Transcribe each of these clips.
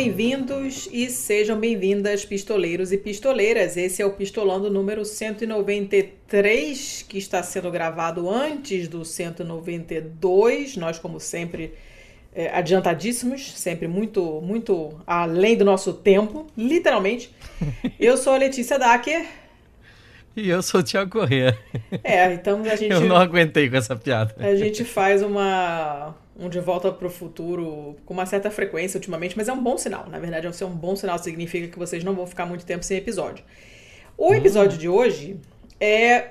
Bem-vindos e sejam bem-vindas, pistoleiros e pistoleiras. Esse é o Pistolando número 193, que está sendo gravado antes do 192. Nós, como sempre, é, adiantadíssimos, sempre muito, muito além do nosso tempo, literalmente. Eu sou a Letícia Dacker. E eu sou o Tiago Corrêa. É, então a gente. Eu não aguentei com essa piada. A gente faz uma um de volta para o futuro com uma certa frequência ultimamente, mas é um bom sinal. Na verdade, é um bom sinal, significa que vocês não vão ficar muito tempo sem episódio. O episódio hum. de hoje é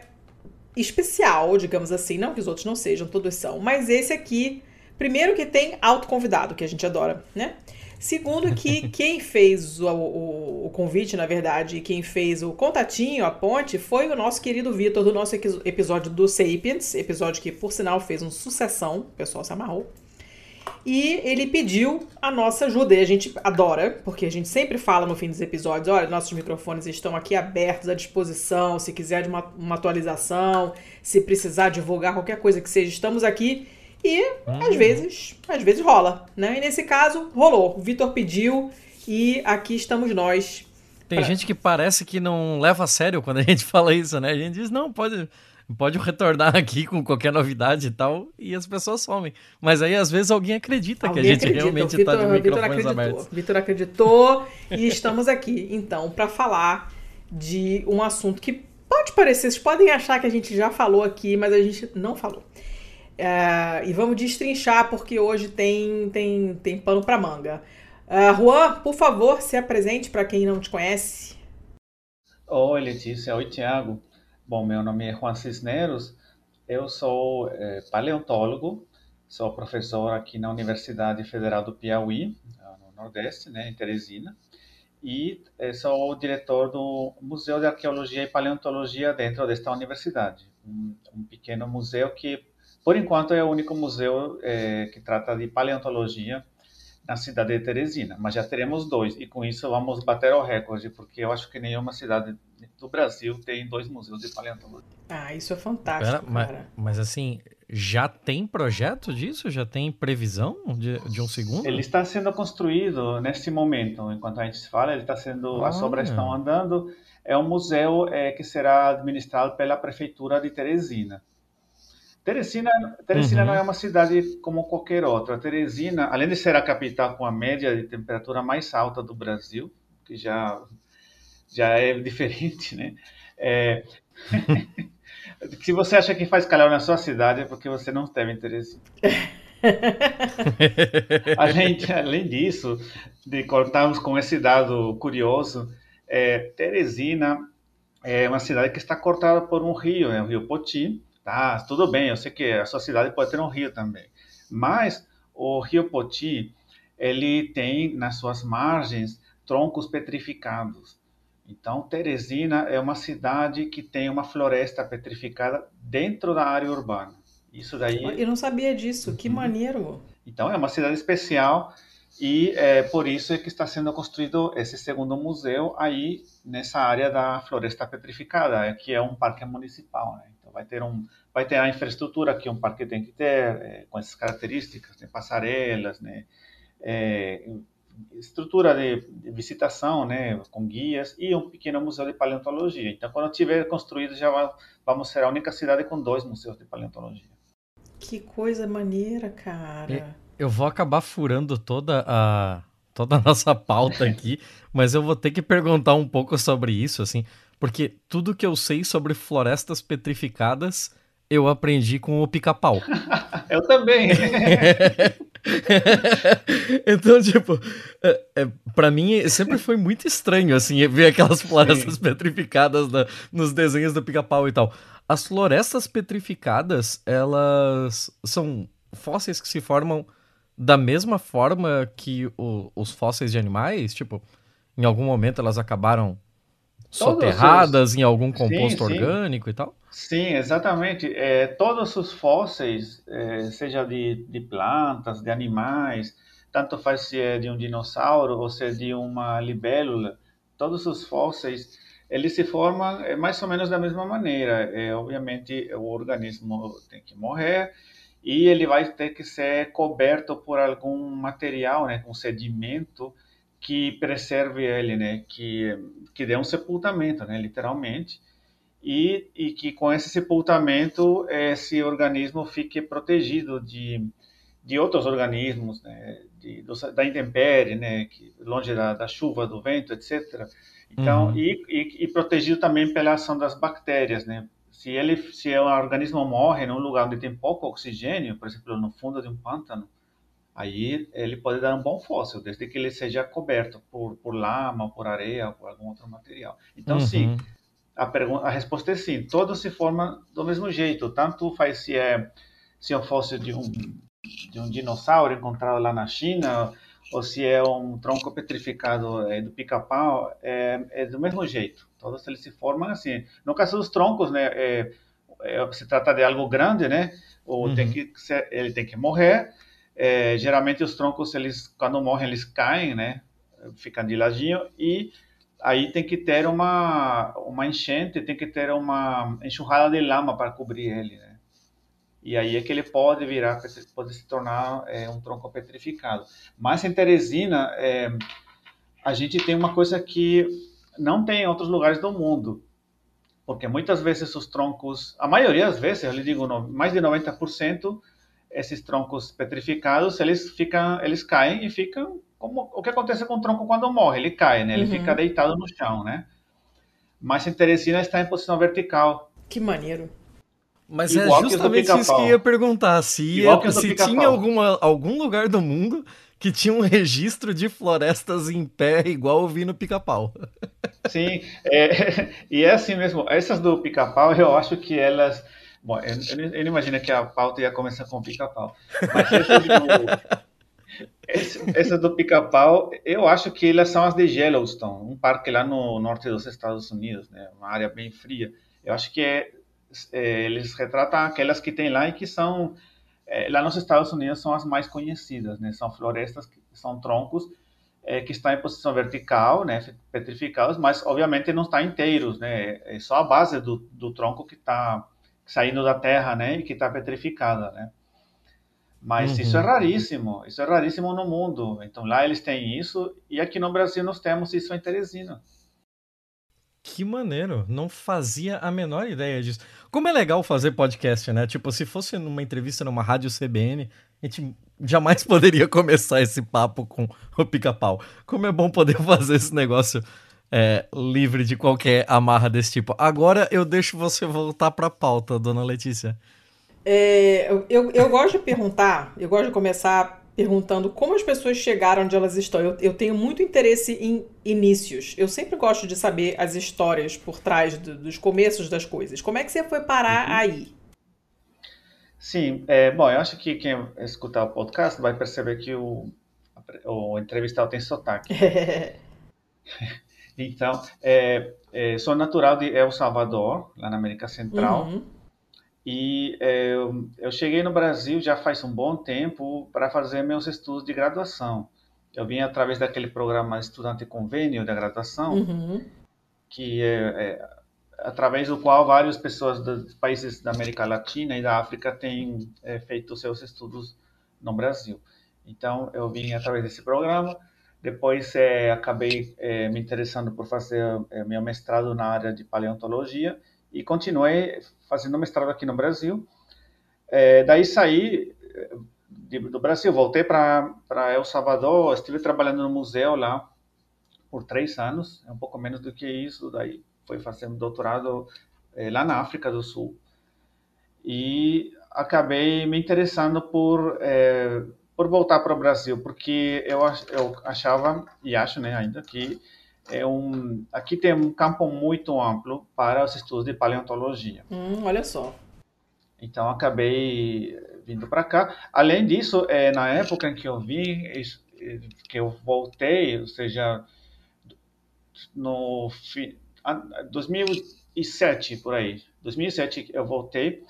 especial, digamos assim, não que os outros não sejam, todos são, mas esse aqui, primeiro que tem autoconvidado, que a gente adora, né? Segundo que quem fez o, o, o, convite, na verdade, quem fez o contatinho, a ponte, foi o nosso querido Vitor do nosso episódio do Sapiens, episódio que, por sinal, fez um sucessão, o pessoal se amarrou. E ele pediu a nossa ajuda, e a gente adora, porque a gente sempre fala no fim dos episódios: olha, nossos microfones estão aqui abertos à disposição, se quiser de uma, uma atualização, se precisar divulgar qualquer coisa que seja, estamos aqui. E hum. às vezes, às vezes rola, né? E nesse caso, rolou. O Vitor pediu e aqui estamos nós. Tem pra... gente que parece que não leva a sério quando a gente fala isso, né? A gente diz, não, pode, pode retornar aqui com qualquer novidade e tal, e as pessoas somem. Mas aí, às vezes, alguém acredita alguém que a gente acredita. realmente está de microfones Vitor abertos. Vitor acreditou e estamos aqui, então, para falar de um assunto que pode parecer, vocês podem achar que a gente já falou aqui, mas a gente não falou. É, e vamos destrinchar porque hoje tem, tem, tem pano para manga. Uh, Juan, por favor, se apresente para quem não te conhece. Oi, Letícia. Oi, Tiago. Bom, meu nome é Juan Cisneros. Eu sou é, paleontólogo, sou professor aqui na Universidade Federal do Piauí, no Nordeste, né, em Teresina, e é, sou diretor do Museu de Arqueologia e Paleontologia dentro desta universidade. Um, um pequeno museu que por enquanto, é o único museu é, que trata de paleontologia na cidade de Teresina, mas já teremos dois, e com isso vamos bater o recorde, porque eu acho que nenhuma cidade do Brasil tem dois museus de paleontologia. Ah, isso é fantástico, Pera, mas, mas, assim, já tem projeto disso? Já tem previsão de, de, um segundo? Ele está sendo construído neste momento, enquanto a gente fala, ele está sendo, ah. as obras estão andando. É um museu é, que será administrado pela prefeitura de Teresina. Teresina, Teresina uhum. não é uma cidade como qualquer outra. Teresina, além de ser a capital com a média de temperatura mais alta do Brasil, que já, já é diferente, né? É... Se você acha que faz calor na sua cidade, é porque você não esteve em Teresina. além, além disso, de contarmos com esse dado curioso, é, Teresina é uma cidade que está cortada por um rio, é o rio Poti, Tá, tudo bem, eu sei que a sua cidade pode ter um rio também, mas o rio Poti, ele tem nas suas margens troncos petrificados. Então, Teresina é uma cidade que tem uma floresta petrificada dentro da área urbana. Isso daí. Eu não sabia disso. Que uhum. maneiro! Então, é uma cidade especial e é por isso é que está sendo construído esse segundo museu aí nessa área da floresta petrificada, que é um parque municipal, né? Vai ter um vai ter a infraestrutura que um parque tem que ter é, com essas características, né, passarelas, né, é, estrutura de, de, visitação, né, com guias e um pequeno museu de paleontologia. Então, quando tiver construído, já vai, vamos ser a única cidade com dois museus de paleontologia. Que coisa maneira, cara. Eu vou acabar furando toda a toda a nossa pauta aqui, mas eu vou ter que perguntar um pouco sobre isso, assim. Porque tudo que eu sei sobre florestas petrificadas eu aprendi com o pica-pau. eu também. então, tipo, é, é, para mim sempre foi muito estranho, assim, ver aquelas florestas Sim. petrificadas na, nos desenhos do pica-pau e tal. As florestas petrificadas, elas são fósseis que se formam da mesma forma que o, os fósseis de animais? Tipo, em algum momento elas acabaram soterradas em algum composto sim, sim. orgânico e tal? Sim, exatamente. É, todos os fósseis, é, seja de, de plantas, de animais, tanto faz se é de um dinossauro ou se é de uma libélula, todos os fósseis eles se formam é, mais ou menos da mesma maneira. É, obviamente, o organismo tem que morrer e ele vai ter que ser coberto por algum material, né, com sedimento, que preserve ele, né? Que que dê um sepultamento, né? Literalmente. E, e que com esse sepultamento esse organismo fique protegido de, de outros organismos, né? De, do, da intempérie, né? Que, longe da, da chuva, do vento, etc. Então, uhum. e, e, e, protegido também pela ação das bactérias, né? Se ele, se o organismo morre num lugar onde tem pouco oxigênio, por exemplo, no fundo de um pântano, aí ele pode dar um bom fóssil, desde que ele seja coberto por, por lama, por areia, por algum outro material. Então, uhum. sim, a, pergunta, a resposta é sim. Todos se formam do mesmo jeito. Tanto faz se é se é um fóssil de um, de um dinossauro encontrado lá na China, ou se é um tronco petrificado é, do pica-pau, é, é, do mesmo jeito. Todos eles se formam assim. No caso dos troncos, né, é, é se trata de algo grande, né? Ou uhum. tem que ser, ele tem que morrer é, geralmente os troncos, eles quando morrem, eles caem, né? Ficam de ladinho e aí tem que ter uma uma enchente, tem que ter uma enxurrada de lama para cobrir ele, né? E aí é que ele pode virar, pode se tornar é, um tronco petrificado. Mas em Teresina, é, a gente tem uma coisa que não tem em outros lugares do mundo, porque muitas vezes os troncos, a maioria das vezes, eu lhe digo, mais de 90%, esses troncos petrificados, eles ficam, eles caem e ficam como o que acontece com o tronco quando morre, ele cai, né? Ele uhum. fica deitado no chão, né? Mas em Teresina está em posição vertical. Que maneiro. Mas é Igual é justamente isso que eu ia perguntar, se, ia, se tinha alguma, algum lugar do mundo que tinha um registro de florestas em pé igual eu vi no pica-pau. Sim, é, e é assim mesmo. Essas do pica-pau, eu acho que elas Bom, eu, eu, eu não imagino que a pauta ia começar com pica-pau. Mas essa do, esse, essa do pica-pau, eu acho que elas são as de Yellowstone, um parque lá no norte dos Estados Unidos, né? uma área bem fria. Eu acho que é, é, eles retratam aquelas que tem lá e que são, é, lá nos Estados Unidos, são as mais conhecidas, né? São florestas, que são troncos é, que estão em posição vertical, né? Petrificados, mas obviamente não estão inteiros, né? É só a base do, do tronco que está saindo da terra, né, e que está petrificada, né? Mas uhum. isso é raríssimo, isso é raríssimo no mundo. Então lá eles têm isso e aqui no Brasil nós temos isso em Teresina. Que maneiro, não fazia a menor ideia disso. Como é legal fazer podcast, né? Tipo, se fosse numa entrevista numa rádio CBN, a gente jamais poderia começar esse papo com o pica-pau. Como é bom poder fazer esse negócio é, livre de qualquer amarra desse tipo. Agora eu deixo você voltar para a pauta, dona Letícia. É, eu, eu gosto de perguntar, eu gosto de começar perguntando como as pessoas chegaram onde elas estão. Eu, eu tenho muito interesse em inícios. Eu sempre gosto de saber as histórias por trás do, dos começos das coisas. Como é que você foi parar uhum. aí? Sim, é, bom, eu acho que quem escutar o podcast vai perceber que o, o entrevistado tem sotaque. Então, é, é, sou natural de El Salvador, lá na América Central. Uhum. E é, eu cheguei no Brasil já faz um bom tempo para fazer meus estudos de graduação. Eu vim através daquele programa Estudante Convênio da graduação, uhum. que é, é, através do qual várias pessoas dos países da América Latina e da África têm é, feito seus estudos no Brasil. Então, eu vim através desse programa depois é, acabei é, me interessando por fazer é, meu mestrado na área de paleontologia e continuei fazendo mestrado aqui no Brasil. daí saí de, do Brasil, voltei para El Salvador, estive trabalhando no museu lá por três anos, é um pouco menos do que isso. Daí fui fazendo doutorado lá na África do Sul e acabei me interessando por por voltar para o Brasil, porque eu, eu achava e acho, né, ainda que é um aqui tem um campo muito amplo para os estudos de paleontologia. Hum, olha só. Então acabei vindo para cá. Além disso, é, na época em que eu vim, que eu voltei, ou seja, no 2007 por aí, 2007 eu voltei.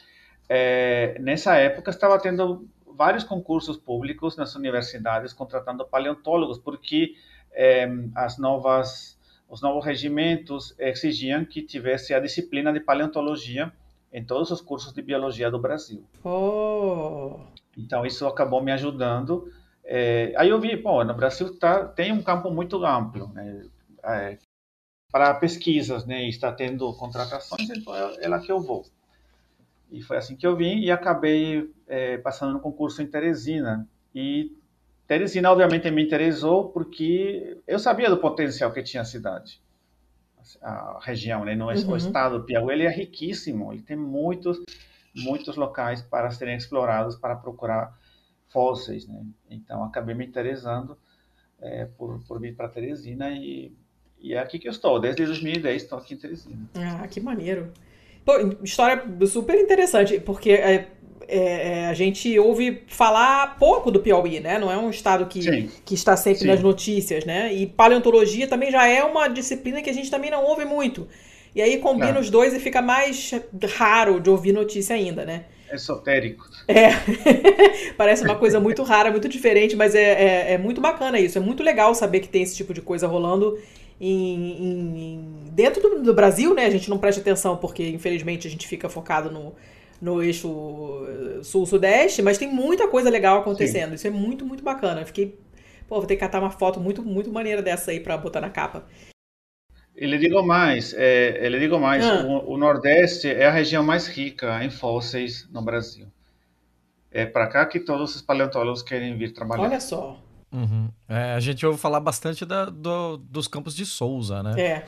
É, nessa época estava tendo vários concursos públicos nas universidades contratando paleontólogos, porque eh, as novas os novos regimentos exigiam que tivesse a disciplina de paleontologia em todos os cursos de biologia do Brasil. Oh. Então isso acabou me ajudando É, aí eu vi, bom, no Brasil tá, tem um campo muito amplo, né? É, para pesquisas, né? E está tendo contratações, então é, é lá que eu vou. E foi assim que eu vim e acabei é, passando no concurso em Teresina. E Teresina, obviamente, me interessou porque eu sabia do potencial que tinha a cidade, a região, né? No, uhum. O estado do Piauí ele é riquíssimo, ele tem muitos, muitos locais para serem explorados para procurar fósseis, né? Então, acabei me interessando é, por, por vir para Teresina e, e é aqui que eu estou. Desde 2010 estou aqui em Teresina. Ah, que maneiro. Pô, história super interessante, porque é, é, é, a gente ouve falar pouco do Piauí, né? Não é um estado que, que está sempre Sim. nas notícias, né? E paleontologia também já é uma disciplina que a gente também não ouve muito. E aí combina claro. os dois e fica mais raro de ouvir notícia ainda, né? Esotérico. É. Parece uma coisa muito rara, muito diferente, mas é, é, é, muito bacana isso. É muito legal saber que tem esse tipo de coisa rolando em, em dentro do, do Brasil, né? A gente não presta atenção porque, infelizmente, a gente fica focado no no eixo eh, sul-sudeste, mas tem muita coisa legal acontecendo. Sim. Isso é muito, muito bacana. fiquei, pô, vou ter que catar uma foto muito, muito maneira dessa aí para botar na capa. Ele digo mais, é, ele digo mais, ah. o, o, Nordeste é a região mais rica em fósseis no Brasil. É para cá que todos os paleontólogos querem vir trabalhar. Olha só. Uhum. É, a gente ouve falar bastante da, do, dos campos de Souza, né? É.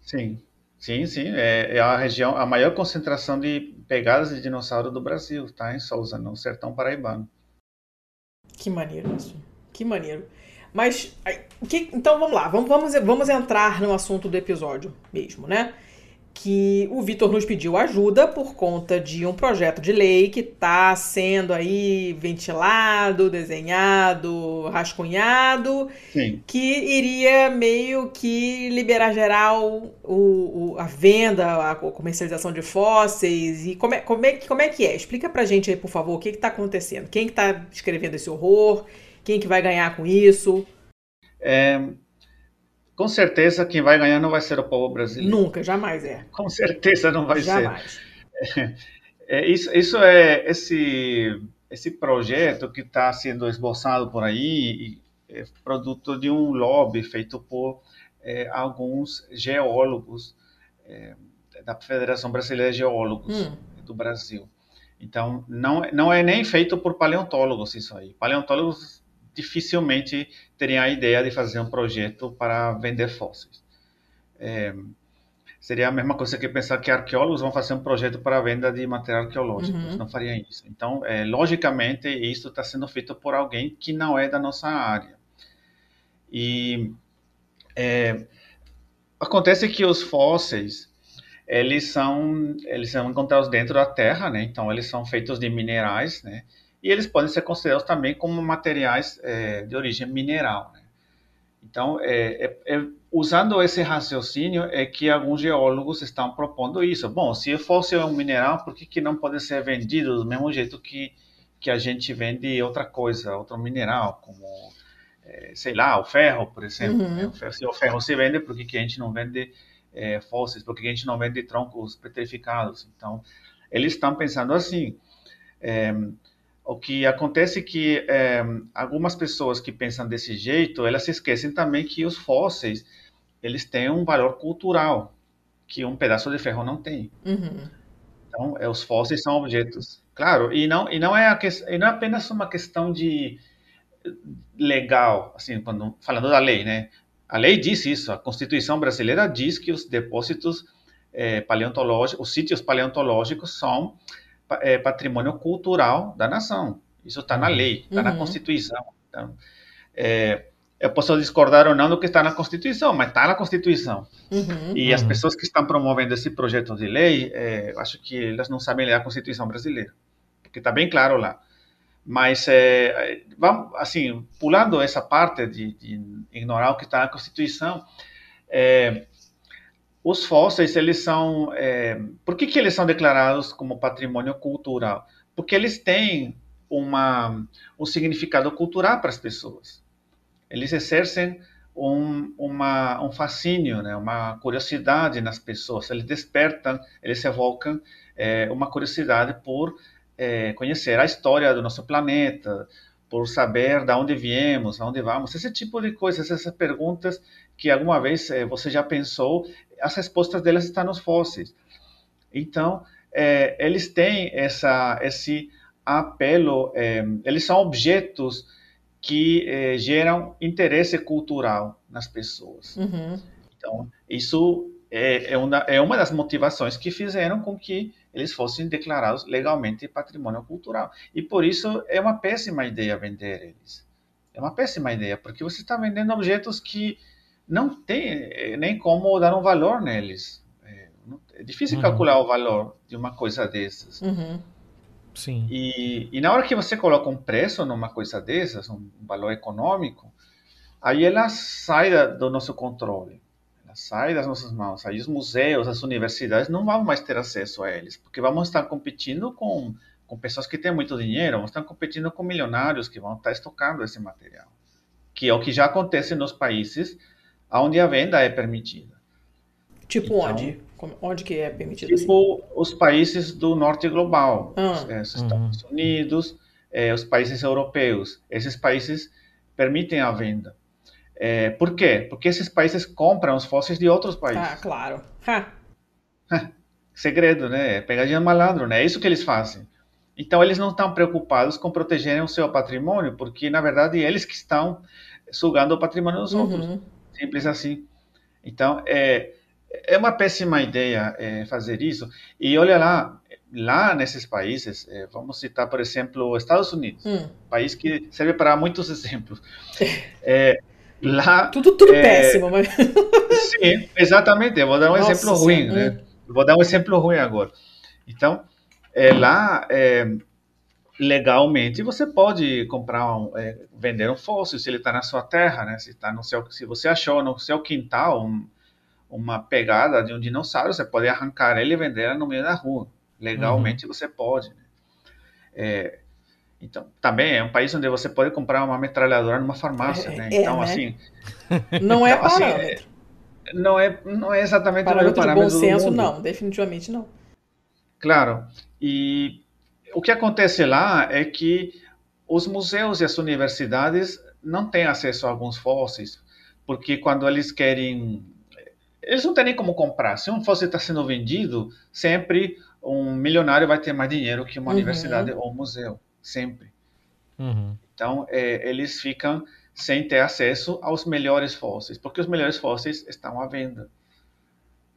Sim. Sim, sim, é, é, a região, a maior concentração de pegadas de dinossauro do Brasil, tá? Em Souza, no sertão paraibano. Que maneiro isso, que maneiro. Mas, que, então vamos lá, vamos, vamos, vamos entrar no assunto do episódio mesmo, né? Que o Vitor nos pediu ajuda por conta de um projeto de lei que está sendo aí ventilado, desenhado, rascunhado, Sim. que iria meio que liberar geral o, o, a venda, a comercialização de fósseis e como é, como é, como é que é? Explica pra gente aí, por favor, o que está acontecendo? Quem que está escrevendo esse horror? Quem que vai ganhar com isso? É, com certeza quem vai ganhar não vai ser o povo brasileiro. Nunca, jamais é. Com certeza não vai jamais. ser. É, é, isso, isso é esse esse projeto que está sendo esboçado por aí é produto de um lobby feito por é, alguns geólogos é, da Federação Brasileira de Geólogos hum. do Brasil. Então, não, não é nem feito por paleontólogos isso aí. Paleontólogos dificilmente teriam a ideia de fazer um projeto para vender fósseis. É, seria a mesma coisa que pensar que arqueólogos vão fazer um projeto para venda de material arqueológico. Uhum. Não fariam isso. Então, é, logicamente, isso está sendo feito por alguém que não é da nossa área. E é, acontece que os fósseis eles são eles são encontrados dentro da Terra, né? Então eles são feitos de minerais, né? E eles podem ser considerados também como materiais é, de origem mineral. Né? Então, é, é, é, usando esse raciocínio, é que alguns geólogos estão propondo isso. Bom, se fosse um mineral, por que, que não pode ser vendido do mesmo jeito que, que a gente vende outra coisa, outro mineral, como, é, sei lá, o ferro, por exemplo. Uhum. Né? Se o ferro se vende, por que, que a gente não vende é, fósseis? Por que, que a gente não vende troncos petrificados? Então, eles estão pensando assim. O que acontece é que é, algumas pessoas que pensam desse jeito, elas se esquecem também que os fósseis, eles têm um valor cultural que um pedaço de ferro não tem. Uhum. Então, é, os fósseis são objetos, claro, e não e não é a, e não é apenas uma questão de legal, assim, quando falando da lei, né? A lei diz isso, a Constituição brasileira diz que os depósitos é, paleontológicos, os sítios paleontológicos são é, patrimônio cultural da nação. Isso está na uhum. lei, está uhum. na Constituição. Então, é, eu posso discordar ou não do que está na Constituição, mas está na Constituição. Uhum. E as uhum. pessoas que estão promovendo esse projeto de lei, é, acho que elas não sabem ler a Constituição brasileira, porque está bem claro lá. Mas, é, vamos, assim, pulando essa parte de, de ignorar o que está na Constituição, é, os fósseis, eles são... É, por que, que eles são declarados como patrimônio cultural? Porque eles têm uma, um significado cultural para as pessoas. Eles exercem um, uma, um fascínio, né? uma curiosidade nas pessoas. Eles despertam, eles evocam é, uma curiosidade por é, conhecer a história do nosso planeta, por saber de onde viemos, aonde vamos, esse tipo de coisas, essas perguntas que alguma vez eh, você já pensou, as respostas delas estão nos fósseis. Então, eh, eles têm essa, esse apelo, eh, eles são objetos que geram interesse cultural nas pessoas. Uhum. Então, isso é, é, uma, é uma das motivações que fizeram com que eles fossem declarados legalmente patrimônio cultural. E por isso é uma péssima ideia vender eles. É uma péssima ideia, porque você está vendendo objetos que não tem eh, nem como dar um valor neles. É, é difícil uhum. calcular o valor de uma coisa dessas. Uhum. Sim. E, e na hora que você coloca um preço numa coisa dessas, um valor econômico, aí ela sai do nosso controle sai das nossas mãos. Aí os museus, as universidades não vão mais ter acesso a eles, porque vamos estar competindo com, com pessoas que têm muito dinheiro, vamos estar competindo com milionários que vão estar estocando esse material, que é o que já acontece nos países onde a venda é permitida. Tipo então, onde? Onde que é permitido? Tipo assim? os países do norte global, ah. os, é, os Estados uhum. Unidos, é, os países europeus. Esses países permitem a venda. É, por quê? Porque esses países compram os fósseis de outros países. Ah, claro. Ha. Segredo, né? Pegadinha malandro, né? É isso que eles fazem. Então, eles não estão preocupados com protegerem o seu patrimônio, porque, na verdade, eles que estão sugando o patrimônio dos uhum. outros. Simples assim. Então, é, é uma péssima ideia é, fazer isso. E olha lá, lá nesses países, é, vamos citar, por exemplo, Estados Unidos, hum. país que serve para muitos exemplos. É, Lá, tudo tudo é... péssimo, mas... Sim, exatamente. Eu vou dar um Nossa, exemplo ruim, né? Hum. Vou dar um exemplo ruim agora. Então, é, lá, é, legalmente, você pode comprar, um, é, vender um fóssil se ele está na sua terra, né? Se, tá no seu, se você achou no seu quintal um, uma pegada de um dinossauro, você pode arrancar ele e vender no meio da rua. Legalmente, uhum. você pode. Né? É, então, também é um país onde você pode comprar uma metralhadora numa farmácia, é, né? É, então, né? assim... Não é então, assim, parâmetro. Assim, não, é, não é exatamente parâmetro o parâmetro de bom senso, não. Definitivamente não. Claro. E o que acontece lá é que os museus e as universidades não têm acesso a alguns fósseis, porque quando eles querem... Eles não têm nem como comprar. Se um fóssil está sendo vendido, sempre um milionário vai ter mais dinheiro que uma uhum. universidade ou um museu sempre. Uhum. Então, é, eles ficam sem ter acesso aos melhores fósseis, porque os melhores fósseis estão à venda.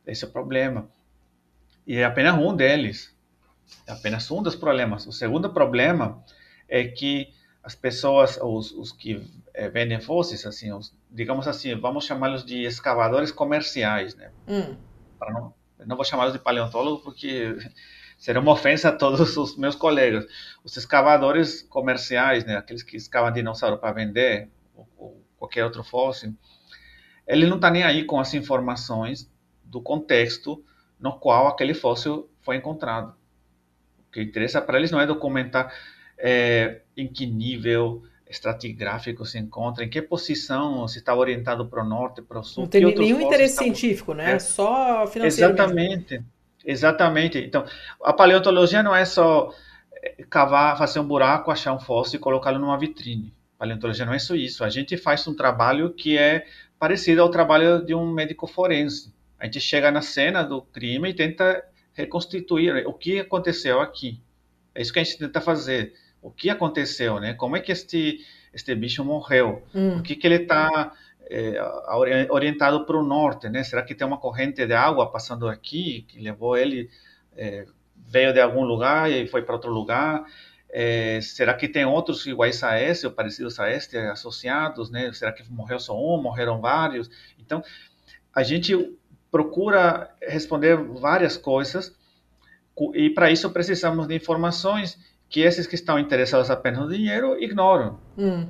Esse é o problema. E é apenas um deles. É apenas um dos problemas. O segundo problema é que as pessoas, os, os que é, vendem fósseis, assim, os, digamos assim, vamos chamá-los de escavadores comerciais, né? Hum. Não, não vou chamá-los de paleontólogo porque seria uma ofensa a todos os meus colegas. Os escavadores comerciais, né, aqueles que escavam dinossauro para vender, ou, ou, qualquer outro fóssil, ele não está nem aí com as informações do contexto no qual aquele fóssil foi encontrado. O que interessa para eles não é documentar é, em que nível estratigráfico se encontra, em que posição, se está orientado para o norte, para o sul. Não tem nenhum interesse científico, né? É, Só financeiro. Exatamente. Mesmo. Exatamente. Então, a paleontologia não é só eh, cavar, fazer um buraco, achar um fóssil e colocá-lo numa vitrine. Paleontologia não é só isso. A gente faz um trabalho que é parecido ao trabalho de um médico forense. A gente chega na cena do crime e tenta reconstituir o que aconteceu aqui. É isso que a gente tenta fazer. O que aconteceu, né? Como é que este este bicho morreu? Hum. Por que, que ele está é, orientado para o norte, né? Será que tem uma corrente de água passando aqui que levou ele é, veio de algum lugar e foi para outro lugar? É, será que tem outros iguais a esse ou parecidos a este associados, né? Será que morreu só um, morreram vários? Então, a gente procura responder várias coisas e para isso precisamos de informações que esses que estão interessados apenas no dinheiro ignoram. Hum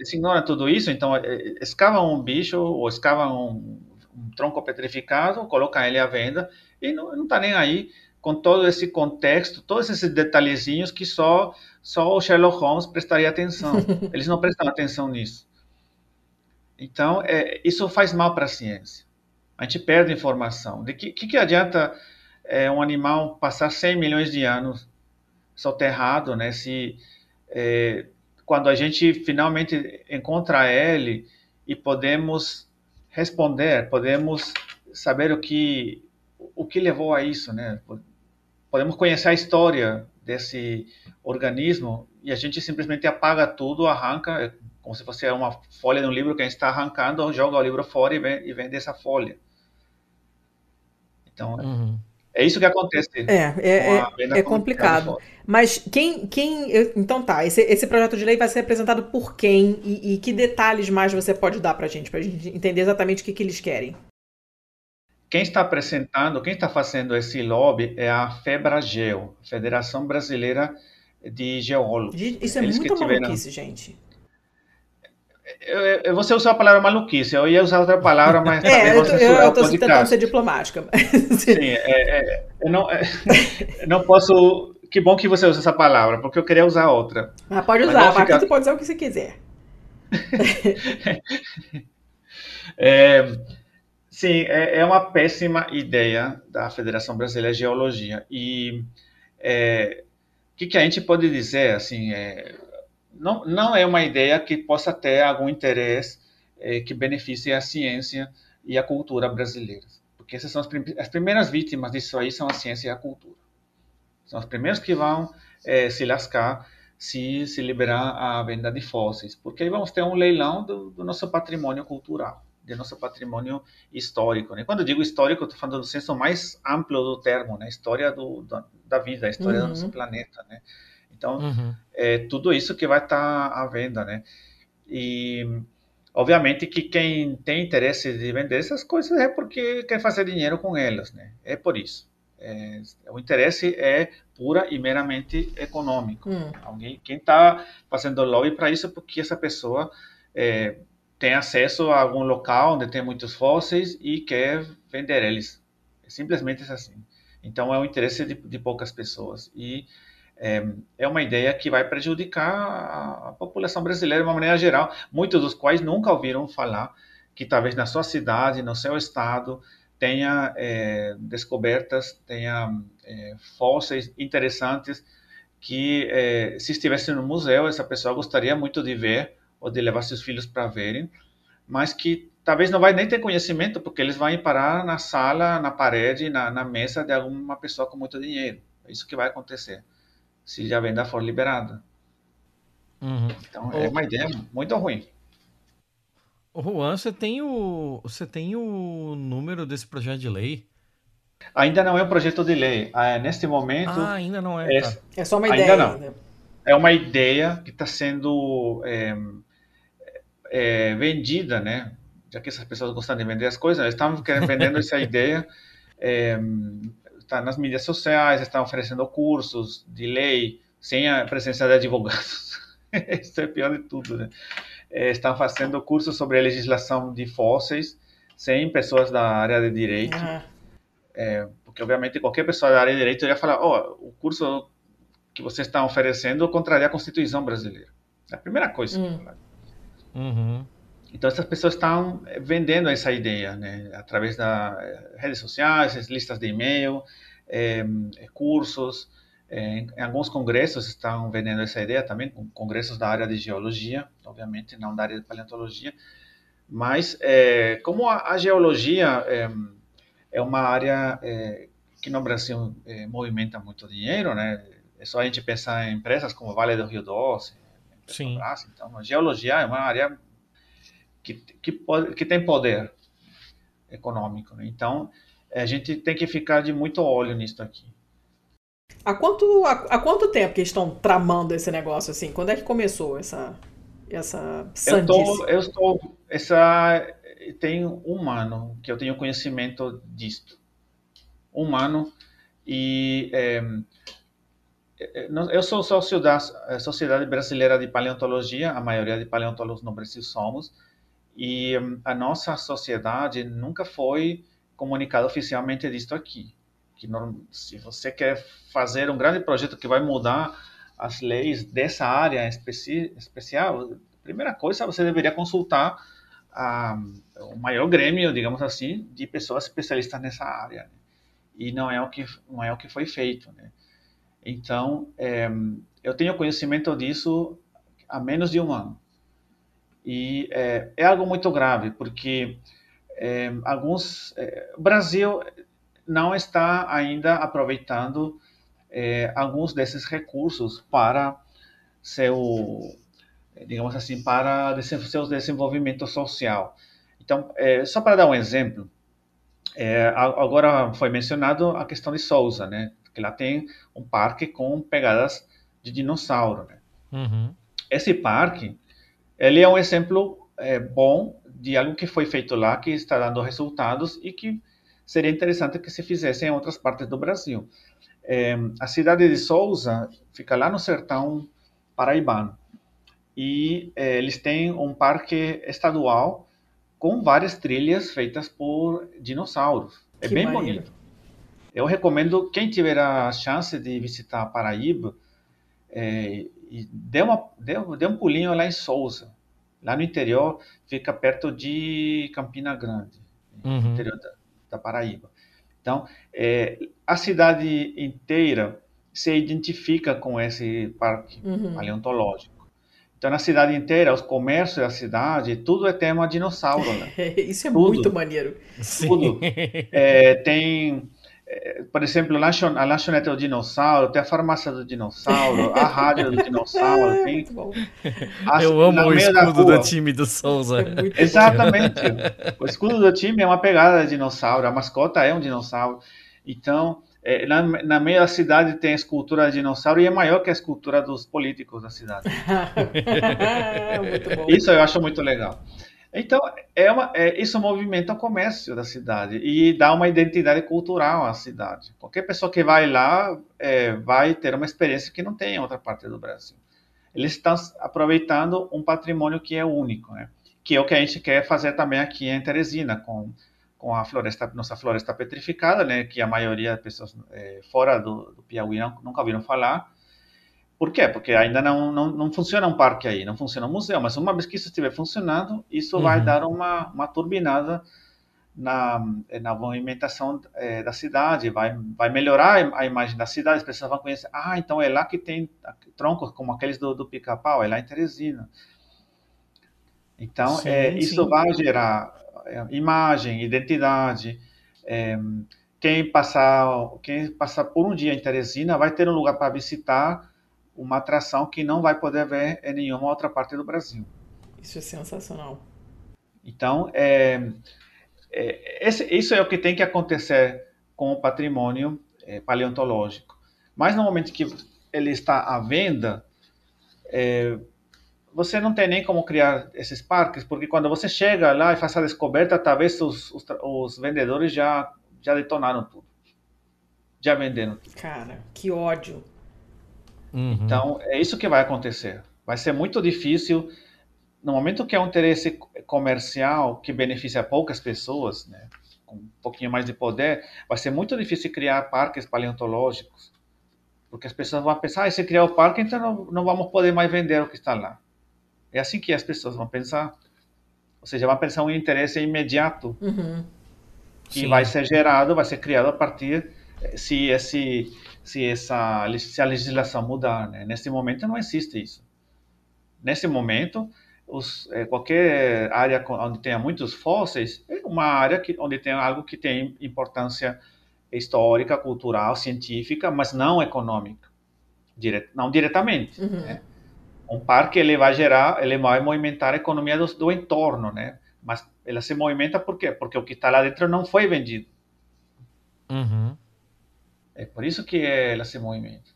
eles ignoram tudo isso, então é, é, escavam um bicho ou escavam um, um tronco petrificado, colocam ele à venda e não está nem aí com todo esse contexto, todos esses detalhezinhos que só só o Sherlock Holmes prestaria atenção. Eles não prestam atenção nisso. Então, é, isso faz mal para a ciência. A gente perde informação. De que, que, que adianta é, um animal passar 100 milhões de anos soterrado, né, se é, quando a gente finalmente encontra ele e podemos responder, podemos saber o que o que levou a isso, né? Podemos conhecer a história desse organismo e a gente simplesmente apaga tudo, arranca, é como se fosse uma folha de um livro que a gente está arrancando, joga o livro fora e, vende essa folha. Então, uhum. é isso que acontece. É, é, é, é complicado. Mas quem, quem. Então tá, esse, esse projeto de lei vai ser apresentado por quem e, e que detalhes mais você pode dar para a gente, para a gente entender exatamente o que, que eles querem? Quem está apresentando, quem está fazendo esse lobby é a FEBRAGEO, Federação Brasileira de Geólogos. Isso é Eles muito tiveram... maluquice, gente. Eu, você usou a palavra maluquice, eu ia usar outra palavra, mas é, eu, eu, estou tentando ser diplomática. Sim, é, é, eu não, é, não posso... Que bom que você usa essa palavra, porque eu queria usar outra. Ah, pode usar, ficar... você pode usar o que você quiser. é, Sim, é, é, uma péssima ideia da Federação Brasileira de Geologia. E é, o que, que, a gente pode dizer? Assim, não, não é uma ideia que possa ter algum interesse é, que beneficie a ciência e a cultura brasileiras. Porque essas são as, prim as, primeiras vítimas disso aí são a ciência e a cultura. São os primeiros que vão é, se lascar se se liberar a venda de fósseis. Porque aí vamos ter um leilão do, do nosso patrimônio cultural de nosso patrimônio histórico. Né? Quando eu digo histórico, estou falando do senso mais amplo do termo, né? História do, da, da vida, a história uhum. do nosso planeta, né? Então, uhum. é tudo isso que vai estar tá à venda, né? E, obviamente, que quem tem interesse de vender essas coisas é porque quer fazer dinheiro com elas, né? É por isso. É, o interesse é pura e meramente econômico. Hum. Alguém, quem está fazendo lobby para isso é porque essa pessoa é, tem acesso a algum local onde tem muitos fósseis e quer vender eles. Simplesmente é assim. Então é o interesse de, de poucas pessoas e é, é, uma ideia que vai prejudicar a, população brasileira de uma maneira geral, muitos dos quais nunca ouviram falar que talvez na sua cidade, no seu estado, tenha é, descobertas, tenha é, fósseis interessantes que é, se estivesse no museu essa pessoa gostaria muito de ver ou de levar seus filhos para verem, mas que talvez não vai nem ter conhecimento, porque eles vão parar na sala, na parede, na, na mesa de alguma pessoa com muito dinheiro. É isso que vai acontecer, se a venda for liberada. Uhum. Então, é uma ideia muito ruim. Juan, você tem o você tem o número desse projeto de lei? Ainda não é um projeto de lei. Ah, neste momento. Ah, ainda não é. É, tá. é só uma ideia. Ainda não. É uma ideia que está sendo é, é, vendida, né? Já que essas pessoas gostam de vender as coisas, eles estão vendendo essa ideia. Está nas mídias sociais, estão oferecendo cursos de lei sem a presença de advogados. Isso é pior de tudo, né? É, estão fazendo cursos sobre a legislação de fósseis sem pessoas da área de direito. Uhum. É, porque, obviamente, qualquer pessoa da área de direito iria falar: oh, o curso que vocês estão oferecendo contraria a Constituição brasileira. É a primeira coisa. Hum. Uhum. Então, essas pessoas estão vendendo essa ideia, né? Através das eh, redes sociais, listas de e-mail, é, cursos. É, em alguns congressos estão vendendo essa ideia também, congressos da área de geologia, obviamente, não da área de paleontologia. Mas, é, como a, a geologia é, uma área que no Brasil movimenta muito dinheiro, né? É só a gente pensar em empresas como Vale do Rio Doce, Sim. Então, a geologia é uma área que, que, pode, que tem poder econômico. Né? Então, a gente tem que ficar de muito olho nisso aqui. Há quanto, há, há, quanto tempo que estão tramando esse negócio assim? Quando é que começou essa essa eu tô, eu estou essa tem um ano que eu tenho conhecimento disto. Um ano e é, eu sou sócio da eh, Sociedade Brasileira de Paleontologia, a maioria de paleontólogos no Brasil somos, e hum, a nossa sociedade nunca foi comunicada oficialmente disto aqui. Que não, se você quer fazer um grande projeto que vai mudar as leis dessa área especi, especial, primeira coisa você deveria consultar a, o maior grêmio, digamos assim, de pessoas especialistas nessa área. Né? E não é o que não é o que foi feito, né? Então, é, eu tenho conhecimento disso há menos de um ano. E é, é algo muito grave, porque é, alguns é, o Brasil não está ainda aproveitando é, alguns desses recursos para seu digamos assim para seu desenvolvimento social então é, só para dar um exemplo agora foi mencionado a questão de Souza né que lá tem um parque com pegadas de dinossauro né? uhum. esse parque ele é um exemplo é, bom de algo que foi feito lá, que está dando resultados e que seria interessante que se fizesse em outras partes do Brasil. É, a cidade de Souza fica lá no sertão paraibano e é, eles têm um parque estadual com várias trilhas feitas por dinossauros. É que bem maneiro. bonito. Eu recomendo quem tiver a chance de visitar Paraíba é, e dê, uma, dê, dê um pulinho lá em Souza Lá no interior, fica perto de Campina Grande, uhum. no interior da, da, Paraíba. Então, é, a cidade inteira se identifica com esse parque uhum. paleontológico. Então, na cidade inteira, os comércios da cidade, tudo é tema dinossauro. Né? Isso é tudo, muito maneiro. Tudo. É, tem por exemplo, a lanchonete do dinossauro, tem a farmácia do dinossauro, a rádio do dinossauro, é, tem... As, Eu amo o escudo do time do Souza. É Exatamente. o escudo do time é uma pegada de dinossauro, a mascota é um dinossauro. Então, é, na, na meio da cidade tem a escultura de dinossauro e é maior que a escultura dos políticos da cidade. Isso eu acho muito legal. Então, é uma, é, isso movimenta o comércio da cidade e dá uma identidade cultural à cidade. Qualquer pessoa que vai lá é, vai ter uma experiência que não tem em outra parte do Brasil. Eles estão aproveitando um patrimônio que é único, né? que é o que a gente quer fazer também aqui em Teresina, com, com a floresta, nossa floresta petrificada, né? que a maioria das pessoas é, fora do, do Piauí não, nunca ouviram falar, por quê? Porque ainda não, não, não funciona um parque aí, não funciona um museu, mas uma vez que isso estiver funcionando, isso uhum. vai dar uma, uma turbinada na, na movimentação é, da cidade, vai, vai melhorar a imagem da cidade, as pessoas vão conhecer, ah, então é lá que tem troncos como aqueles do, do pica-pau, é lá em Teresina. Então, sim, é, isso vai gerar imagem, identidade, é, quem passar, quem passar por um dia em Teresina vai ter um lugar para visitar uma atração que não vai poder ver em nenhuma outra parte do Brasil. Isso é sensacional. Então, é, é, esse, isso é o que tem que acontecer com o patrimônio é, paleontológico. Mas no momento que ele está à venda, é, você não tem nem como criar esses parques, porque quando você chega lá e faz a descoberta, talvez os, os, os vendedores já, já detonaram tudo. Já venderam. Cara, que ódio. Uhum. Então, é isso que vai acontecer. Vai ser muito difícil, no momento que é um interesse comercial que beneficia poucas pessoas, né, com um pouquinho mais de poder, vai ser muito difícil criar parques paleontológicos. Porque as pessoas vão pensar, ah, se criar o parque, então não, não vamos poder mais vender o que está lá. É assim que as pessoas vão pensar. Ou seja, vão pensar um interesse imediato uhum. que Sim. vai ser gerado, vai ser criado a partir se esse se essa se a legislação mudar, né? Nesse momento não existe isso. Nesse momento, os, é, qualquer área onde tenha muitos fósseis é uma área que, onde tem algo que tem importância histórica, cultural, científica, mas não econômica, dire, não diretamente. Uhum. Né? Um parque ele vai gerar, ele vai movimentar a economia do, do entorno, né? Mas ela se movimenta por quê? Porque o que está lá dentro não foi vendido. Uhum. É por isso que ela se movimenta.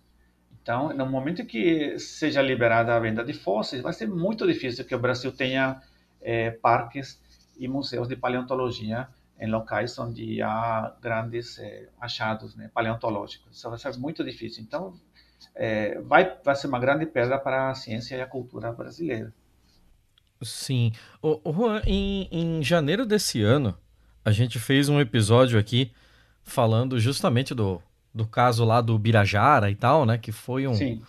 Então, no momento que seja liberada a venda de fósseis, vai ser muito difícil que o Brasil tenha é, parques e museus de paleontologia em locais onde há grandes é, achados né, paleontológicos. Isso vai ser muito difícil. Então, é, vai, vai ser uma grande perda para a ciência e a cultura brasileira. Sim. O, o Juan, em, em janeiro desse ano, a gente fez um episódio aqui falando justamente do do caso lá do Birajara e tal, né? Que foi um,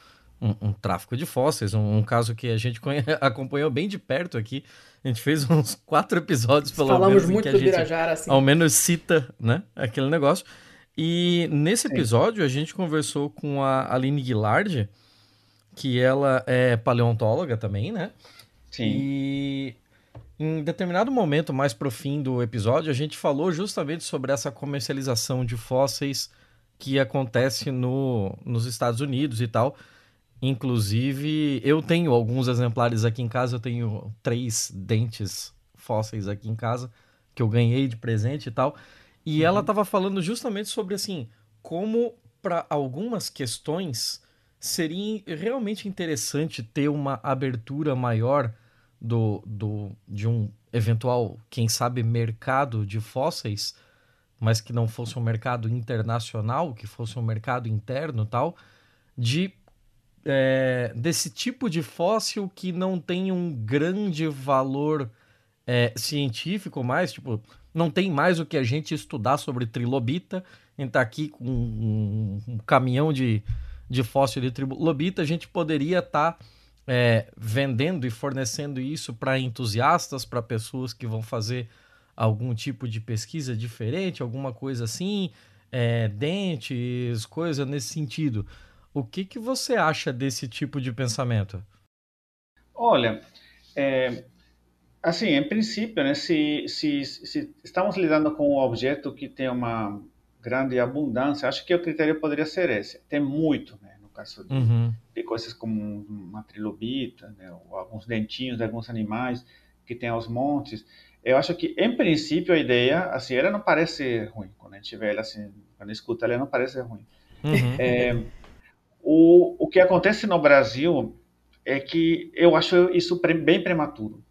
um, um, tráfico de fósseis, um, um caso que a gente acompanhou bem de perto aqui. A gente fez uns quatro episódios, pelo Falamos menos. muito do Birajara, assim. Ao menos cita, né? Aquele negócio. E nesse episódio Sim. a gente conversou com a Aline Guilard, que ela é paleontóloga também, né? Sim. E em determinado momento, mais pro fim do episódio, a gente falou justamente sobre essa comercialização de fósseis que acontece no, nos Estados Unidos e tal. Inclusive, eu tenho alguns exemplares aqui em casa, eu tenho três dentes fósseis aqui em casa, que eu ganhei de presente e tal. E uhum. ela estava falando justamente sobre assim, como para algumas questões seria realmente interessante ter uma abertura maior do, do, de um eventual, quem sabe, mercado de fósseis, mas que não fosse um mercado internacional, que fosse um mercado interno tal, de é, desse tipo de fóssil que não tem um grande valor é, científico mais, tipo, não tem mais o que a gente estudar sobre trilobita. Gente tá aqui com um, um caminhão de, de fóssil de trilobita, a gente poderia estar tá, é, vendendo e fornecendo isso para entusiastas, para pessoas que vão fazer algum tipo de pesquisa diferente, alguma coisa assim, é, dentes, coisa nesse sentido. O que, que você acha desse tipo de pensamento? Olha, é, assim, em princípio, né, se, se, se, estamos lidando com um objeto que tem uma grande abundância, acho que o critério poderia ser esse. Tem muito, né, no caso de, uhum. de coisas como uma trilobita, né, ou alguns dentinhos de alguns animais que tem aos montes. Eu acho que, em princípio, a ideia, assim, ela não parece ruim. Quando a gente vê ela assim, quando escuta ela, não parece ruim. Uhum. É, o, o que acontece no Brasil é que eu acho isso bem prematuro,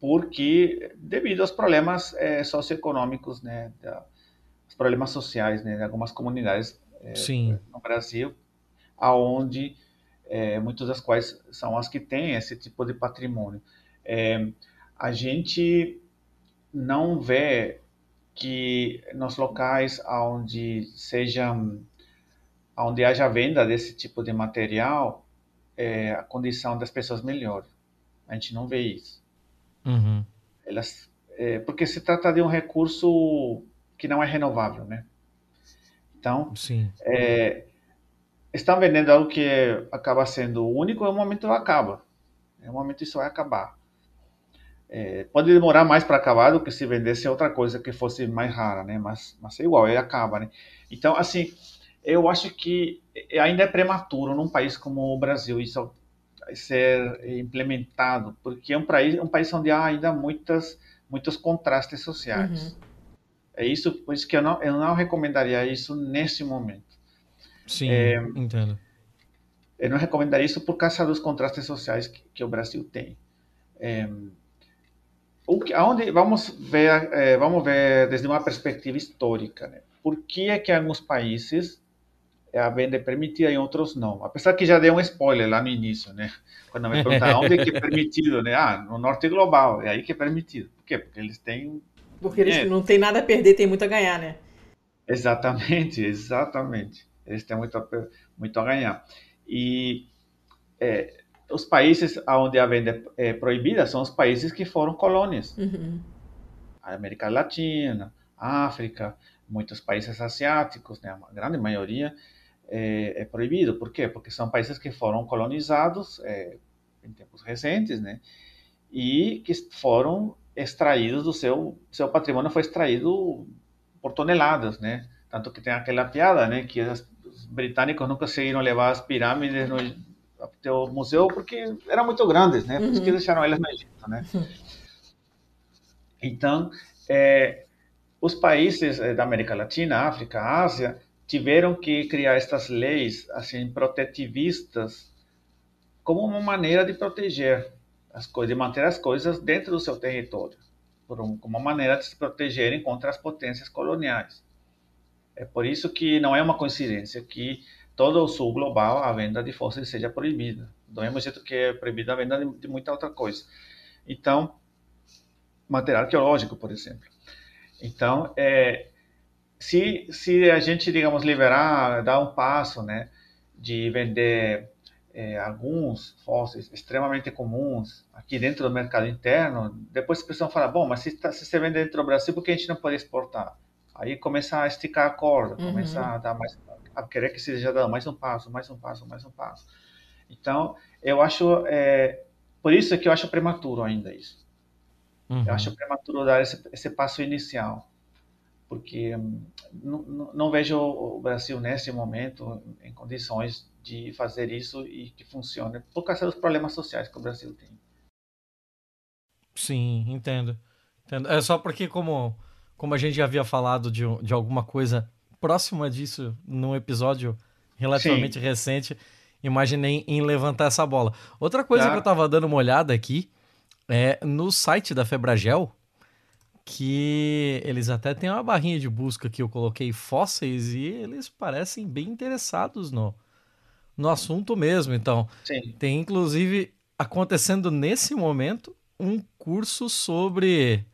porque devido aos problemas é, socioeconômicos, né, da, os problemas sociais, né, de algumas comunidades é, no Brasil, aonde é, muitas das quais são as que têm esse tipo de patrimônio. É, a gente não vê que nos locais onde sejam onde haja venda desse tipo de material, é, a condição das pessoas melhora. A gente não vê isso. Uhum. Elas, é, porque se trata de um recurso que não é renovável, né? Então, é, estão vendendo algo que acaba sendo único, e um momento acaba. Em um momento isso vai acabar. É, pode demorar mais para acabar do que se vendesse outra coisa que fosse mais rara, né? Mas, mas é igual, ele acaba, né? Então, assim, eu acho que ainda é prematuro num país como o Brasil isso ser implementado, porque é um país, um país onde há ainda muitas, muitos contrastes sociais. Uhum. É isso, por isso que eu não, eu não recomendaria isso nesse momento. Sim, é, entendo. Eu não recomendaria isso por causa dos contrastes sociais que, que o Brasil tem. É, o que, aonde, vamos ver, é, vamos ver desde uma perspectiva histórica, né? Por que é que alguns países a venda é permitida, em outros não. Apesar que já deu um spoiler lá no início, né? Quando me perguntaram onde é que é permitido, né? Ah, no norte global, é aí que é permitido. Por quê? Porque eles têm... Porque eles é. não têm nada a perder, tem muito a ganhar, né? Exatamente, exatamente. Eles têm muito a, muito a ganhar. E é, os países onde a venda é proibida são os países que foram colônias. Uhum. A América Latina, África, muitos países asiáticos, né, a grande maioria, é, é, proibido. Por quê? Porque são países que foram colonizados é, em tempos recentes, né? E que foram extraídos do seu seu patrimônio foi extraído por toneladas, né? Tanto que tem aquela piada, né? Que os britânicos nunca conseguiram levar as pirâmides no o museu porque eram muito grandes, né? Por isso que uhum. deixaram elas no Egito, né? Então, é, os países eh, da América Latina, África, Ásia, tiveram que criar estas leis assim protetivistas como uma maneira de proteger as coisas, de manter as coisas dentro do seu território, um, como uma maneira de se protegerem contra as potências coloniais. É por isso que não é uma coincidência que todo o sul global a venda de fósseis seja proibida, do mesmo jeito que é proibida a venda de, de muita outra coisa. Então, material arqueológico, por exemplo. Então, é, se, se a gente, digamos, liberar, dar um passo, né, de vender é, alguns fósseis extremamente comuns aqui dentro do mercado interno, depois a pessoa fala, bom, mas se, tá, se você vende dentro do Brasil, por que a gente não pode exportar? Aí começa a esticar a corda, uhum. começa a dar mais, a querer que seja dado mais um passo, mais um passo, mais um passo. Então, eu acho, é, por isso é que eu acho prematuro ainda isso. Uhum. Eu acho prematuro dar esse, esse passo inicial, porque hum, não, não, não, vejo o Brasil nesse momento em condições de fazer isso e que funcione, por causa dos problemas sociais que o Brasil tem. Sim, entendo. entendo. É só porque, como, como a gente já havia falado de, de alguma coisa próxima disso num episódio relativamente Sim. recente, imaginei em levantar essa bola. Outra coisa tá. que eu tava dando uma olhada aqui é no site da Febragel, que eles até têm uma barrinha de busca que eu coloquei fósseis e eles parecem bem interessados no, no assunto mesmo. Então, Sim. tem inclusive acontecendo nesse momento um curso sobre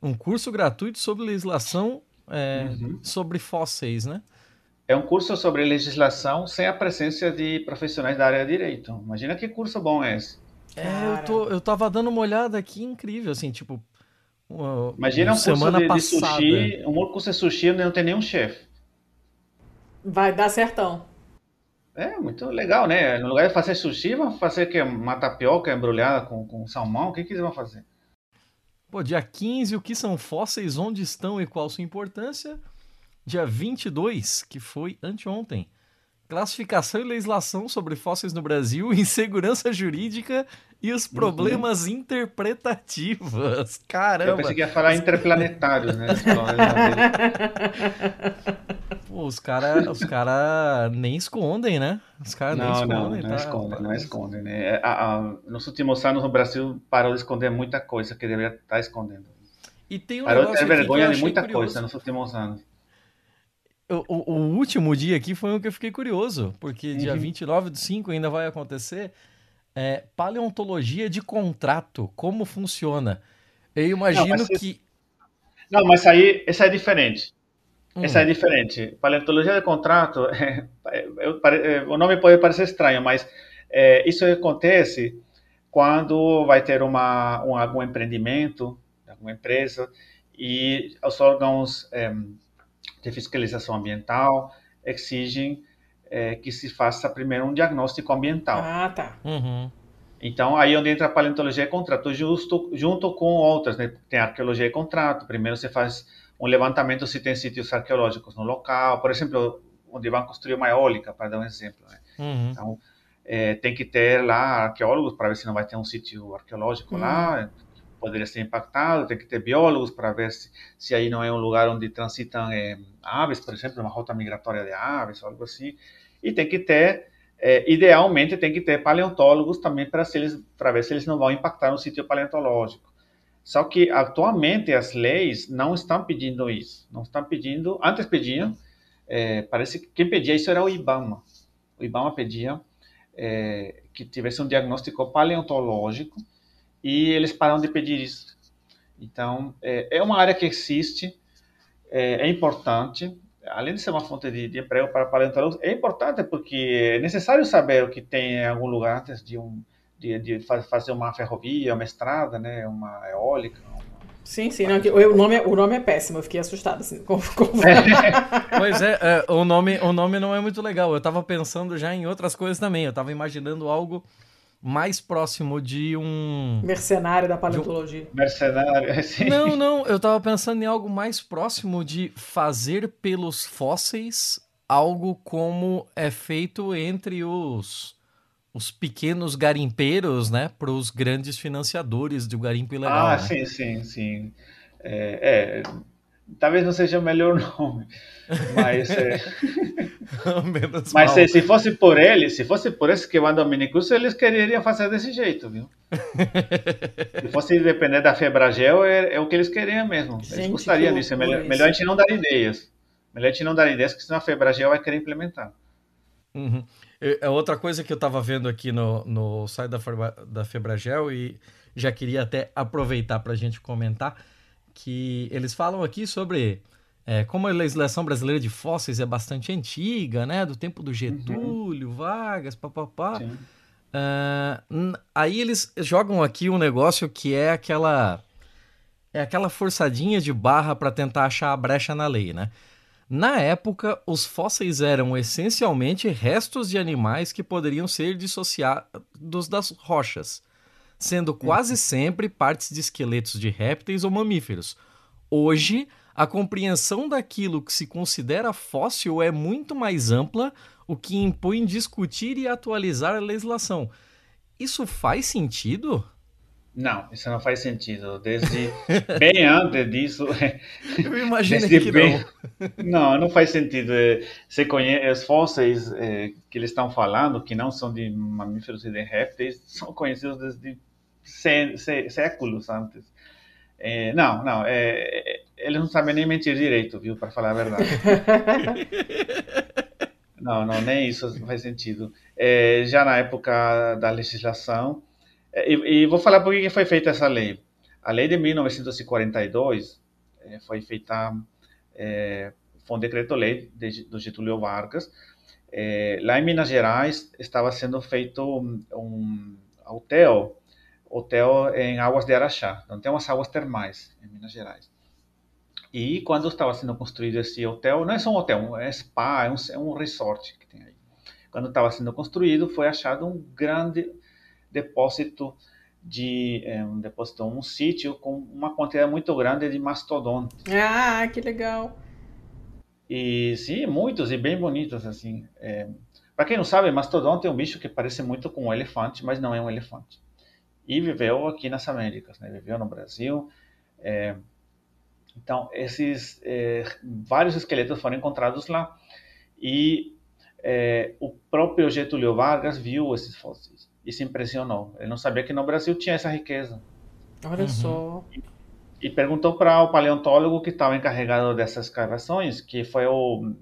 um curso gratuito sobre legislação é, uhum. sobre fósseis, né? É um curso sobre legislação sem a presença de profissionais da área de direito. Imagina que curso bom é esse. É, eu, tô, eu tava dando uma olhada aqui, incrível, assim, tipo. Uma, Imagina um curso de, de, sushi, um curso de sushi onde não tem nenhum chefe. Vai dar certão. É, muito legal, né? No lugar de fazer sushi, vão fazer que uma tapioca embrulhada com, com salmão, o que, que eles vão fazer? Pô, dia 15, o que são fósseis, onde estão e qual sua importância? dia 22, que foi anteontem. Classificação e legislação sobre fósseis no Brasil, insegurança jurídica e os problemas uhum. interpretativos. Caramba! Eu pensei que ia falar interplanetários, né? Pô, os caras os cara nem escondem, né? Os caras nem escondem. Não, não, tá? escondem, não escondem. Né? É, a, a, nos últimos anos o Brasil parou de esconder muita coisa que deveria estar escondendo. E tem um parou de ter vergonha de muita curioso. coisa nos últimos anos. O, o, último dia aqui foi o que eu fiquei curioso, porque uhum. dia 29 do 5 ainda vai acontecer. É, paleontologia de contrato, como funciona? Eu imagino não, que. Não, mas aí, essa é diferente. Hum. Essa é diferente. Paleontologia de contrato, é, é, o nome pode parecer estranho, mas é, isso acontece quando vai ter uma, um, algum empreendimento, alguma empresa, e os órgãos é, de fiscalização ambiental exigem é, que se faça primeiro um diagnóstico ambiental. Ah, tá. Uhum. Então, aí onde entra a paleontologia e contrato, justo, junto com outras, né? Tem arqueologia e contrato. Primeiro você faz um levantamento se tem sítios arqueológicos no local. Por exemplo, onde vão construir uma eólica, para dar um exemplo. Né? Uhum. Então, é, tem que ter lá arqueólogos para ver se não vai ter um sítio arqueológico uhum. lá poderia ser impactado, tem que ter biólogos para ver se, se aí não é um lugar onde transitam é, aves, por exemplo, uma rota migratória de aves, algo assim, e tem que ter, é, idealmente, tem que ter paleontólogos também para ver se eles não vão impactar no sítio paleontológico. Só que atualmente as leis não estão pedindo isso, não estão pedindo, antes pediam, é, parece que quem pedia isso era o IBAMA. O IBAMA pedia que tivesse um diagnóstico paleontológico e eles param de pedir isso. Então, é, é uma área que existe, é, é, importante, além de ser uma fonte de, de emprego para paleontólogos, é importante porque é necessário saber o que tem em algum lugar antes de, um, de, de fazer uma ferrovia, uma estrada, né, uma eólica, Sim, sim, não, o, nome, é, o nome é péssimo, eu fiquei assustado assim. Com, com... pois é, é, o, nome, o nome não é muito legal. Eu tava pensando já em outras coisas também. Eu tava imaginando algo mais próximo de um. Mercenário da paleontologia. Um... Mercenário, sim. Não, não, eu tava pensando em algo mais próximo de fazer pelos fósseis algo como é feito entre os os pequenos garimpeiros, né, para os grandes financiadores do garimpo ilegal. Ah, né? sim, sim, sim. É, é, talvez não seja o melhor nome, mas é... mas se, se, fosse por ele, se fosse por esse que vão ao minicurso, eles queriam fazer desse jeito, viu? se fosse depender da Febragel, é, é o que eles queriam mesmo. Eles gente, gostariam disso. É melhor, melhor, a gente não dar ideias. Melhor a gente não dar ideias, porque senão a Febragel vai querer implementar. Uhum. É outra coisa que eu estava vendo aqui no, no site da, da Febragel e já queria até aproveitar para a gente comentar que eles falam aqui sobre é, como a legislação brasileira de fósseis é bastante antiga, né? Do tempo do Getúlio, uhum. Vargas, papapá. Uh, aí eles jogam aqui um negócio que é aquela é aquela forçadinha de barra para tentar achar a brecha na lei, né? Na época, os fósseis eram essencialmente restos de animais que poderiam ser dissociados das rochas, sendo quase uhum. sempre partes de esqueletos de répteis ou mamíferos. Hoje, a compreensão daquilo que se considera fóssil é muito mais ampla, o que impõe discutir e atualizar a legislação. Isso faz sentido? Não, isso não faz sentido. Desde bem antes disso. Eu imagino que bem... não. Não, não faz sentido. É, você conhece os fósseis é, que eles estão falando, que não são de mamíferos e de répteis, são conhecidos desde sé, sé, séculos antes. É, não, não. É, eles não sabem nem mentir direito, viu? Para falar a verdade. não, não, nem isso faz sentido. É, já na época da legislação e, e, vou falar por que foi feita essa lei. A lei de 1942 é, foi feita, é, foi um decreto-lei de, do Getúlio Vargas. É, lá em Minas Gerais estava sendo feito um, um hotel, hotel em Águas de Araxá. Então tem umas águas termais em Minas Gerais. E quando estava sendo construído esse hotel, não é só um hotel, é um spa, é um, é um resort que tem aí. Quando estava sendo construído, foi achado um grande depósito de é, um depósito, um sítio com uma quantidade muito grande de mastodontes. Ah, que legal! E sim, muitos e bem bonitos assim. É, Para quem não sabe, mastodonte é um bicho que parece muito com um elefante, mas não é um elefante. E viveu aqui nas Américas, né? Viveu no Brasil. É, então, esses é, vários esqueletos foram encontrados lá e é, o próprio Getúlio Vargas viu esses fósseis e se impressionou. Ele não sabia que no Brasil tinha essa riqueza. Olha uhum. só. E, e perguntou para o paleontólogo que estava encarregado dessas escavações, que foi o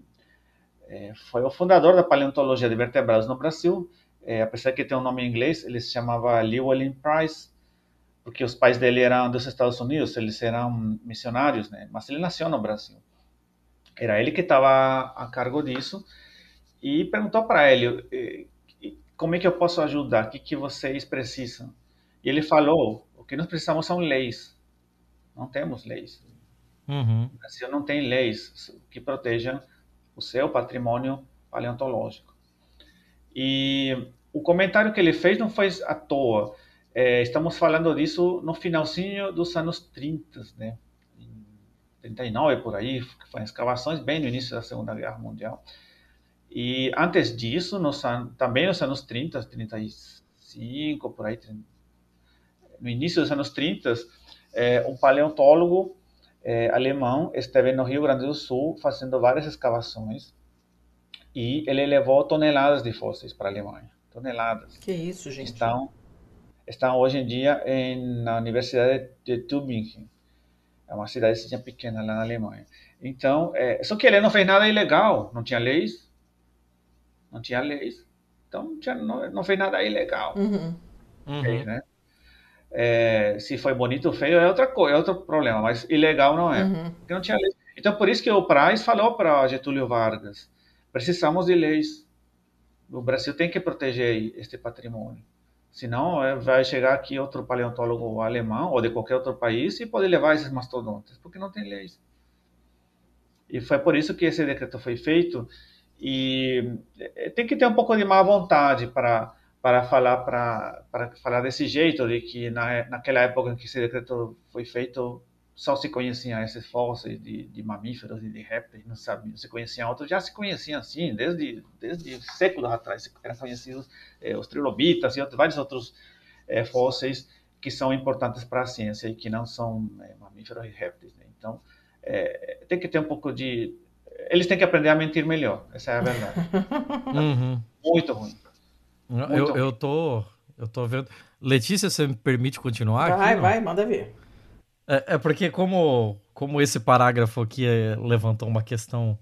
é, foi o fundador da paleontologia de vertebrados no Brasil. É, apesar de que tem um nome em inglês, ele se chamava Llewellyn Price, porque os pais dele eram dos Estados Unidos, eles eram missionários, né? Mas ele nasceu no Brasil. Era ele que estava a cargo disso e perguntou para ele como é que eu posso ajudar? O que, que vocês precisam? E ele falou, o que nós precisamos são leis. Não temos leis. Uhum. O Brasil não tem leis que protejam o seu patrimônio paleontológico. E o comentário que ele fez não foi à toa. É, estamos falando disso no finalzinho dos anos 30, né? 39 por aí, que foram escavações bem no início da Segunda Guerra Mundial. E antes disso, nos, também nos anos 30, 35, por aí, no início dos anos 30, é, um paleontólogo é, alemão esteve no Rio Grande do Sul fazendo várias escavações e ele levou toneladas de fósseis para a Alemanha. Toneladas. Que isso, gente. Estão, estão hoje em dia em, na Universidade de Tübingen. É uma cidade pequena lá na Alemanha. Então, é, só que ele não fez nada ilegal, não tinha leis, não tinha leis, então não, tinha, não, não fez nada ilegal. Uhum. Uhum. Fez, né? É, se foi bonito ou feio é outra coisa, é outro problema, mas ilegal não é, uhum. porque não tinha leis. Então por isso que o Price falou para Getúlio Vargas, precisamos de leis. O Brasil tem que proteger este patrimônio. Senão é, vai chegar aqui outro paleontólogo alemão ou de qualquer outro país e pode levar esses mastodontes, porque não tem leis. E foi por isso que esse decreto foi feito e eh, tem que ter um pouco de má vontade para para falar para falar desse jeito de que na, naquela época em que esse decreto foi feito só se conheciam esses fósseis de, de mamíferos e de répteis, não não se conheciam outros, já se conheciam assim, desde, desde séculos atrás, eram conhecidos eh, os trilobitas e outros, vários outros eh, fósseis que são importantes para a ciência e que não são eh, mamíferos e répteis. Né? Então, tem que ter um pouco de eles têm que aprender a mentir melhor. Essa é a verdade. Uhum. Muito ruim. Muito eu, ruim. eu tô. Eu tô vendo. Letícia, você me permite continuar? Vai, aqui, vai, manda ver. É, é, porque, como, como esse parágrafo aqui é, levantou uma questão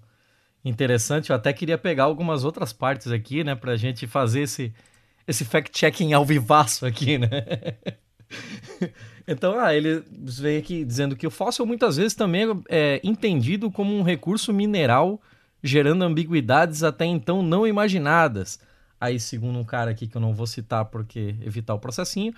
interessante, eu até queria pegar algumas outras partes aqui, né, pra gente fazer esse, esse fact-checking ao vivaço aqui, né? Então, ah, ele vem aqui dizendo que o fóssil muitas vezes também é entendido como um recurso mineral, gerando ambiguidades até então não imaginadas. Aí, segundo um cara aqui que eu não vou citar porque evitar o processinho,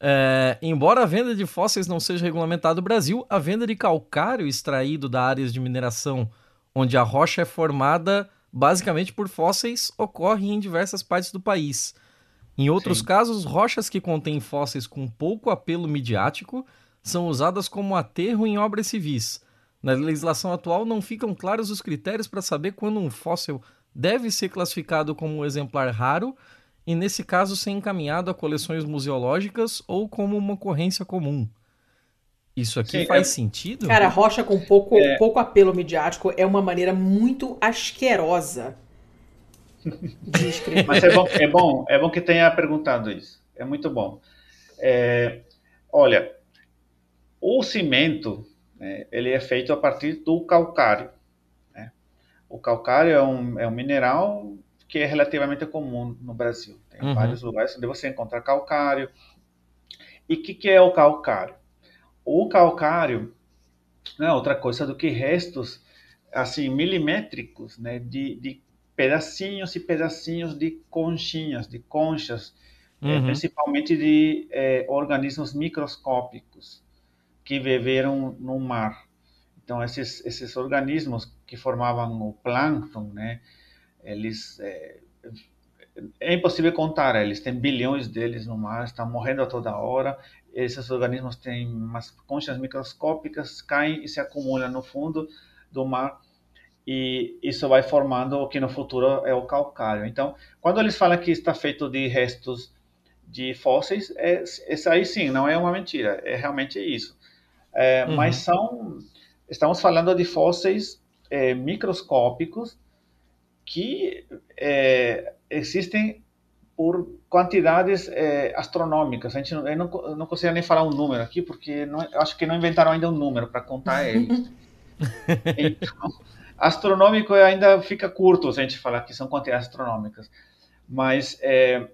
é, embora a venda de fósseis não seja regulamentada no Brasil, a venda de calcário extraído da áreas de mineração onde a rocha é formada basicamente por fósseis, ocorre em diversas partes do país. Em outros Sim. casos, rochas que contêm fósseis com pouco apelo midiático são usadas como aterro em obras civis. Na legislação atual, não ficam claros os critérios para saber quando um fóssil deve ser classificado como um exemplar raro e, nesse caso, ser encaminhado a coleções museológicas ou como uma ocorrência comum. Isso aqui Sim, faz é... sentido? Cara, rocha com pouco, é... pouco apelo midiático é uma maneira muito asquerosa de escrever. Mas é bom, é bom, é bom que tenha perguntado isso. É muito bom. É, olha, o cimento né, ele é feito a partir do calcário. Né? O calcário é um, é um mineral que é relativamente comum no Brasil. Tem uhum. vários lugares onde você encontra calcário. E o que, que é o calcário? O calcário não é outra coisa do que restos assim milimétricos, né, de, de pedacinhos e pedacinhos de conchinhas, de conchas, eh, uhum. principalmente de é, organismos microscópicos que viveram no mar. Então esses esses organismos que formavam o plâncton, né, eles é, é impossível contar, eles têm bilhões deles no mar, estão morrendo a toda hora esses organismos têm umas conchas microscópicas, caem e se acumulam no fundo do mar e isso vai formando o que no futuro é o calcário. Então, quando eles falam que está feito de restos de fósseis, é, isso aí sim, não é uma mentira, é realmente isso. É, uhum. Mas são, estamos falando de fósseis é, microscópicos que é, existem por quantidades é, astronômicas. A gente não, eu não, eu não consigo nem falar um número aqui, porque não, acho que não inventaram ainda um número para contar eles. então, astronômico ainda fica curto se a gente falar que são quantidades astronômicas. Mas é,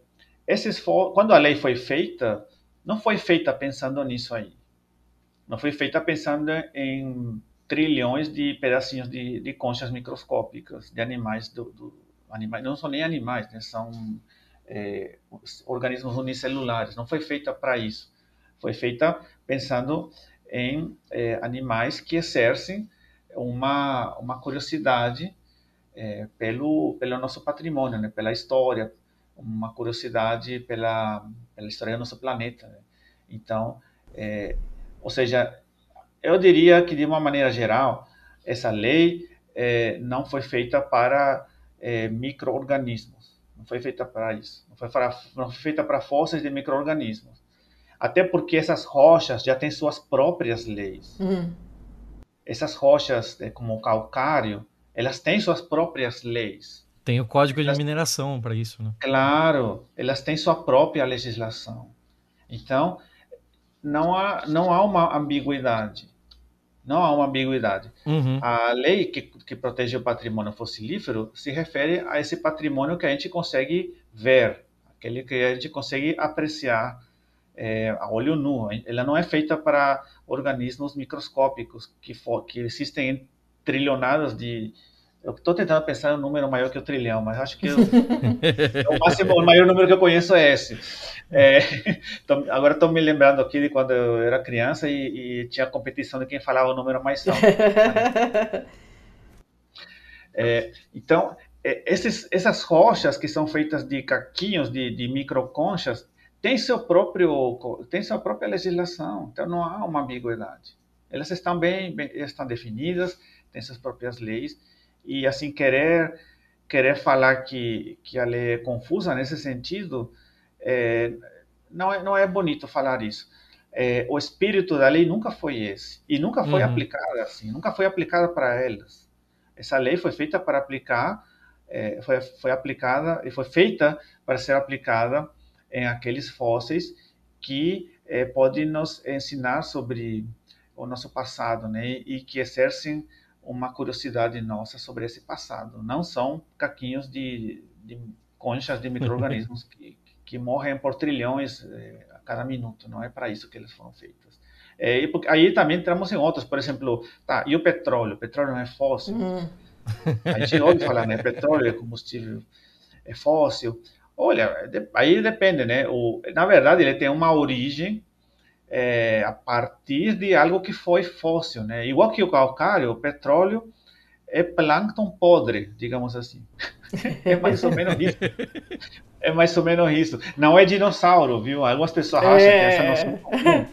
esses quando a lei foi feita, não foi feita pensando nisso aí. Não foi feita pensando em trilhões de pedacinhos de, de conchas microscópicas de animais do, do animais não são nem animais, né? são é, organismos unicelulares. Não foi feita para isso. Foi feita pensando em é, animais que exercem uma, uma curiosidade é, pelo, pelo nosso patrimônio, né? pela história, uma curiosidade pela, pela história do nosso planeta. Né? Então, é, ou seja, eu diria que de uma maneira geral, essa lei é, não foi feita para é, microorganismos não foi feita para isso. Não foi, para, não foi feita para fósseis de micro-organismos. Até porque essas rochas já têm suas próprias leis. Uhum. Essas rochas, é, como o calcário, elas têm suas próprias leis. Tem o código elas, de mineração para isso, né? Claro, elas têm sua própria legislação. Então, não há, não há uma ambiguidade. Não há uma ambiguidade. Uhum. A lei que, que protege o patrimônio fossilífero se refere a esse patrimônio que a gente consegue ver, aquele que a gente consegue apreciar é, a olho nu. Ela não é feita para organismos microscópicos que, for, que existem trilionadas de, eu estou tentando pensar em um número maior que o trilhão, mas acho que eu, o máximo, o maior número que eu conheço é esse. É, tô, agora estou me lembrando aqui de quando eu era criança e, e tinha competição de quem falava o número mais alto. é, então, é, esses, essas rochas que são feitas de caquinhos, de, de microconchas, têm seu próprio, tem sua própria legislação. Então, não há uma ambiguidade. Elas estão bem, bem estão definidas, têm suas próprias leis e assim querer querer falar que, que a lei é confusa nesse sentido é, não é não é bonito falar isso é, o espírito da lei nunca foi esse e nunca foi uhum. aplicada assim nunca foi aplicada para elas essa lei foi feita para aplicar é, foi foi aplicada e foi feita para ser aplicada em aqueles fósseis que é, podem nos ensinar sobre o nosso passado né e que exercem uma curiosidade nossa sobre esse passado. Não são caquinhos de, de conchas de micro-organismos que, que morrem por trilhões eh, a cada minuto. Não é para isso que eles foram feitos. É, e aí também entramos em outros, por exemplo, tá, e o petróleo? O petróleo não é fóssil? Uhum. A gente ouve falar, né? Petróleo é combustível, é fóssil. Olha, aí depende, né? O, na verdade, ele tem uma origem é, a partir de algo que foi fóssil, né? Igual que o calcário, o petróleo é plâncton podre, digamos assim. é mais ou menos isso. É mais ou menos isso. Não é dinossauro, viu? Algumas pessoas acham é... que essa noção comum.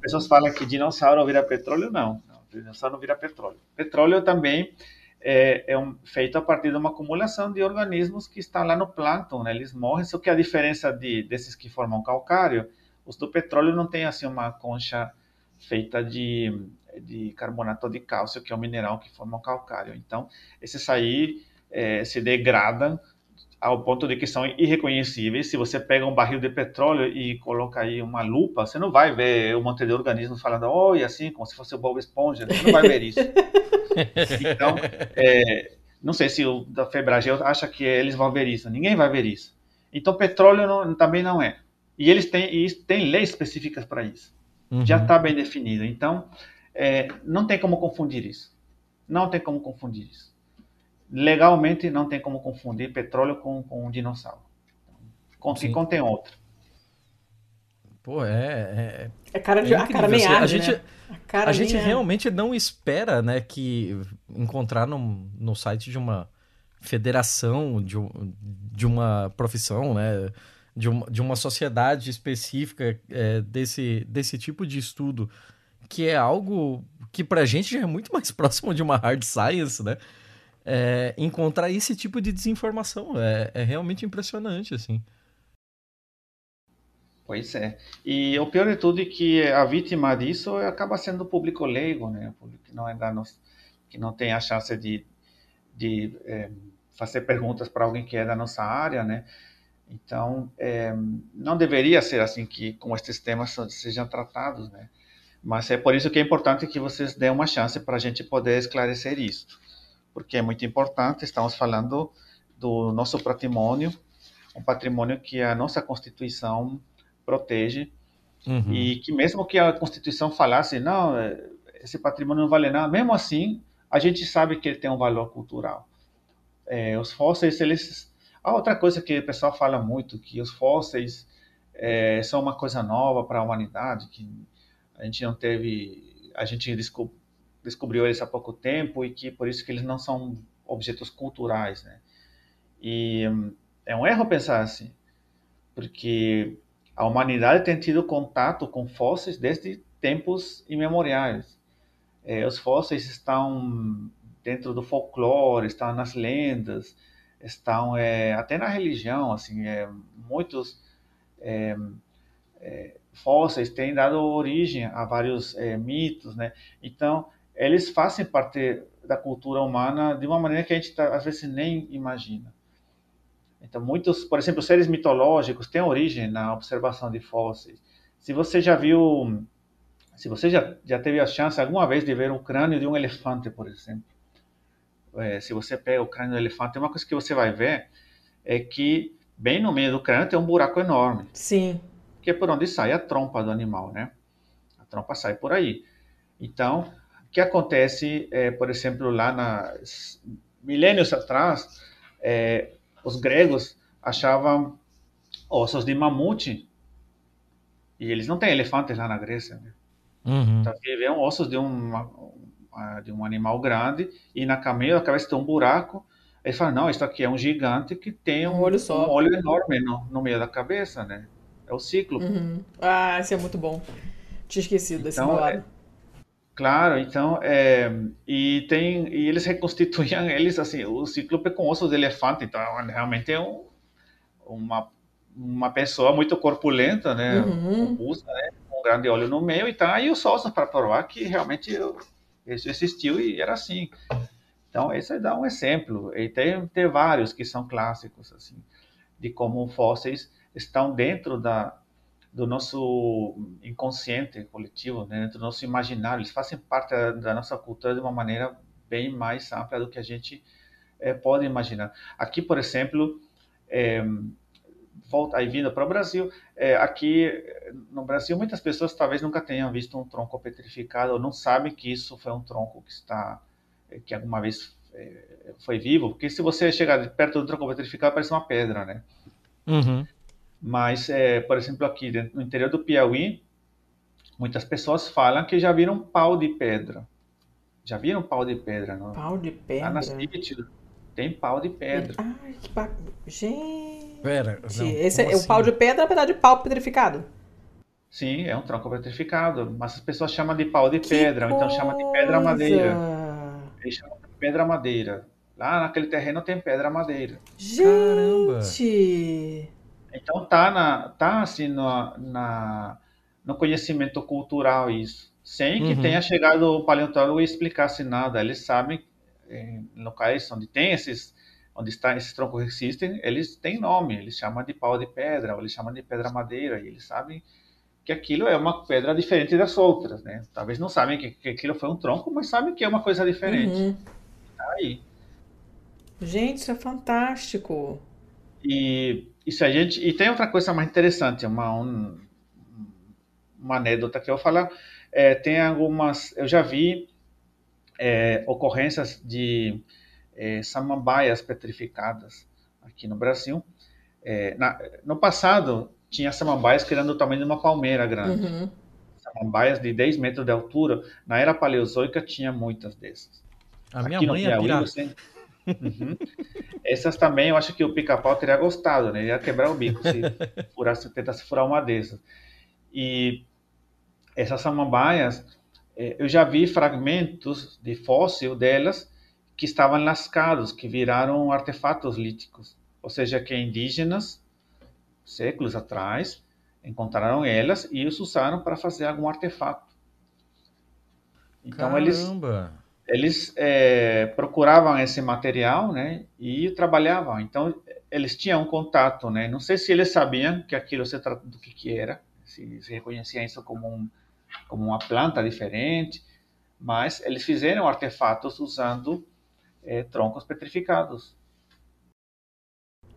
Pessoas falam que dinossauro vira petróleo, não. não dinossauro não vira petróleo. Petróleo também é, é um, feito a partir de uma acumulação de organismos que estão lá no plâncton, né? Eles morrem, só que a diferença de, desses que formam calcário, os do petróleo não tem assim uma concha feita de, de carbonato de cálcio, que é o mineral que forma o calcário. Então, esses aí é, se degradam ao ponto de que são irreconhecíveis. Se você pega um barril de petróleo e coloca aí uma lupa, você não vai ver um monte de organismos falando, oi, assim, como se fosse o Bob Esponja, você não vai ver isso. então, é, não sei se o da Febragel acha que eles vão ver isso, ninguém vai ver isso. Então, petróleo não, também não é. E eles têm, e têm leis específicas para isso. Uhum. Já está bem definido. Então, é, não tem como confundir isso. Não tem como confundir isso. Legalmente, não tem como confundir petróleo com, com um dinossauro. Se contém outro. Pô, é. É, é cara de. É a cara nem arde, a gente, né? a, a gente realmente não espera, né, que encontrar no, no site de uma federação, de, de uma profissão, né, de uma, de uma sociedade específica é, desse, desse tipo de estudo, que é algo que pra gente já é muito mais próximo de uma hard science, né? É, encontrar esse tipo de desinformação é, é realmente impressionante, assim. Pois é. E o pior de tudo é que a vítima disso acaba sendo o público leigo, né? O público que não, ainda não, que não tem a chance de, de é, fazer perguntas para alguém que é da nossa área, né? Então, é, não deveria ser assim que com estes temas sejam tratados, né? Mas é por isso que é importante que vocês dêem uma chance para a gente poder esclarecer isso, porque é muito importante. Estamos falando do nosso patrimônio, um patrimônio que a nossa Constituição protege uhum. e que mesmo que a Constituição falasse não é, esse patrimônio não vale nada, mesmo assim a gente sabe que ele tem um valor cultural. É, os fósseis eles a outra coisa que o pessoal fala muito que os fósseis é, são uma coisa nova para a humanidade que a gente não teve a gente descob, descobriu eles há pouco tempo e que por isso que eles não são objetos culturais, né? E é um erro pensar assim, porque a humanidade tem tido contato com fósseis desde tempos imemoriais. É, os fósseis estão dentro do folclore, estão nas lendas, estão é, até na religião, assim, é, muitos é, é fósseis têm dado origem a vários é, mitos, né? Então, eles fazem parte da cultura humana de uma maneira que a gente tá, às vezes nem imagina. Então, muitos, por exemplo, seres mitológicos têm origem na observação de fósseis. Se você já viu, se você já, já teve a chance alguma vez de ver um crânio de um elefante, por exemplo, é, se você pega o crânio do elefante, uma coisa que você vai ver é que bem no meio do crânio tem um buraco enorme. Sim. Que é por onde sai a trompa do animal, né? A trompa sai por aí. Então, o que acontece, é, por exemplo, lá nas milênios atrás, é, os gregos achavam ossos de mamute e eles não têm elefantes lá na Grécia. Né? Uhum. Então, viam ossos de um, de um animal grande e na cabeça, a cabeça tem um buraco. Eles falam, não, isso aqui é um gigante que tem um, um olho só. Um olho enorme no, no meio da cabeça, né? É o ciclo. Uhum. Ah, isso é muito bom. Tinha esquecido desse então, é, Claro, então, é, e tem, e eles reconstituíam eles assim, o cíclope com ossos de elefante, então realmente é um, uma, uma pessoa muito corpulenta, né, uhum. robusta, né, com um grande olho no meio, e tá aí os ossos para provar que realmente existiu e era assim. Então, esse dá um exemplo, e tem, tem vários que são clássicos, assim, de como fósseis estão dentro da, do nosso inconsciente coletivo, né, do nosso imaginário. Eles fazem parte da, da, nossa cultura de uma maneira bem mais ampla do que a gente é, pode imaginar. Aqui, por exemplo, é, volta aí vindo para o Brasil, é, aqui no Brasil muitas pessoas talvez nunca tenham visto um tronco petrificado ou não sabem que isso foi um tronco que está que alguma vez foi vivo, porque se você chegar perto do tronco petrificado parece uma pedra, né? Uhum. Mas, é, por exemplo, aqui no interior do Piauí, muitas pessoas falam que já viram pau de pedra. Já viram pau de pedra? Não? Pau de pedra? Lá na sítio tem pau de pedra. Ai, que bacana. Gente. Pera, não, esse é, assim? o pau de pedra é pedaço de pau petrificado. Sim, é um tronco petrificado, mas as pessoas chamam de pau de que pedra, coisa. então chama de pedra madeira. Eles chamam de pedra madeira. Lá naquele terreno tem pedra madeira. Gente! Então tá, na, tá assim no, na, no conhecimento cultural isso. Sem que uhum. tenha chegado o paleontólogo e explicasse nada. Eles sabem em locais onde tem esses onde está esses troncos existem, eles têm nome, eles chamam de pau de pedra, ou eles chamam de pedra madeira, e eles sabem que aquilo é uma pedra diferente das outras, né? Talvez não sabem que, que aquilo foi um tronco, mas sabem que é uma coisa diferente. Uhum. Tá aí. Gente, isso é fantástico. E isso a gente e tem outra coisa mais interessante, uma um, uma anedota que eu vou falar. É, tem algumas, eu já vi é, ocorrências de é, samambaias petrificadas aqui no Brasil. É, na, no passado, tinha samambaias que eram do tamanho de uma palmeira grande. Uhum. Samambaias de 10 metros de altura. Na era paleozoica tinha muitas dessas. A minha mãe é pirata. Você... Uhum. Essas também eu acho que o pica-pau teria gostado, né? Ele ia quebrar o bico se furasse, tentasse furar uma dessas. E essas samambaias, é, eu já vi fragmentos de fóssil delas que estavam lascados, que viraram artefatos líticos. Ou seja, que indígenas séculos atrás, encontraram elas e os usaram para fazer algum artefato. Então Caramba. eles eles é, procuravam esse material, né, e trabalhavam. Então eles tinham um contato, né. Não sei se eles sabiam que aquilo se trata do que, que era, se, se reconheciam isso como um como uma planta diferente, mas eles fizeram artefatos usando é, troncos petrificados.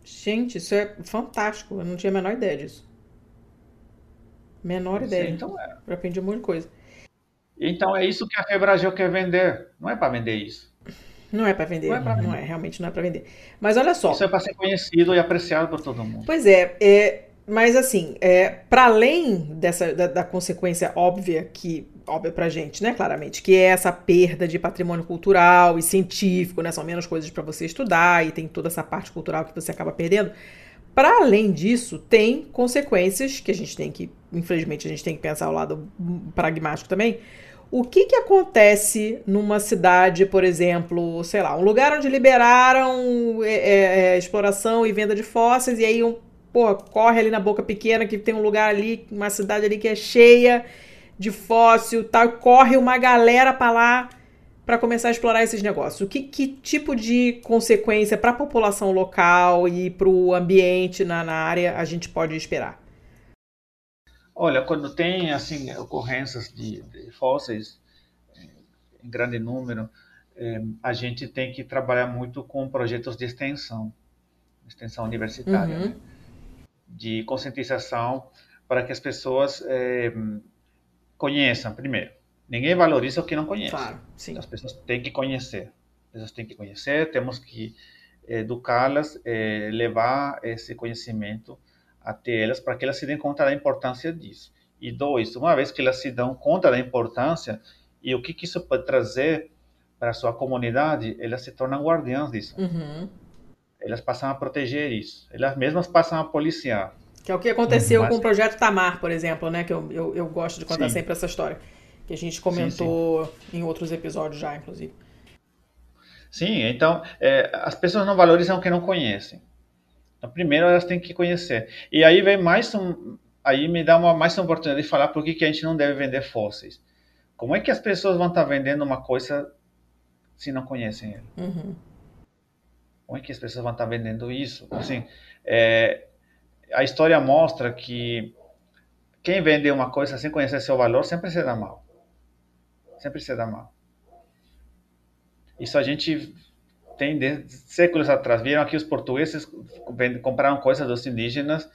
Gente, isso é fantástico. Eu não tinha a menor ideia disso. Menor ideia. Sim, então é. Eu aprendi muita coisa. Então é isso que a Febrasil quer vender. Não é para vender isso. Não é para vender. Não é, vender. não é, realmente não é para vender. Mas olha só. Isso é para ser conhecido e apreciado por todo mundo. Pois é, é mas assim, é, para além dessa da, da, consequência óbvia que óbvia pra gente, né, claramente, que é essa perda de patrimônio cultural e científico, né, são menos coisas para você estudar e tem toda essa parte cultural que você acaba perdendo. Para além disso, tem consequências que a gente tem que, infelizmente, a gente tem que pensar ao lado pragmático também. O que, que acontece numa cidade, por exemplo, sei lá, um lugar onde liberaram é, é, é exploração e venda de fósseis, e aí um pô, corre ali na boca pequena que tem um lugar ali, uma cidade ali que é cheia de fóssil, tal, corre uma galera para lá para começar a explorar esses negócios. O que, que tipo de consequência para a população local e para o ambiente na, na área a gente pode esperar? Olha, quando tem assim ocorrências de, de fósseis em grande número, eh, a gente tem que trabalhar muito com projetos de extensão, extensão universitária. Uhum. Né? de conscientização para que as pessoas é, conheçam primeiro. Ninguém valoriza o que não conhece. Claro, sim. As pessoas têm que conhecer. As pessoas têm que conhecer, temos que educá-las, é, levar esse conhecimento até elas para que elas se dêem conta da importância disso. E dois, uma vez que elas se dão conta da importância e o que, que isso pode trazer para a sua comunidade, elas se tornam guardiãs disso. Uhum elas passam a proteger isso. Elas mesmas passam a policiar. Que é o que aconteceu Mas... com o projeto Tamar, por exemplo, né? Que eu, eu, eu gosto de contar sim. sempre essa história. Que a gente comentou sim, sim. em outros episódios já, inclusive. Sim, então é, as pessoas não valorizam o que não conhecem. Então, primeiro elas têm que conhecer. E aí vem mais um, aí me dá uma mais uma oportunidade de falar por que, que a gente não deve vender fósseis. Como é que as pessoas vão estar vendendo uma coisa se não conhecem ele? Uhum. Como é que as pessoas vão estar vendendo isso? Assim, é, a história mostra que quem vende uma coisa sem conhecer seu valor sempre se dá mal. Sempre se dá mal. Isso a gente tem de séculos atrás. Viram aqui os portugueses compraram coisas dos indígenas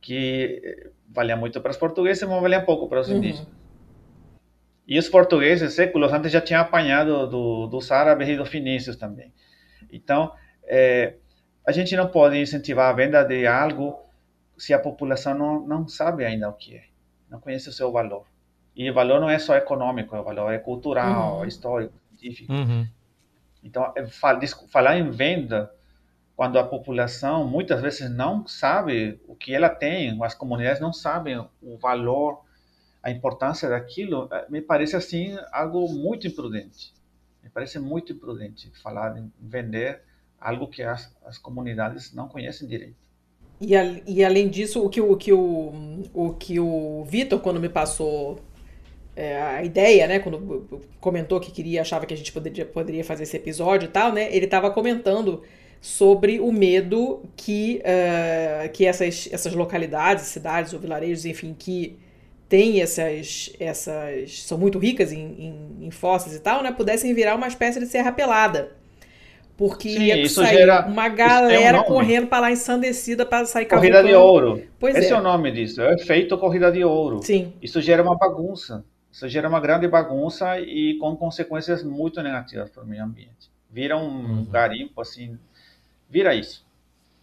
que valia muito para os portugueses, mas valia pouco para os uhum. indígenas. E os portugueses, séculos antes, já tinham apanhado do, dos árabes e dos fenícios também. Então, é, a gente não pode incentivar a venda de algo se a população não, não sabe ainda o que é, não conhece o seu valor. E o valor não é só econômico, o valor é cultural, uhum. histórico, científico. Uhum. Então, é falar em venda, quando a população muitas vezes não sabe o que ela tem, as comunidades não sabem o valor, a importância daquilo, eh, me parece assim algo muito imprudente. Me parece muito imprudente falar em vender algo que as, as comunidades não conhecem direito. E, a, e além disso, o que o, que o, o, que o Vitor, quando me passou é, a ideia, né, quando comentou que queria, achava que a gente poderia, poderia fazer esse episódio e tal, né, ele estava comentando sobre o medo que, uh, que essas, essas localidades, cidades ou vilarejos, enfim, que têm essas, essas são muito ricas em, em, em fósseis e tal, né, pudessem virar uma espécie de serra pelada. Porque Sim, ia sair gera, uma galera um correndo para lá ensandecida para sair Corrida de ouro. Pois Esse é. é o nome disso. É o efeito corrida de ouro. Sim. Isso gera uma bagunça. Isso gera uma grande bagunça e com consequências muito negativas para o meio ambiente. Vira um uhum. garimpo, assim, vira isso.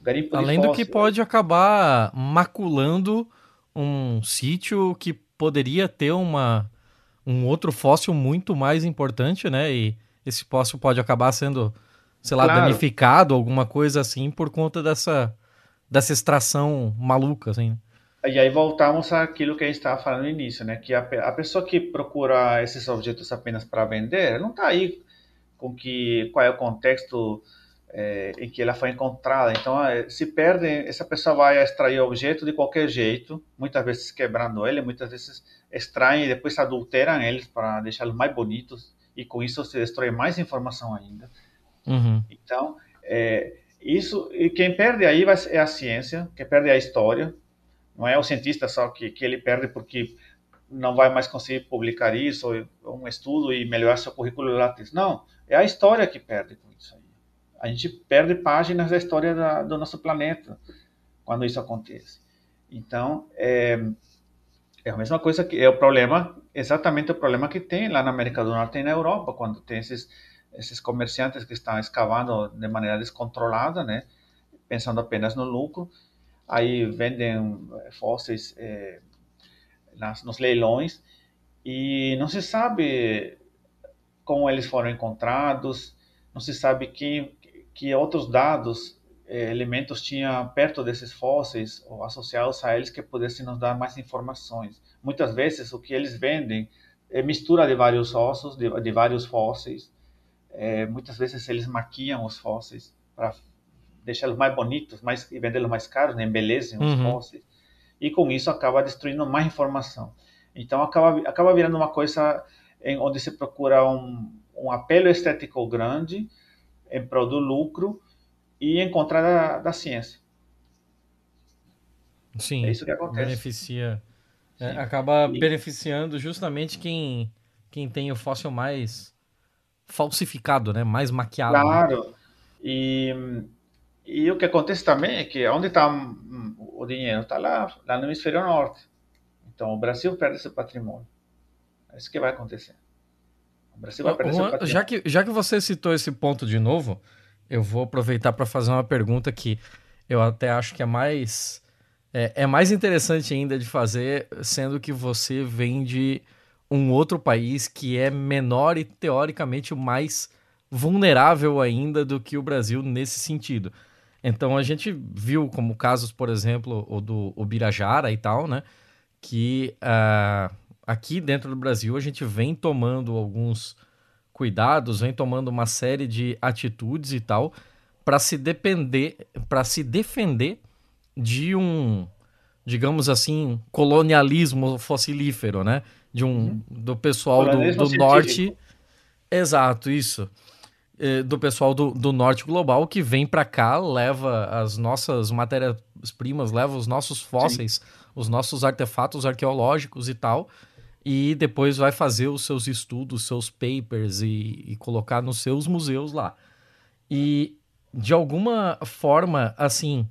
Garimpo Além do que pode acabar maculando um sítio que poderia ter uma, um outro fóssil muito mais importante, né? E esse fóssil pode acabar sendo, sei lá, claro. danificado, alguma coisa assim, por conta dessa, dessa extração maluca, assim. E aí voltamos àquilo que a gente estava falando no início, né? Que a, a pessoa que procura esses objetos apenas para vender, não está aí com que qual é o contexto é, em que ela foi encontrada. Então, é, se perde, essa pessoa vai extrair o objeto de qualquer jeito, muitas vezes quebrando ele, muitas vezes extraem e depois adulteram eles para deixá-los mais bonitos e com isso se destrói mais informação ainda. Uhum. Então, é, isso e quem perde aí vai, é a ciência, que perde a história, não é o cientista só que, que ele perde porque não vai mais conseguir publicar isso, ou um estudo e melhorar seu currículo látex. Não, é a história que perde com isso aí. A gente perde páginas da história da, do nosso planeta quando isso acontece. Então, é, é a mesma coisa que é o problema, exatamente o problema que tem lá na América do Norte e na Europa, quando tem esses, esses comerciantes que estão escavando de maneira descontrolada, né, pensando apenas no lucro, aí vendem eh, fósseis é, nas, nos leilões e não se sabe como eles foram encontrados, não se sabe que, que outros dados, é, elementos tinha perto desses fósseis ou associados a eles que pudessem nos dar mais informações. Muitas vezes o que eles vendem é mistura de vários ossos, de, de vários fósseis. É, muitas vezes eles maquiam os fósseis para deixá-los mais bonitos mais, e vendê-los mais caros, né? embelezem os uhum. fósseis, e com isso acaba destruindo mais informação. Então acaba, acaba virando uma coisa em onde se procura um, um apelo estético grande em prol do lucro e em contra da, da ciência. Sim, é isso que acontece. Beneficia, é, acaba e... beneficiando justamente quem, quem tem o fóssil mais falsificado, né? Mais maquiado. Claro. Né? E e o que acontece também é que onde está o dinheiro? Está lá, lá no hemisfério norte. Então o Brasil perde esse patrimônio. É isso que vai acontecer. O Brasil vai perder Juan, patrimônio. Já que, já que você citou esse ponto de novo, eu vou aproveitar para fazer uma pergunta que eu até acho que é mais é, é, mais interessante ainda de fazer, sendo que você vem de um outro país que é menor e teoricamente mais vulnerável ainda do que o Brasil nesse sentido. Então a gente viu como casos, por exemplo, o do Ubirajara e tal, né? Que uh, aqui dentro do Brasil a gente vem tomando alguns cuidados, vem tomando uma série de atitudes e tal para se depender, para se defender de um, digamos assim, colonialismo fossilífero, né? De um uhum. do pessoal do, do norte. Exato, isso. Eh, do pessoal do, do norte global que vem para cá, leva as nossas matérias-primas, leva os nossos fósseis, Sim. os nossos artefatos arqueológicos e tal, e depois vai fazer os seus estudos, seus papers e, e colocar nos seus museus lá. E de alguma forma, assim,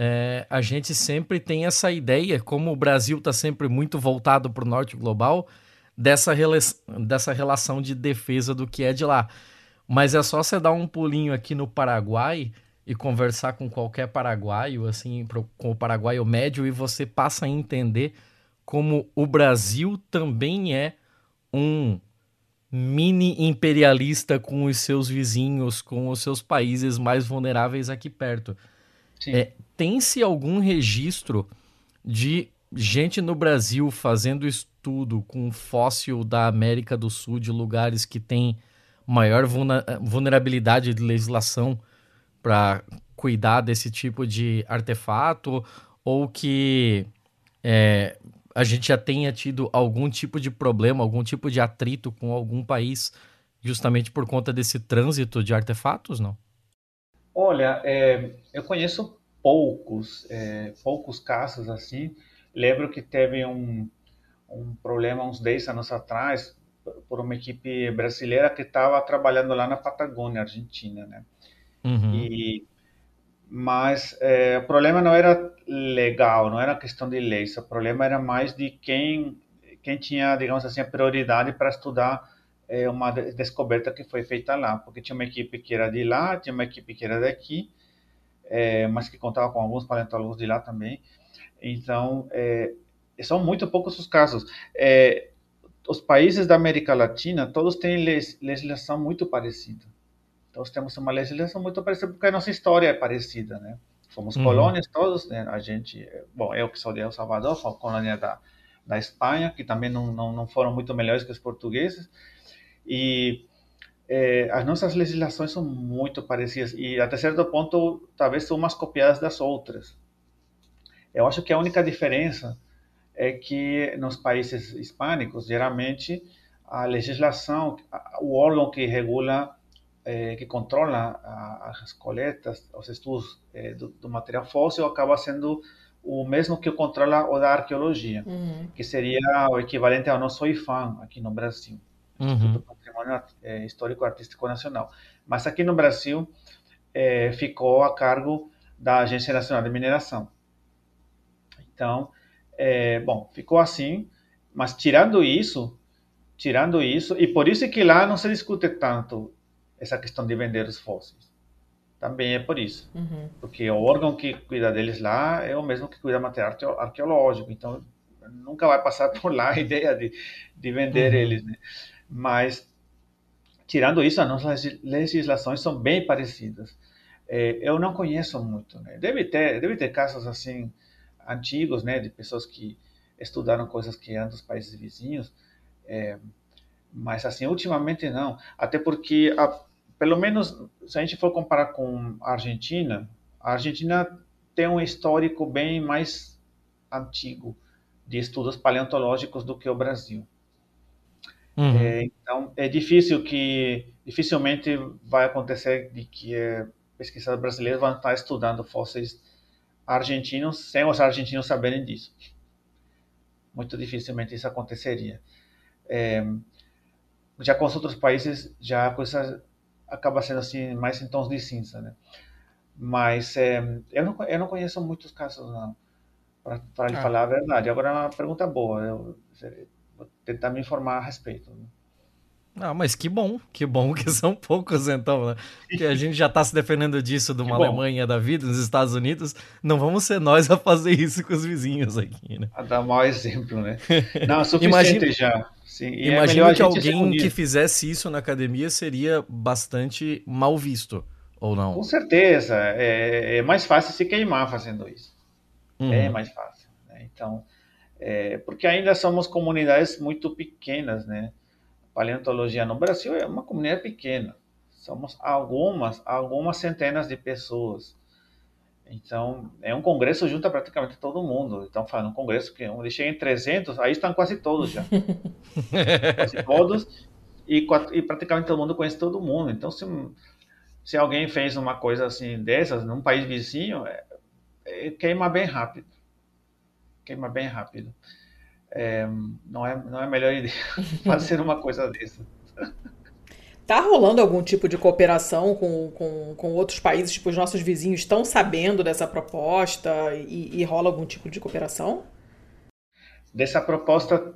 é, a gente sempre tem essa ideia, como o Brasil está sempre muito voltado para o norte global, dessa, dessa relação de defesa do que é de lá. Mas é só você dar um pulinho aqui no Paraguai e conversar com qualquer paraguaio, assim, pro, com o paraguaio médio, e você passa a entender como o Brasil também é um mini imperialista com os seus vizinhos, com os seus países mais vulneráveis aqui perto. É, Tem-se algum registro de gente no Brasil fazendo estudo com fóssil da América do Sul, de lugares que têm maior vulnerabilidade de legislação para cuidar desse tipo de artefato, ou que é, a gente já tenha tido algum tipo de problema, algum tipo de atrito com algum país, justamente por conta desse trânsito de artefatos, não? Olha, é, eu conheço poucos, é, poucos casos assim. Lembro que teve um, um problema uns 10 anos atrás por uma equipe brasileira que estava trabalhando lá na Patagônia, Argentina, né? Uhum. E mas é, o problema não era legal, não era questão de leis, o problema era mais de quem quem tinha, digamos assim, a prioridade para estudar é, uma descoberta que foi feita lá, porque tinha uma equipe que era de lá, tinha uma equipe que era daqui, é, mas que contava com alguns paleontólogos de lá também. Então, é, são muito poucos os casos. É, os países da América Latina, todos têm legislação muito parecida. Nós temos uma legislação muito parecida porque a nossa história é parecida, né? Fomos uhum. colônias todos, né? A gente, bom, eu que sou de El Salvador, sou colônia da, da Espanha, que também não, não, não foram muito melhores que os portugueses. E é, as nossas legislações são muito parecidas e até certo ponto talvez são umas copiadas das outras. Eu acho que a única diferença é que nos países hispânicos geralmente a legislação, o órgão que regula é, que controla a, as coletas, os estudos é, do, do, material fóssil, acaba sendo o mesmo que controla o da arqueologia, uhum. que seria o equivalente ao nosso IFAM aqui no Brasil, uhum. Instituto Patrimônio é, Histórico Artístico Nacional. Mas aqui no Brasil é, ficou a cargo da Agência Nacional de Mineração. Então, é, bom, ficou assim, mas tirando isso, tirando isso, e por isso que lá não se discute tanto essa questão de vender os fósseis. Também é por isso. Uhum. Porque o órgão que cuida deles lá é o mesmo que cuida do material arqueológico. Então, nunca vai passar por lá a ideia de, de vender uhum. eles. Né? Mas, tirando isso, as nossas legislações são bem parecidas. É, eu não conheço muito. Né? Deve, ter, deve ter casos assim antigos, né, de pessoas que estudaram coisas que eram dos países vizinhos. É, mas assim, ultimamente não. Até porque a, pelo menos se a gente for comparar com a Argentina, a Argentina tem um histórico bem mais antigo de estudos paleontológicos do que o Brasil. Uhum. É, então é difícil que dificilmente vai acontecer de que é, pesquisadores brasileiros vão estar estudando fósseis argentinos sem os argentinos saberem disso. Muito dificilmente isso aconteceria. É, já com os outros países já a coisa acaba sendo assim mais em tons de cinza, né? Mas é, eu, não, eu não conheço muitos casos não, para lhe ah. falar a verdade. Agora é uma pergunta boa, eu tentar me informar a respeito. Né? Ah, mas que bom, que bom que são poucos então, né? Que a gente já está se defendendo disso de uma Alemanha da vida, nos Estados Unidos, não vamos ser nós a fazer isso com os vizinhos aqui, né? A dar mau exemplo, né? Não, suficiente Imagina... já. Sim, Imagina é que alguém que fizesse isso na academia seria bastante mal visto, ou não? Com certeza. É, é mais fácil se queimar fazendo isso. Uhum. É mais fácil. Né? Então, é, porque ainda somos comunidades muito pequenas, né? paleontologia no Brasil é uma comunidade pequena. Somos algumas, algumas centenas de pessoas. Então, é um congresso junta praticamente todo mundo. Então, falando um congresso que onde chega em 300, aí estão quase todos já. quase todos. E, e, praticamente todo mundo conhece todo mundo. Então, se, se alguém fez uma coisa assim dessas num país vizinho, é, é, queima bem rápido. Queima bem rápido. É, não, é, não é a melhor ideia fazer uma coisa dessa. Tá rolando algum tipo de cooperação com, com, com outros países? Tipo, os nossos vizinhos estão sabendo dessa proposta e, e rola algum tipo de cooperação? Dessa proposta,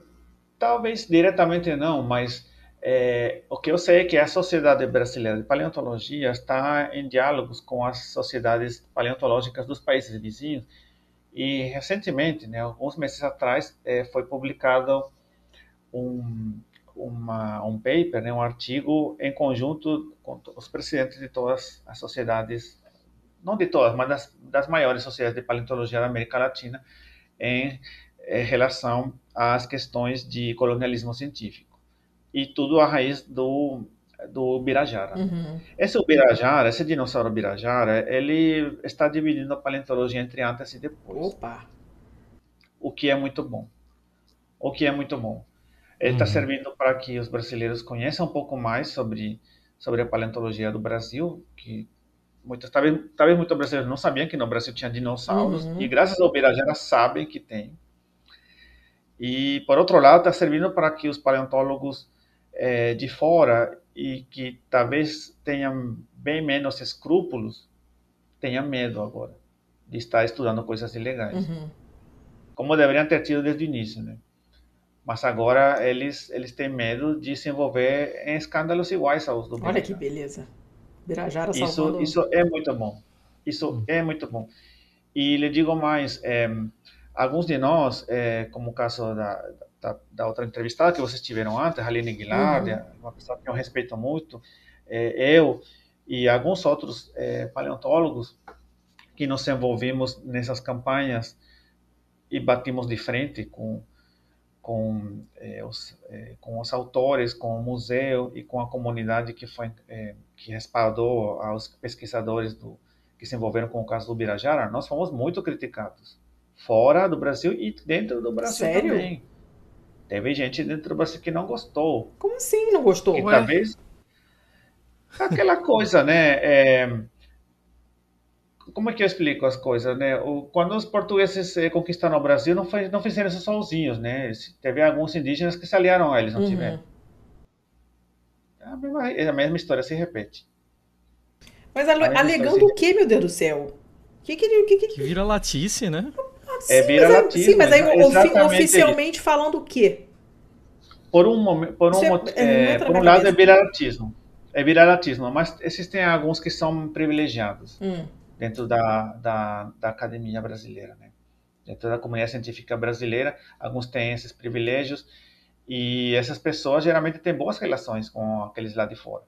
talvez diretamente não, mas é, o que eu sei é que a Sociedade Brasileira de Paleontologia está em diálogos com as sociedades paleontológicas dos países vizinhos E recentemente, né, alguns meses atrás, é, foi publicado um, uma, um paper, né, um artigo em conjunto com os presidentes de todas as sociedades, não de todas, mas das, das maiores sociedades de paleontologia da América Latina, em, em relação às questões de colonialismo científico. E tudo a raiz do, do Birajara. Uhum. Esse Birajara, esse dinossauro Birajara, ele está dividindo a paleontologia entre antes e depois. Opa! O que é muito bom. O que é muito bom. Ele está uhum. servindo para que os brasileiros conheçam um pouco mais sobre, sobre a paleontologia do Brasil, que muitos, talvez, talvez muitos brasileiros não sabiam que no Brasil tinha dinossauros, uhum. e graças ao Birajara sabem que tem. E, por outro lado, está servindo para que os paleontólogos é, de fora e que talvez tenham bem menos escrúpulos tenham medo agora de estar estudando coisas ilegais. Uhum. Como deveriam ter tido desde o início, né? Mas agora eles, eles têm medo de se envolver em escândalos iguais aos do Birajara. Olha que beleza. Birajara isso, salvando... Isso é muito bom. Isso hum. é muito bom. E lhe digo mais, é, alguns de nós, é, como o caso da, da, da, outra entrevistada que vocês tiveram antes, Aline Aguilar, uhum. uma pessoa que eu respeito muito, é, eu e alguns outros é, paleontólogos que nos envolvimos nessas campanhas e batimos de frente com com, é, os, é, com os autores, com o museu e com a comunidade que foi é, que respaldou aos pesquisadores do, que se envolveram com o caso do Birajara, nós fomos muito criticados fora do Brasil e dentro do Brasil Sério? também. Teve gente dentro do Brasil que não gostou. Como assim não gostou? E talvez aquela coisa, né? É, como é que eu explico as coisas, né? O, quando os portugueses eh, conquistaram o Brasil, não, foi, não fizeram isso sozinhos, né? Teve alguns indígenas que se aliaram a eles, não uhum. tiveram. É a, mesma, é a mesma história se repete. Mas alegando o que, meu Deus do céu? Que que ele, que, que... que vira latice, né? É vira latice. Sim, mas aí oficialmente isso. falando o quê? Por um, momento, por um, é, é, por um lado é viralatismo. É viralatismo, mas existem alguns que são privilegiados. Hum dentro da, da, da academia brasileira, né? Dentro da comunidade científica brasileira, alguns têm esses privilégios e essas pessoas geralmente têm boas relações com aqueles lá de fora.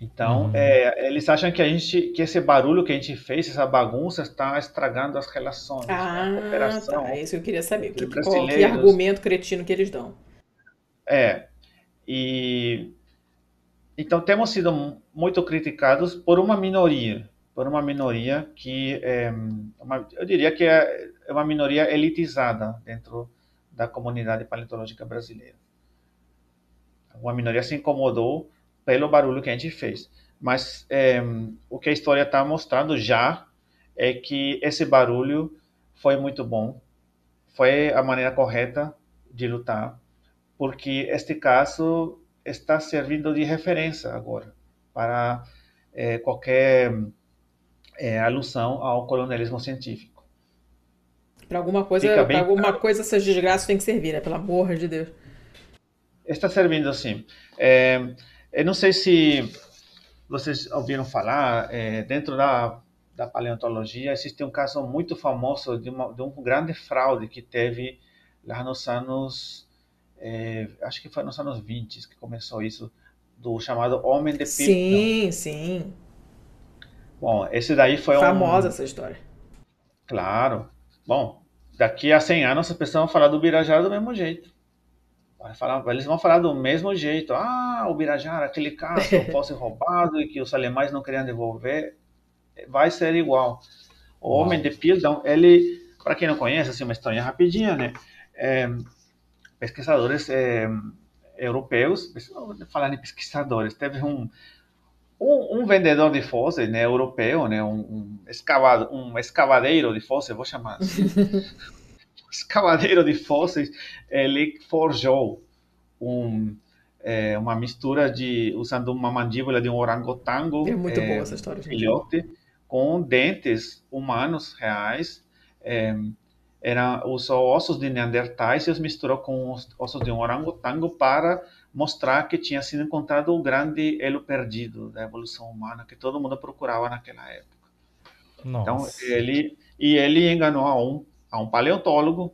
Então, uhum. é, eles acham que a gente, que esse barulho que a gente fez, essa bagunça, está estragando as relações, ah, a cooperação. Tá. É isso que eu queria saber. Que, qual, que argumento cretino que eles dão? É. E então temos sido muito criticados por uma minoria, por uma minoria que é, uma, eu diria que é, é uma minoria elitizada dentro da comunidade paleontológica brasileira. Uma minoria se incomodou pelo barulho que a gente fez, mas é, o que a história está mostrando já é que esse barulho foi muito bom, foi a maneira correta de lutar, porque este caso está servindo de referência agora para é, qualquer é, alusão ao colonialismo científico. Para alguma coisa, para alguma coisa essas desgraças tem que servir, né? Pelo amor de Deus. Está servindo, sim. É, eu não sei se vocês ouviram falar, é, dentro da, da paleontologia existe um caso muito famoso de, uma, de um grande fraude que teve lá nos anos é, acho que foi nos anos 20 que começou isso, do chamado Homem de Pito. Sim, sim. Bom, esse daí foi Famosa um... essa história. Claro. Bom, daqui a 100 anos as pessoas vão falar do Birajara do mesmo jeito. Falar, eles vão falar do mesmo jeito. Ah, o Birajara, aquele caso fosse roubado e que os alemães não queriam devolver. Vai ser igual. O Homem de Piltdown, ele, para quem não conhece, assim, uma história rapidinha, né? É, pesquisadores eh, europeus, falar em pesquisadores, teve um, um, um, vendedor de fósseis né, europeu, né, um, um, escavado, um escavadeiro de fósseis, vou chamar assim, escavadeiro de fósseis, ele forjou um, é, uma mistura de, usando uma mandíbula de um orangotango, é muito é, boa essa história, filhote, com dentes humanos reais, é, era, usou ossos de neandertais e os misturou com os ossos de um orangotango para mostrar que tinha sido encontrado o grande elo perdido da evolução humana que todo mundo procurava naquela época. Nossa. Então, ele, e ele enganou a um, a um paleontólogo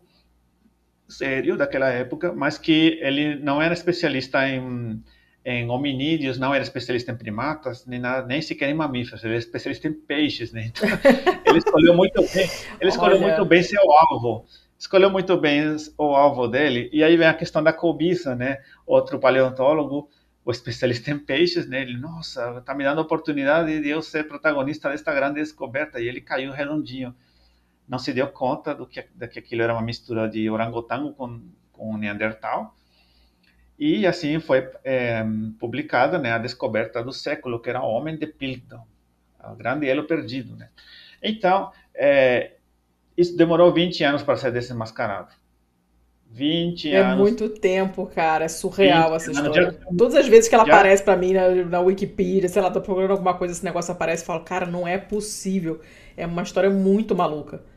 sério daquela época, mas que ele não era especialista em, em hominídeos, não era especialista em primatas, nem, nada, nem sequer em mamíferos, ele era especialista em peixes, né? Então, ele escolheu muito bem, ele escolheu Olha. muito bem seu alvo, escolheu muito bem o alvo dele, e aí vem a questão da cobiça, né? Outro paleontólogo, o especialista em peixes, né? Ele, nossa, tá me dando a oportunidade de eu ser protagonista desta grande descoberta, e ele caiu redondinho não se deu conta do que, de que aquilo era uma mistura de orangotango com, com neandertal. E assim foi é, publicada né, a descoberta do século, que era o Homem de Piltdown, o grande elo perdido. Né? Então, é, isso demorou 20 anos para ser desmascarado. 20 é anos. É muito tempo, cara. É surreal essa história. Já, Todas as vezes que ela já, aparece para mim na, na Wikipedia, sei lá, tô procurando alguma coisa, esse negócio aparece, eu falo, cara, não é possível. É uma história muito maluca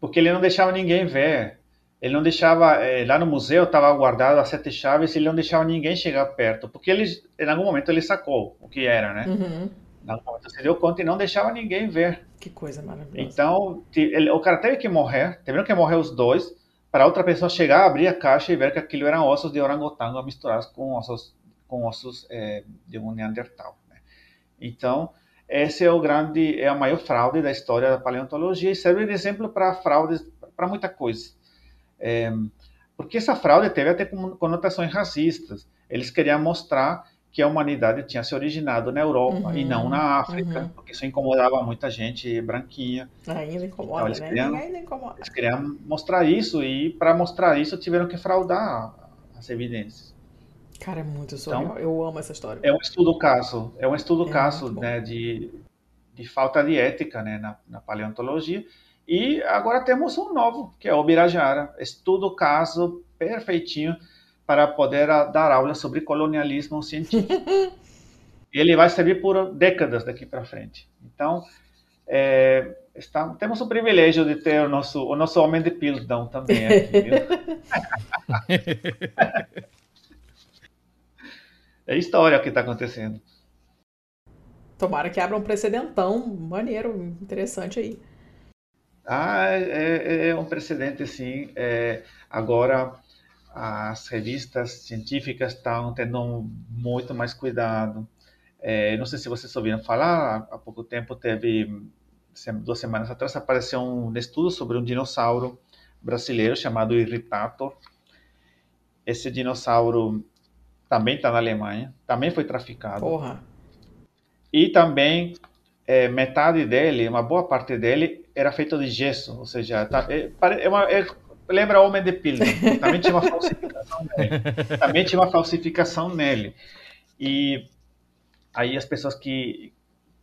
porque ele não deixava ninguém ver. Ele não deixava, é, lá no museu estava guardado as sete chaves e ele não deixava ninguém chegar perto, porque ele, em algum momento ele sacou o que era, né? Uhum. Em algum momento se deu conta e não deixava ninguém ver. Que coisa maravilhosa. Então, ele, o cara teve que morrer, tiveram que morrer os dois, para outra pessoa chegar, abrir a caixa e ver que aquilo eram ossos de orangotango misturados com ossos, com ossos é, de um neandertal. Né? Então, esse é o grande, é a maior fraude da história da paleontologia e serve de exemplo para fraudes, para muita coisa. É, porque essa fraude teve até conotações racistas. Eles queriam mostrar que a humanidade tinha se originado na Europa uhum, e não na África, uhum. porque isso incomodava muita gente branquinha. Ainda incomoda, então, eles né? Queriam, Ainda incomoda. Eles queriam mostrar isso e para mostrar isso tiveram que fraudar as evidências. Cara, é muito surreal. Então, eu amo essa história. É um estudo caso, é um estudo é caso né, de, de falta de ética né, na, na, paleontologia. E agora temos um novo, que é o Birajara, estudo caso perfeitinho para poder dar aula sobre colonialismo científico. ele vai servir por décadas daqui para frente. Então, é, está, temos o privilégio de ter o nosso, o nosso homem de Piltdown também aqui. É história o que está acontecendo. Tomara que abra um precedentão maneiro, interessante aí. Ah, é, é, é um precedente, sim. É, agora, as revistas científicas estão tendo muito mais cuidado. É, não sei se vocês ouviram falar, há pouco tempo teve, duas semanas atrás, apareceu um estudo sobre um dinossauro brasileiro chamado Irritator. Esse dinossauro também está na Alemanha, também foi traficado. Porra. E também é, metade dele, uma boa parte dele, era feito de gesso, ou seja, tá, é, é uma, é, lembra Homem de Pilha. Também tinha uma falsificação nele. Também tinha uma falsificação nele. E aí as pessoas que,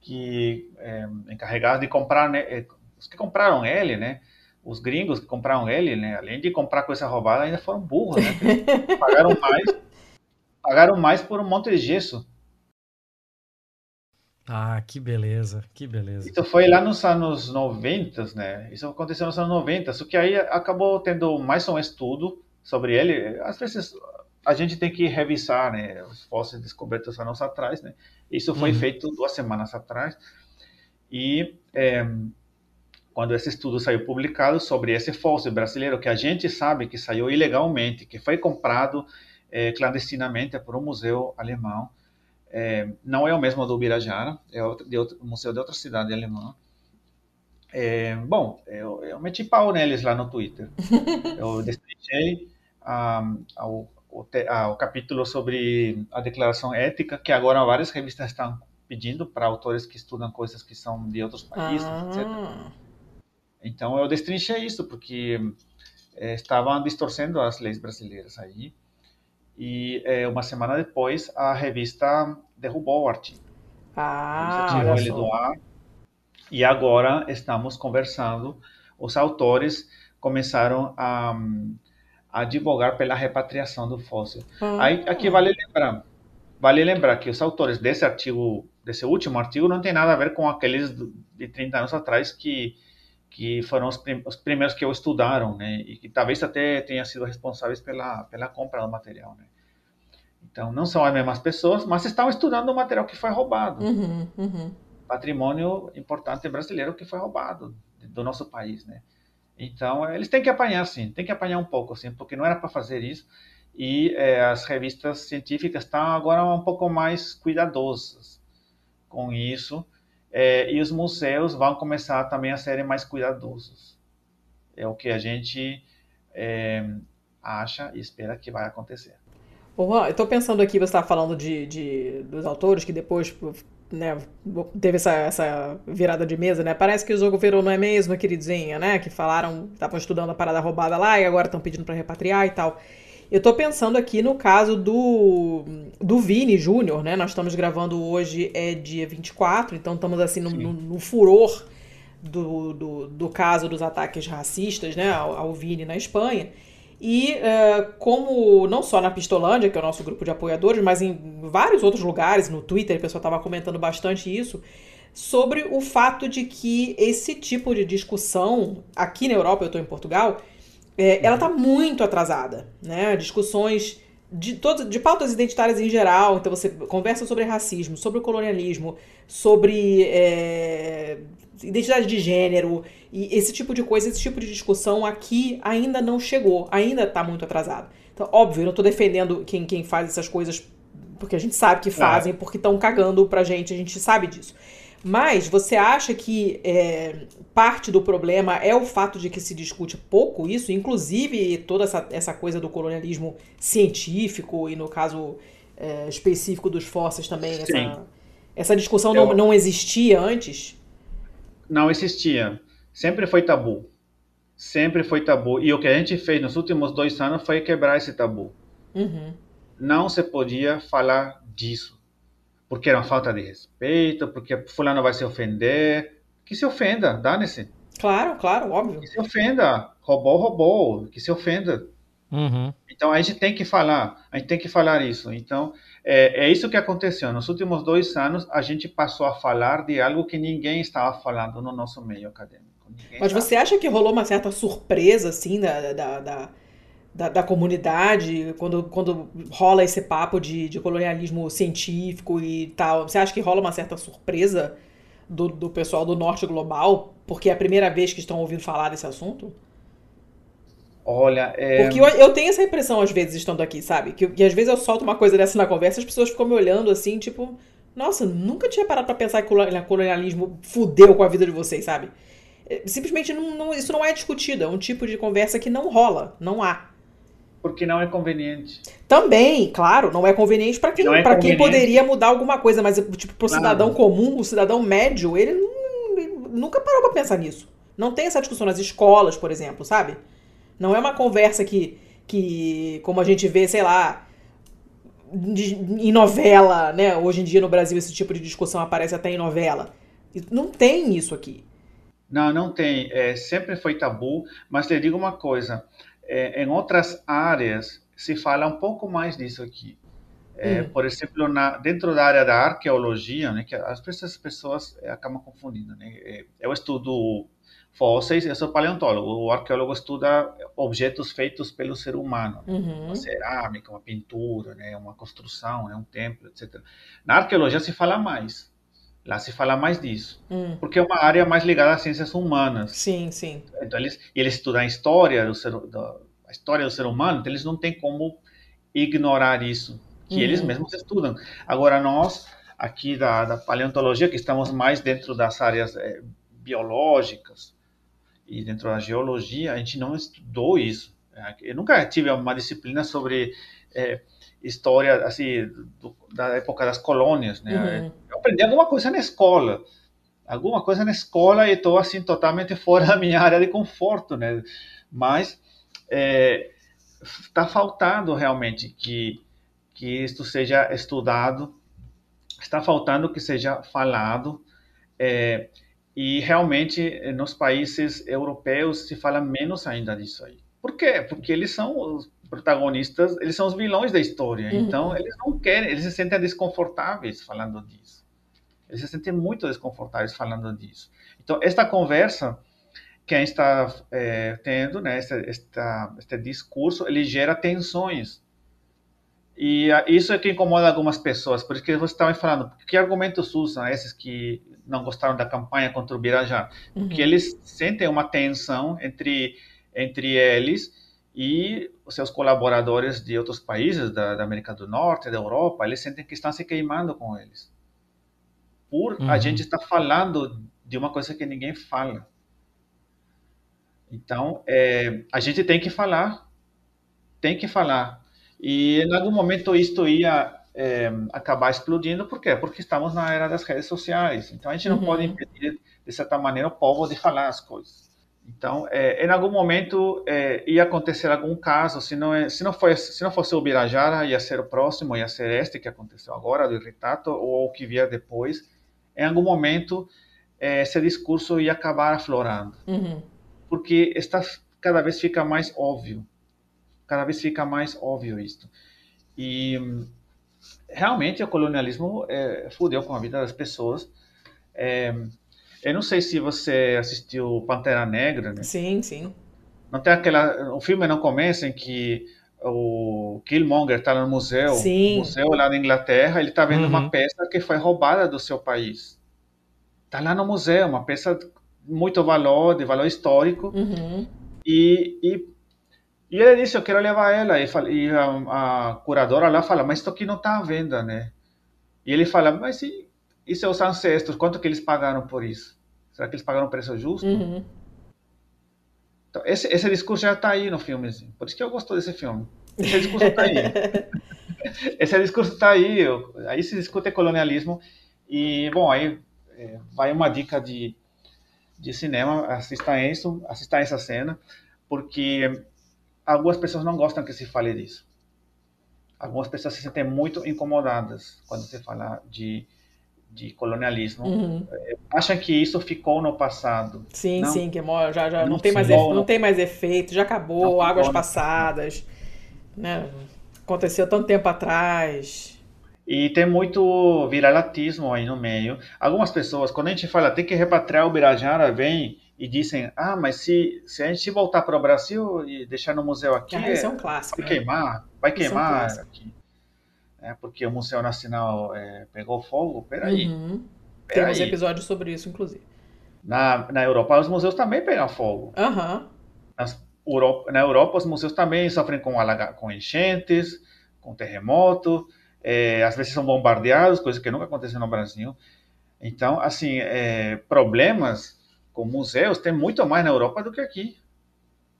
que é, encarregadas de comprar, né, é, os que compraram ele, né, os gringos que compraram ele, né, além de comprar coisa roubada, ainda foram burros, né, pagaram mais Pagaram mais por um monte de gesso. Ah, que beleza, que beleza. Isso foi lá nos anos 90, né? Isso aconteceu nos anos 90, só que aí acabou tendo mais um estudo sobre ele. Às vezes a gente tem que revisar, né, os fósseis descobertos anos atrás, né? Isso foi uhum. feito duas semanas atrás. E é, quando esse estudo saiu publicado sobre esse fóssil brasileiro, que a gente sabe que saiu ilegalmente, que foi comprado é, clandestinamente por um museu alemão. É, não é o mesmo do Birajara, é outro, de outro, um museu de outra cidade alemã. É, bom, eu, eu, meti pau neles lá no Twitter. Eu destrinchei um, o, o, capítulo sobre a declaração ética, que agora várias revistas estão pedindo para autores que estudam coisas que são de outros países, ah. etc. Então eu destrinchei isso, porque é, estavam distorcendo as leis brasileiras aí e é, uma semana depois a revista derrubou o artigo. Ah, tirou ele do ar. E agora estamos conversando. Os autores começaram a, a advogar pela repatriação do fóssil. Ah. Aí, aqui vale lembrar, vale lembrar que os autores desse artigo, desse último artigo, não tem nada a ver com aqueles de 30 anos atrás que que foram os, prim os, primeiros que o estudaram, né, e que talvez até tenham sido responsáveis pela, pela compra do material, né. Então, não são as mesmas pessoas, mas estão estudando o material que foi roubado. Uhum, uhum. patrimônio importante brasileiro que foi roubado do nosso país, né? Então, eles têm que apanhar, sim, tem que apanhar um pouco, sim, porque não era para fazer isso. E é, as revistas científicas estão agora um pouco mais cuidadosas com isso. É, e os museus vão começar também a serem mais cuidadosos. É o que a gente é, acha e espera que vai acontecer. Bom, eu estou pensando aqui, você estava falando de, de, dos autores que depois né, teve essa, essa virada de mesa, né? Parece que o jogo virou não é mesmo, queridinha, né? Que falaram, estavam estudando a parada roubada lá e agora estão pedindo para repatriar e tal. Eu tô pensando aqui no caso do, do Vini Júnior, né? Nós estamos gravando hoje, é dia 24, então estamos assim no, no, no furor do, do, do, caso dos ataques racistas, né? Ao, ao Vini na Espanha. E uh, como não só na Pistolândia, que é o nosso grupo de apoiadores, mas em vários outros lugares, no Twitter, o pessoal estava comentando bastante isso, sobre o fato de que esse tipo de discussão, aqui na Europa, eu estou em Portugal, é, ela está muito atrasada. Né? Discussões de, todo, de pautas identitárias em geral, então você conversa sobre racismo, sobre colonialismo, sobre é, identidade de gênero e esse tipo de coisa, esse tipo de discussão aqui ainda não chegou, ainda está muito atrasado. Então, óbvio, eu não estou defendendo quem, quem faz essas coisas porque a gente sabe que fazem, é. porque estão cagando pra gente, a gente sabe disso. Mas você acha que é, parte do problema é o fato de que se discute pouco isso, inclusive toda essa, essa coisa do colonialismo científico e no caso é, específico dos fósseis também, essa, essa discussão Eu... não, não existia antes? não existia. Sempre foi tabu. Sempre foi tabu. E o que a gente fez nos últimos dois anos foi quebrar esse tabu. Uhum. Não se podia falar disso. Porque era uma falta de respeito, porque fulano vai se ofender. Que se ofenda, dane-se. Claro, claro, óbvio. Que se ofenda. Roubou, roubou. Que se ofenda. Uhum. Então a gente tem que falar, a gente tem que falar isso. Então é, é, isso que aconteceu. Nos últimos dois anos a gente passou a falar de algo que ninguém estava falando no nosso meio acadêmico. Ninguém Mas você acha que rolou uma certa surpresa assim da, da, da, da, da comunidade quando, quando rola esse papo de, de colonialismo científico e tal? Você acha que rola uma certa surpresa do, do pessoal do norte global porque é a primeira vez que estão ouvindo falar desse assunto? Olha, é... Porque eu, eu, tenho essa impressão às vezes estando aqui, sabe? Que, que às vezes eu solto uma coisa dessa na conversa as pessoas ficam me olhando assim, tipo... Nossa, nunca tinha parado pra pensar que o colonialismo fudeu com a vida de vocês, sabe? É, simplesmente não, não, isso não é discutido. É um tipo de conversa que não rola. Não há. Porque não é conveniente. Também, claro, não é conveniente para quem, é quem poderia mudar alguma coisa, mas tipo, pro claro. cidadão comum, o cidadão médio, ele, ele nunca parou pra pensar nisso. Não tem essa discussão nas escolas, por exemplo, sabe? Não é uma conversa que, que como a gente vê, sei lá, de, em novela, né? Hoje em dia no Brasil esse tipo de discussão aparece até em novela. Não tem isso aqui. Não, não tem. É, sempre foi tabu, mas te digo uma coisa: é, em outras áreas se fala um pouco mais disso aqui. É, hum. Por exemplo, na, dentro da área da arqueologia, né, que as pessoas, as pessoas acabam confundindo. Né? É, eu estudo fósseis, eu sou paleontólogo. O arqueólogo estuda objetos feitos pelo ser humano, uhum. uma cerâmica, uma pintura, né, uma construção, né, um templo, etc. Na arqueologia se fala mais. Lá se fala mais disso, uhum. porque é uma área mais ligada às ciências humanas. Sim, sim. Então eles, eles estudam a história do ser, a história do ser humano, então eles não têm como ignorar isso, que uhum. eles mesmos estudam. Agora nós aqui da, da, paleontologia, que estamos mais dentro das áreas é, biológicas, e dentro da geologia a gente não estudou isso. Eu nunca tive uma disciplina sobre é, história assim do, da época das colônias, né? Uhum. Aprendi alguma coisa na escola, alguma coisa na escola e estou assim totalmente fora da minha área de conforto, né? Mas está é, faltando realmente que que isto seja estudado, está faltando que seja falado. É, e realmente, eh, nos países europeus se fala menos ainda disso aí. Por quê? Porque eles são os protagonistas, eles são os vilões da história. Uhum. Então, eles não querem, eles se sentem desconfortáveis falando disso. Eles se sentem muito desconfortáveis falando disso. Então, esta conversa que a gente está é, tendo, né, esta, esta, este discurso, ele gera tensões E isso é que incomoda algumas pessoas, por isso que você estava falando, que argumentos usam esses que não gostaram da campanha contra o Birajá? Porque uhum. eles sentem uma tensão entre, entre eles e os seus colaboradores de outros países, da, da, América do Norte, da Europa, eles sentem que estão se queimando com eles. Por uhum. a gente estar falando de uma coisa que ninguém fala. Então, é, a gente tem que falar, tem que falar. E em algum momento isto ia é, acabar explodindo, por quê? Porque estamos na era das redes sociais. Então, a gente não uhum. pode impedir, de certa maneira, o povo de falar as coisas. Então, é, em algum momento é, ia acontecer algum caso, se não, é, se, não foi, se não fosse o Birajara, ia ser o próximo, ia ser este que aconteceu agora, do Irritato, ou o que vier depois. Em algum momento, é, esse discurso ia acabar aflorando. Uhum. Porque está, cada vez fica mais óbvio. Cada vez fica mais óbvio isto. E realmente o colonialismo é, fudeu com a vida das pessoas. É, eu não sei se você assistiu Pantera Negra, né? Sim, sim. Não tem aquela. O filme não começa em que o Killmonger está no museu, sim. museu lá na Inglaterra, ele está vendo uhum. uma peça que foi roubada do seu país. Está lá no museu, uma peça muito valor, de valor histórico. Uhum. E, e, e, ele disse: Eu quero levar ela. E, e a, a, curadora lá fala: Mas isso aqui não está à venda, né? E ele fala: Mas e, e seus ancestros, quanto que eles pagaram por isso? Será que eles pagaram um preço justo? Uhum. Então, esse, esse discurso já está aí no filme. Assim. Por isso que eu gosto desse filme. Esse discurso está aí. esse discurso está aí. Aí se discute colonialismo. E, bom, aí é, vai uma dica de, de cinema. Assista isso, assista essa cena. Porque algumas pessoas não gostam que se fale disso. Algumas pessoas se sentem muito incomodadas quando se fala de de colonialismo uhum. É, acham que isso ficou no passado. Sim, não, sim, que já, já não, não tem mais efe, não tem mais efeito, já acabou, águas passadas, né? Aconteceu tanto tempo atrás. E tem muito viralatismo aí no meio. Algumas pessoas, quando a gente fala tem que repatriar o Birajara, vem e dizem: Ah, mas se, se a gente voltar para o Brasil e deixar no museu aqui. Ah, isso é um clássico. Vai né? queimar, vai queimar é um aqui né, porque o Museu Nacional é, pegou fogo, peraí. Uhum. peraí. Temos episódios sobre isso, inclusive. Na, na Europa, os museus também pegam fogo. Uhum. Nas, Europa, na Europa, os museus também sofrem com, alaga, com enchentes, com terremoto, é, às vezes são bombardeados, coisa que nunca aconteceu no Brasil. Então, assim, é, problemas com museus tem muito mais na Europa do que aqui.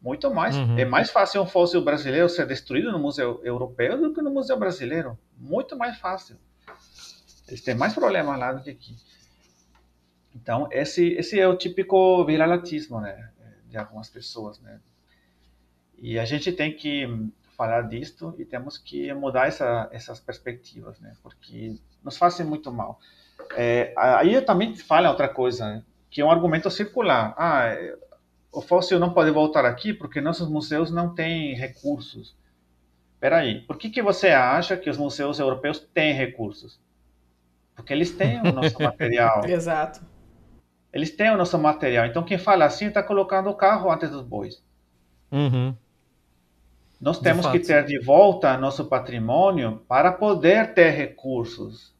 Muito mais. Uhum. É mais fácil um fóssil brasileiro ser destruído no museu europeu do que no museu brasileiro. Muito mais fácil. Eles têm mais problemas lá do que aqui. Então, esse, esse é o típico viralatismo, né? De algumas pessoas, né? E a gente tem que falar disto e temos que mudar essa, essas perspectivas, né? Porque nos fazem muito mal. É, aí eu também falo outra coisa, né? que é um argumento circular. Ah, o fóssil não pode voltar aqui porque nossos museus não têm recursos. Espera aí, por que, que você acha que os museus europeus têm recursos? Porque eles têm o nosso material. Exato. Eles têm o nosso material. Então, quem fala assim está colocando o carro antes dos bois. Uhum. Nós temos que ter de volta nosso patrimônio para poder ter recursos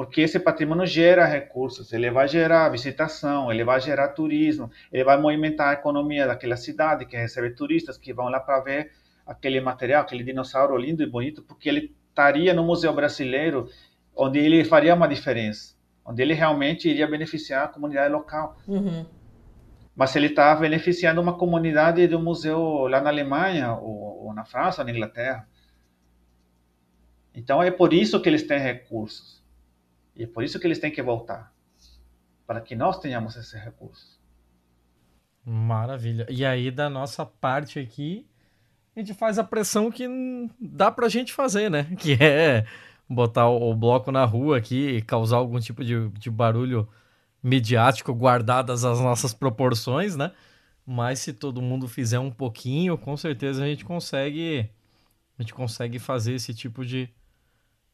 porque esse patrimônio gera recursos, ele vai gerar visitação, ele vai gerar turismo, ele vai movimentar a economia daquela cidade que recebe turistas que vão lá para ver aquele material, aquele dinossauro lindo e bonito, porque ele estaria no Museu Brasileiro, onde ele faria uma diferença, onde ele realmente iria beneficiar a comunidade local. Uhum. Mas ele está beneficiando uma comunidade de um museu lá na Alemanha, ou, ou na França, ou na Inglaterra. Então é por isso que eles têm recursos. E é por isso que eles têm que voltar para que nós tenhamos esses recursos. Maravilha. E aí, da nossa parte aqui, a gente faz a pressão que dá pra gente fazer, né? Que é botar o bloco na rua aqui e causar algum tipo de, de barulho midiático, guardadas as nossas proporções, né? Mas se todo mundo fizer um pouquinho, com certeza a gente consegue a gente consegue fazer esse tipo de,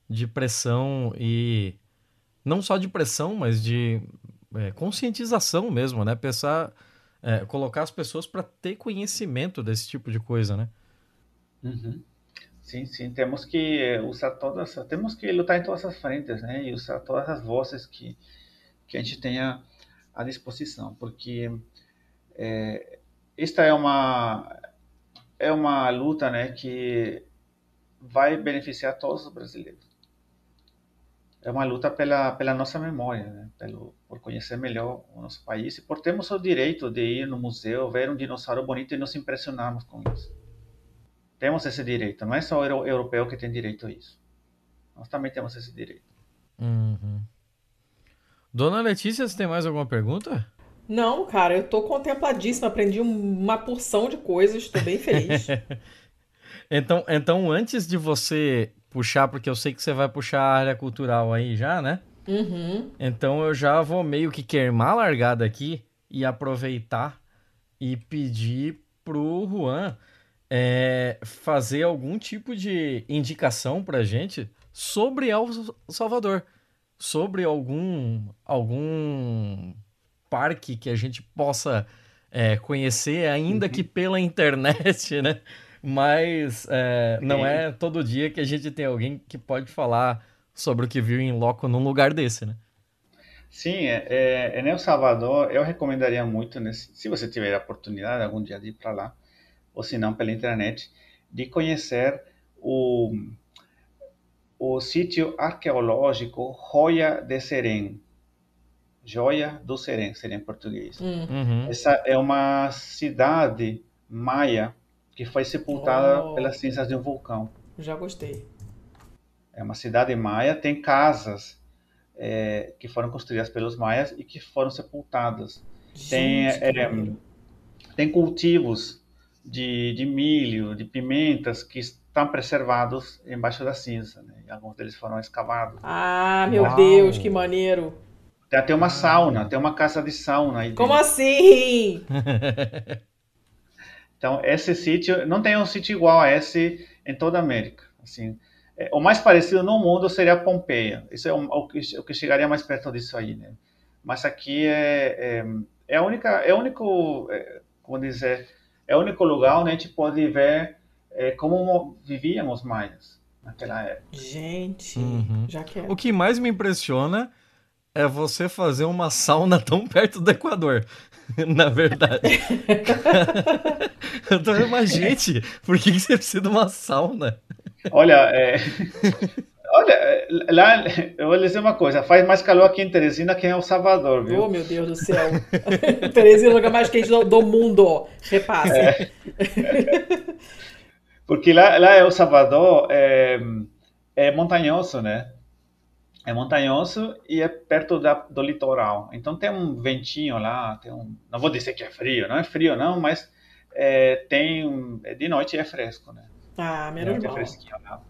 de pressão e não só de pressão, mas de é, conscientização mesmo, né? Pensar, é, colocar as pessoas para ter conhecimento desse tipo de coisa, né? Uhum. Sim, sim, temos que usar todas, temos que lutar em todas as frentes, né? E usar todas as vozes que, que a gente tenha à disposição, porque é, esta é uma é uma luta, né, que vai beneficiar todos os brasileiros. É uma luta pela pela nossa memória, né? Pelo por conhecer melhor o nosso país e por termos o direito de ir no museu, ver um dinossauro bonito e nos impressionarmos com isso. Temos esse direito. Não é só o europeu que tem direito a isso. Nós também temos esse direito. Uhum. Dona Letícia, você tem mais alguma pergunta? Não, cara, eu tô contempladíssima. Aprendi uma porção de coisas, estou bem feliz. então, então, antes de você puxar, porque eu sei que você vai puxar a área cultural aí já, né? Uhum. Então eu já vou meio que queimar a largada aqui e aproveitar e pedir pro Juan é, fazer algum tipo de indicação para gente sobre El Salvador, sobre algum algum parque que a gente possa é, conhecer, ainda uhum. que pela internet, né? Mas é, não é todo dia que a gente tem alguém que pode falar sobre o que viu em loco num lugar desse, né? Sim, é, é, em El Salvador eu recomendaria muito, nesse, se você tiver a oportunidade algum dia de ir para lá, ou se não pela internet, de conhecer o, o sítio arqueológico Joia de Serém. Joia do Serém, seria em português. Hum. Uhum. Essa é uma cidade maia que foi sepultada oh. pelas cinzas de um vulcão. Já gostei. É uma cidade maia, tem casas é, que foram construídas pelos maias e que foram sepultadas. Gente, tem, é, tem cultivos de, de milho, de pimentas que estão preservados embaixo da cinza. Né? Alguns deles foram escavados. Ah, meu Uau. Deus, que maneiro! Tem até uma sauna, tem uma casa de sauna aí. Como assim? então, esse sítio, não tem um sítio igual a esse em toda a América. Assim, é, o mais parecido no mundo seria Pompeia. Isso é o, o, que, o que chegaria mais perto disso aí, né? Mas aqui é, é, é a única, é o único, é, como dizer, é o único lugar onde a gente pode ver é, como viviam os maias naquela época. Gente, uhum. já quero. O que mais me impressiona é você fazer uma sauna tão perto do Equador. Na verdade. então, mas, gente, por que você precisa de uma sauna? Olha, é... Olha, lá, eu vou dizer uma coisa, faz mais calor aqui em Teresina que em El Salvador, viu? Oh, meu Deus do céu. Teresina é o lugar mais quente do, do mundo, repasse. É. Porque lá, lá El Salvador é, é montanhoso, né? É montanhoso e é perto da, do litoral. Então tem um ventinho lá, tem um, não vou dizer que é frio, não é frio não, mas é, tem de noite é fresco, né? Ah, mal. É fresquinho lá.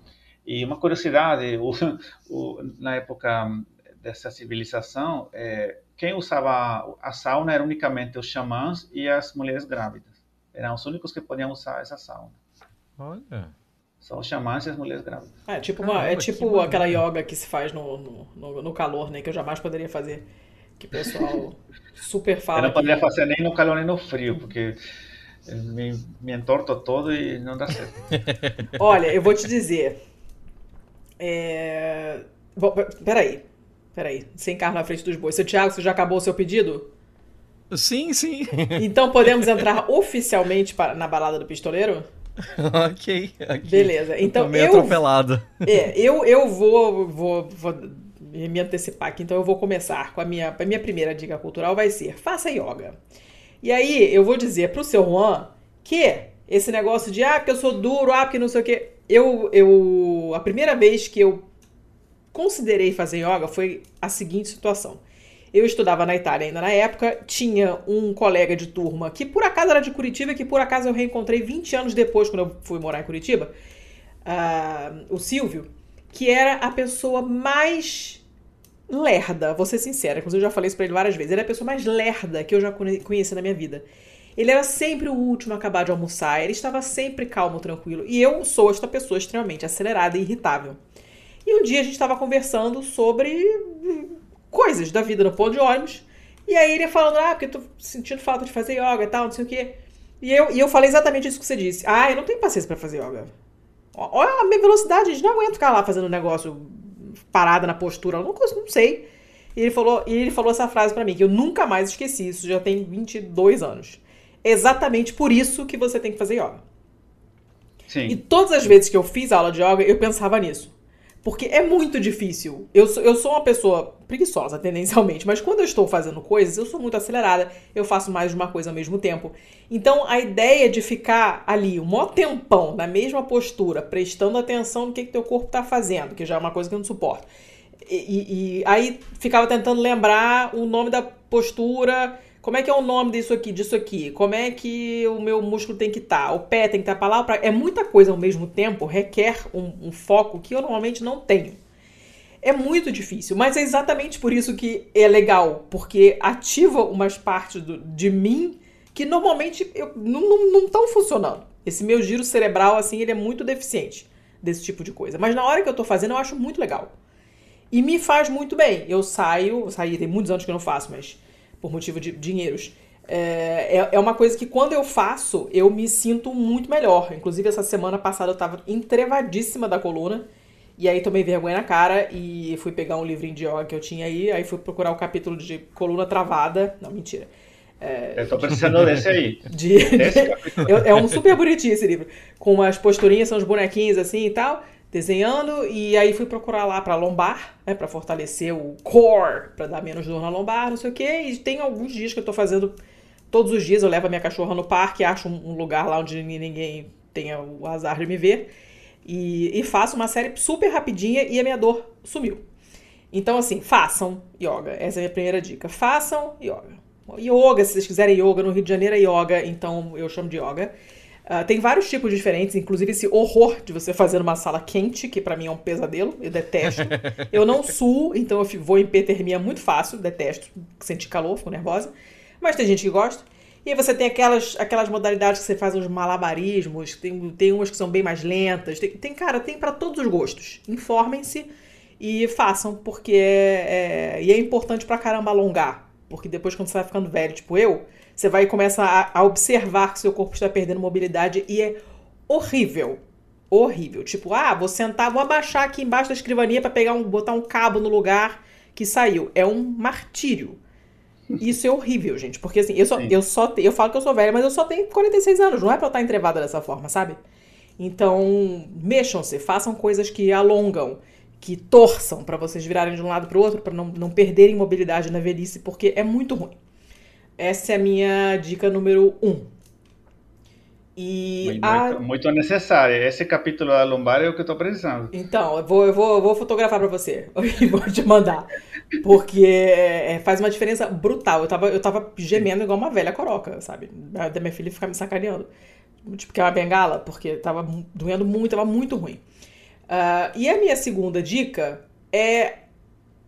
E uma curiosidade, o, o, na época dessa civilização, é, quem usava a sauna era unicamente os xamãs e as mulheres grávidas. Eram os únicos que podiam usar essa sauna. Olha. Só os xamãs e as mulheres grávidas. É tipo, uma, Caramba, é tipo aquela yoga que se faz no, no, no, calor, né? Que eu jamais poderia fazer. Que o pessoal super fala. Eu não poderia que... fazer nem no calor nem no frio, porque me, me entorto todo e não dá certo. Olha, eu vou te dizer. É... Bom, peraí. Peraí. Sem carro na frente dos bois. Seu Thiago, você já acabou o seu pedido? Sim, sim. Então podemos entrar oficialmente para, na balada do pistoleiro? ok, ok. Beleza. Então eu meio atropelado. É, eu, eu vou, vou, vou me antecipar aqui, então eu vou começar com a minha, a minha primeira dica cultural vai ser: faça yoga. E aí eu vou dizer pro seu Juan que esse negócio de ah, porque eu sou duro, ah, porque não sei o quê. Eu, eu. A primeira vez que eu considerei fazer yoga foi a seguinte situação. Eu estudava na Itália ainda na época, tinha um colega de turma que por acaso era de Curitiba, que por acaso eu reencontrei 20 anos depois, quando eu fui morar em Curitiba, uh, o Silvio, que era a pessoa mais lerda, vou ser sincera, inclusive eu já falei isso pra ele várias vezes, ele é a pessoa mais lerda que eu já conheci na minha vida. Ele era sempre o último a acabar de almoçar, ele estava sempre calmo, tranquilo. E eu sou esta pessoa extremamente acelerada e irritável. E um dia a gente estava conversando sobre coisas da vida no ponto de ônibus. E aí ele falando, ah, porque tô sentindo falta de fazer yoga e tal, não sei o quê. E eu, e eu falei exatamente isso que você disse. Ah, eu não tenho paciência para fazer yoga. Olha a minha velocidade, a gente não aguenta ficar lá fazendo um negócio parada na postura, não, não sei. E ele falou, e ele falou essa frase para mim, que eu nunca mais esqueci, isso já tem 22 anos. Exatamente por isso que você tem que fazer yoga. Sim. E todas as vezes que eu fiz aula de yoga, eu pensava nisso. Porque é muito difícil. Eu sou, eu sou uma pessoa preguiçosa, tendencialmente, mas quando eu estou fazendo coisas, eu sou muito acelerada, eu faço mais de uma coisa ao mesmo tempo. Então, a ideia de ficar ali um maior tempão, na mesma postura, prestando atenção no que, que teu corpo está fazendo, que já é uma coisa que eu não suporto. E, e, e aí ficava tentando lembrar o nome da postura, como é que é o nome disso aqui, disso aqui? Como é que o meu músculo tem que estar? Tá? O pé tem que estar tá para lá? É muita coisa ao mesmo tempo, requer um, um, foco que eu normalmente não tenho. É muito difícil, mas é exatamente por isso que é legal, porque ativa umas partes do, de mim que normalmente eu, não estão funcionando. Esse meu giro cerebral, assim, ele é muito deficiente desse tipo de coisa. Mas na hora que eu tô fazendo, eu acho muito legal. E me faz muito bem. Eu saio, saí, tem muitos anos que eu não faço, mas por motivo de dinheiros. É, é, é, uma coisa que quando eu faço, eu me sinto muito melhor. Inclusive, essa semana passada eu tava entrevadíssima da coluna. E aí tomei vergonha na cara e fui pegar um livrinho de yoga que eu tinha aí. Aí fui procurar o capítulo de coluna travada. Não, mentira. É, eu tô precisando desse aí. De, é um super bonitinho esse livro. Com umas posturinhas, são os bonequinhos assim e tal desenhando e aí fui procurar lá para lombar, né, para fortalecer o core, para dar menos dor na lombar, não sei o que. E tem alguns dias que eu tô fazendo todos os dias eu levo a minha cachorra no parque, acho um lugar lá onde ninguém tenha o azar de me ver e, e faço uma série super rapidinha e a minha dor sumiu. Então assim, façam yoga. Essa é a minha primeira dica. Façam yoga. Yoga, se vocês quiserem yoga, no Rio de Janeiro é yoga, então eu chamo de yoga. Uh, tem vários tipos diferentes, inclusive esse horror de você fazer numa sala quente, que para mim é um pesadelo, eu detesto. eu não suo, então eu vou em hipertermia muito fácil, detesto sentir calor, fico nervosa. Mas tem gente que gosta. E você tem aquelas, aquelas modalidades que você faz os malabarismos, tem, tem umas que são bem mais lentas. Tem, tem cara, tem para todos os gostos. Informem-se e façam, porque é, é, e é importante pra caramba alongar. Porque depois, quando você vai ficando velho, tipo eu, você vai começar a, a observar que seu corpo está perdendo mobilidade e é horrível. Horrível. Tipo, ah, vou sentar, vou abaixar aqui embaixo da escrivania para pegar um, botar um cabo no lugar que saiu. É um martírio. Isso é horrível, gente. Porque assim, eu só, eu só eu falo que eu sou velha, mas eu só tenho 46 anos. Não é pra eu estar entrevada dessa forma, sabe? Então, mexam-se, façam coisas que alongam, que torçam para vocês virarem de um lado para o outro, para não, não perderem mobilidade na velhice, porque é muito ruim. Essa é a minha dica número um. E muito, a... muito necessária. Esse capítulo da lombar é o que eu estou precisando. Então, eu vou, eu vou, eu vou fotografar para você e vou te mandar. Porque é, faz uma diferença brutal. Eu tava, eu tava gemendo igual uma velha coroca, sabe? Da, da minha filha ficar me sacaneando. Tipo, que é uma bengala, porque tava doendo muito, tava muito ruim. Uh, e a minha segunda dica é.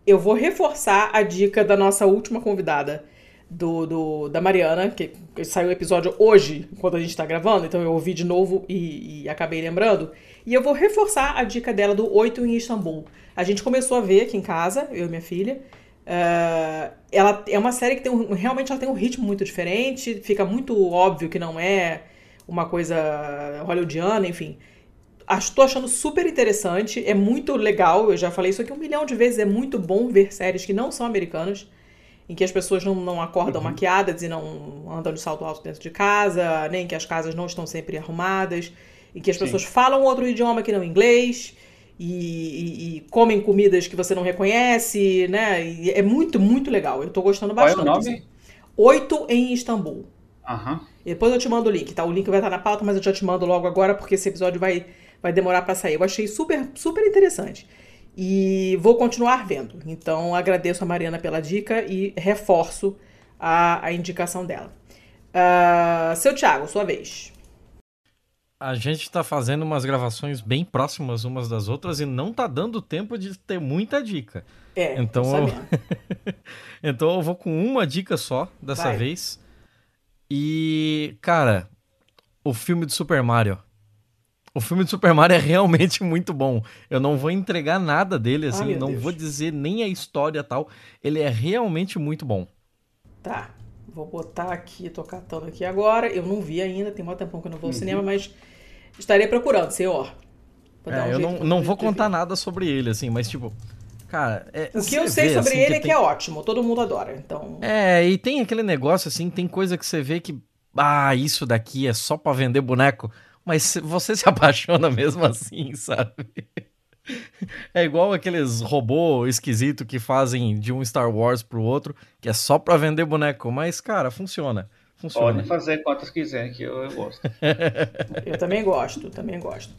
Eu vou reforçar a dica da nossa última convidada do, do, da Mariana, que, saiu o episódio hoje, quando a gente tá gravando, então eu ouvi de novo e, e, acabei lembrando. E eu vou reforçar a dica dela do Oito em Istambul. A gente começou a ver aqui em casa, eu e minha filha. Uh, ela é uma série que tem um, realmente ela tem um ritmo muito diferente, fica muito óbvio que não é uma coisa hollywoodiana, enfim. Estou achando super interessante, é muito legal, eu já falei isso aqui um milhão de vezes, é muito bom ver séries que não são americanas em que as pessoas não, não acordam uhum. maquiadas e não andam de salto alto dentro de casa, nem que as casas não estão sempre arrumadas, em que as Sim. pessoas falam outro idioma que não inglês. E, e, e, comem comidas que você não reconhece, né? E é muito, muito legal. Eu tô gostando bastante. Qual é o nome? Assim. Oito em Istambul. Uhum. Depois eu te mando o link, tá? O link vai estar na pauta, mas eu já te mando logo agora, porque esse episódio vai, vai demorar para sair. Eu achei super, super interessante. E vou continuar vendo. Então agradeço a Mariana pela dica e reforço a, a indicação dela. Uh, seu Thiago, sua vez. A gente está fazendo umas gravações bem próximas umas das outras e não tá dando tempo de ter muita dica. É, então eu... então eu vou com uma dica só dessa Vai. vez. E, cara, o filme do Super Mario. O filme de Super Mario é realmente muito bom. Eu não vou entregar nada dele, assim, Ai, não Deus. vou dizer nem a história tal. Ele é realmente muito bom. Tá, vou botar aqui, tô catando aqui agora. Eu não vi ainda, tem um tempão que eu não vou ao uhum. cinema, mas estarei procurando, senhor. Dar um É, eu não, não vou contar nada sobre ele, assim, mas tipo. Cara, é, O que eu sei vê, sobre assim, ele é que tem- é ótimo, todo mundo adora. Então, É, e tem aquele negócio assim, tem coisa que você vê que. Ah, isso daqui é só pra vender boneco. Mas você se apaixona mesmo assim, sabe? É igual aqueles robô esquisito que fazem de um Star Wars pro outro, que é só pra vender boneco. Mas, cara, funciona. Funciona. Podem fazer quantas quiserem, que eu, eu gosto. eu também gosto, também gosto.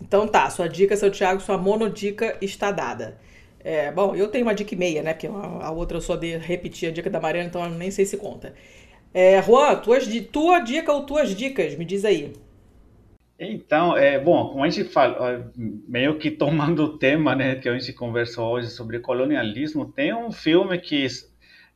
Então tá, sua dica, seu Thiago, sua monodica está dada. É, bom, eu tenho uma dica e meia, né? Porque a a outra eu só de repetir a dica da Mariana, então eu nem sei se conta. É, Juan, tuas, tua dica ou tuas dicas? Me diz aí. Então, é, bom, como a gente fala, meio que tomando o tema, né, que a gente conversou hoje sobre colonialismo, tem um filme que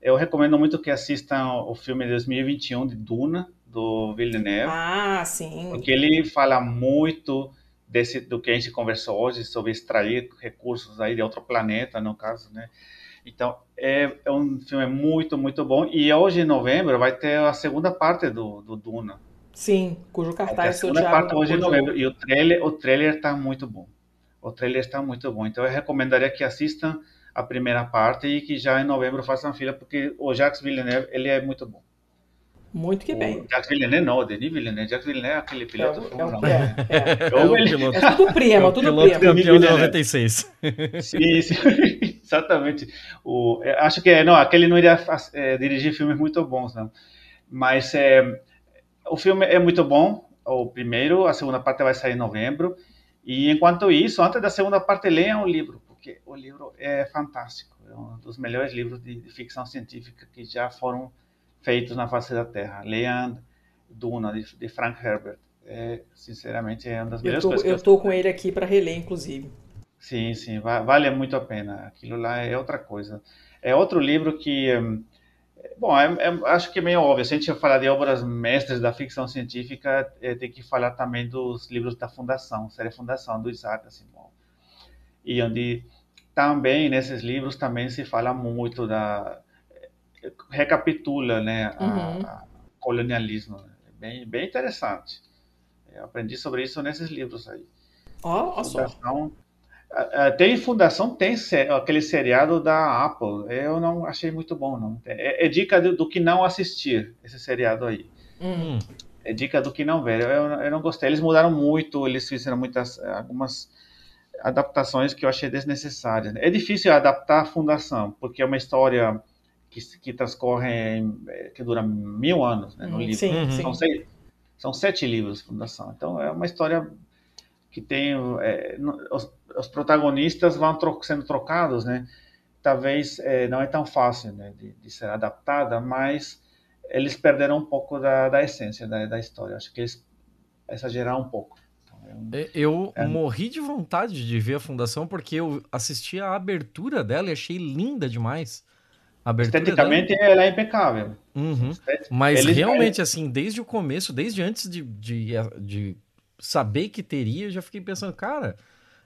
eu recomendo muito que assistam o filme de 2021 de Duna, do Villeneuve, Ah, sim. porque ele fala muito desse, do que a gente conversou hoje, sobre extrair recursos aí de outro planeta, no caso, né? Então, é, é um filme muito, muito bom. E hoje, em novembro, vai ter a segunda parte do, do Duna. Sim, cujo cartaz Thiago parte hoje em pôde novembro. E o trailer, o trailer está muito bom. O trailer está muito bom. Então, eu recomendaria que assistam a primeira parte e que já em novembro façam fila, porque o Jacques Villeneuve, ele é muito bom. Muito que bem. O Jacques Villeneuve não, o Denis Villeneuve. Jacques Villeneuve é aquele É, piloto é, o- 1. é, é. É o Ele- piloto, É tudo prima, é o tudo piloto prima. campeão de Villeneuve. 96. Sim, sim, exatamente. O, eu acho que não, aquele não iria é, dirigir filmes muito bons, não. Mas é, o filme é muito bom. O primeiro, a segunda parte vai sair em novembro. E enquanto isso, antes da segunda parte, leiam o livro, porque o livro é fantástico. É um dos melhores livros de, de ficção científica que já foram feitos na face da Terra. Leiam Duna, de, de Frank Herbert. É, sinceramente, é uma das Eu melhores tô, coisas eu tô com ele aqui para reler, inclusive. Sim, sim, va- vale muito a pena. Aquilo lá é outra coisa. É outro livro que, hum, bom, é- é- acho que é meio óbvio. Se a gente falar de obras mestres da ficção científica, eh, tem que falar também dos livros da Fundação, série Fundação, do Isaac Asimov. E onde também, nesses livros, também se fala muito da... recapitula, né, a, Uhum. a colonialismo. né? É bem, bem interessante. Eu aprendi sobre isso nesses livros aí. Ó, ó só. Fundação. Tem Fundação, tem aquele seriado da Apple. Eu não achei muito bom, não. É, é dica do, do que não assistir, esse seriado aí. Hum. Hum, É dica do que não ver. Eu, eu não gostei. Eles mudaram muito, eles fizeram muitas, algumas adaptações que eu achei desnecessárias. É difícil adaptar a Fundação, porque é uma história que, que transcorre, em- eh, que dura mil anos, né, no Hum, livro. Sim, Uhum. sim. São, seis, são sete livros, Fundação. Então é uma história que tem. é, os, protagonistas vão tro- sendo trocados, né? Talvez é, não é tão fácil né, de, de ser adaptada, mas eles perderam um pouco da, da essência da, da história. Acho que eles exageraram um pouco. Então, é É, Eu É. morri de vontade de ver a Fundação porque eu assisti a abertura dela e achei linda demais. A abertura esteticamente, ela é impecável. dela. Uhum. Mas eles- realmente, assim, desde o começo, desde antes de, de, de saber que teria, eu já fiquei pensando, cara,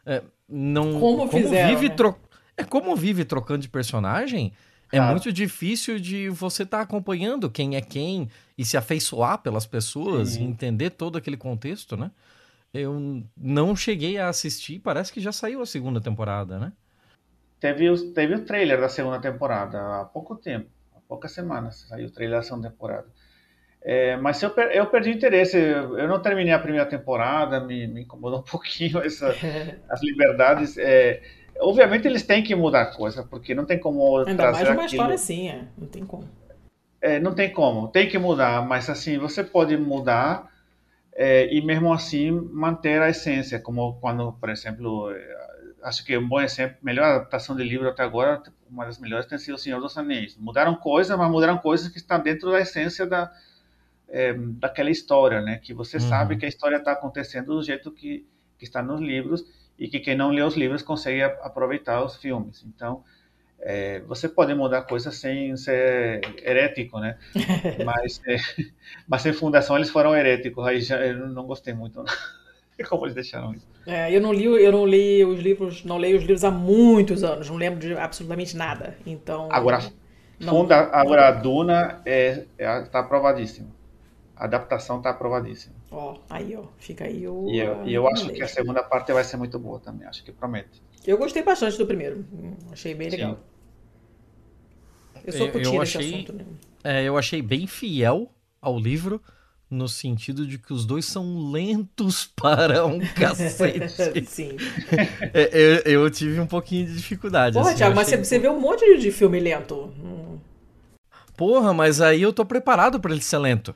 é, não. Como fizeram, vive né? tro- É como vive trocando de personagem. É Claro. muito difícil de você estar acompanhando quem é quem e se afeiçoar pelas pessoas Sim. e entender todo aquele contexto, né? Eu não cheguei a assistir, parece que já saiu a segunda temporada, né? Teve, os- teve o trailer da segunda temporada há pouco tempo, há poucas semanas saiu o trailer da segunda temporada. É, mas eu, per- eu perdi o interesse, eu eu não terminei a primeira temporada, me, me incomodou um pouquinho essa, as liberdades. é, obviamente eles têm que mudar coisa, porque não tem como Ainda trazer mais uma aquilo- história assim, é. Não tem como. É, não tem como, tem que mudar, mas assim, você pode mudar é, e mesmo assim manter a essência, como quando, por exemplo, é, acho que um bom exemplo, melhor adaptação de livro até agora, uma das melhores tem sido O Senhor dos Anéis. Mudaram coisas, mas mudaram coisas que estão dentro da essência da, é, daquela história, né? Que você Uhum. sabe que a história está acontecendo do jeito que, que está nos livros e que quem não lê os livros consegue aproveitar os filmes. Então, é, você pode mudar coisas sem ser herético, né? Mas, é, mas em fundação eles foram heréticos, aí já eu não gostei muito não. como eles deixaram isso. É, eu não li, eu não li os livros, não leio os livros há muitos anos, não lembro de absolutamente nada. Então. Agora, não- funda, agora a Duna é, é, tá aprovadíssima. A adaptação está aprovadíssima. Ó, aí, ó, fica aí o. E eu, e eu acho que a segunda parte vai ser muito boa também, acho que promete. Eu gostei bastante do primeiro, achei bem legal. Sim. Eu sou curtindo esse assunto, né? É, eu achei bem fiel ao livro, no sentido de que os dois são lentos para um cacete. Sim. É, eu, eu, tive um pouquinho de dificuldade. Porra, assim, Thiago, mas você, vê um monte de filme lento. Porra, mas aí eu tô preparado para ele ser lento.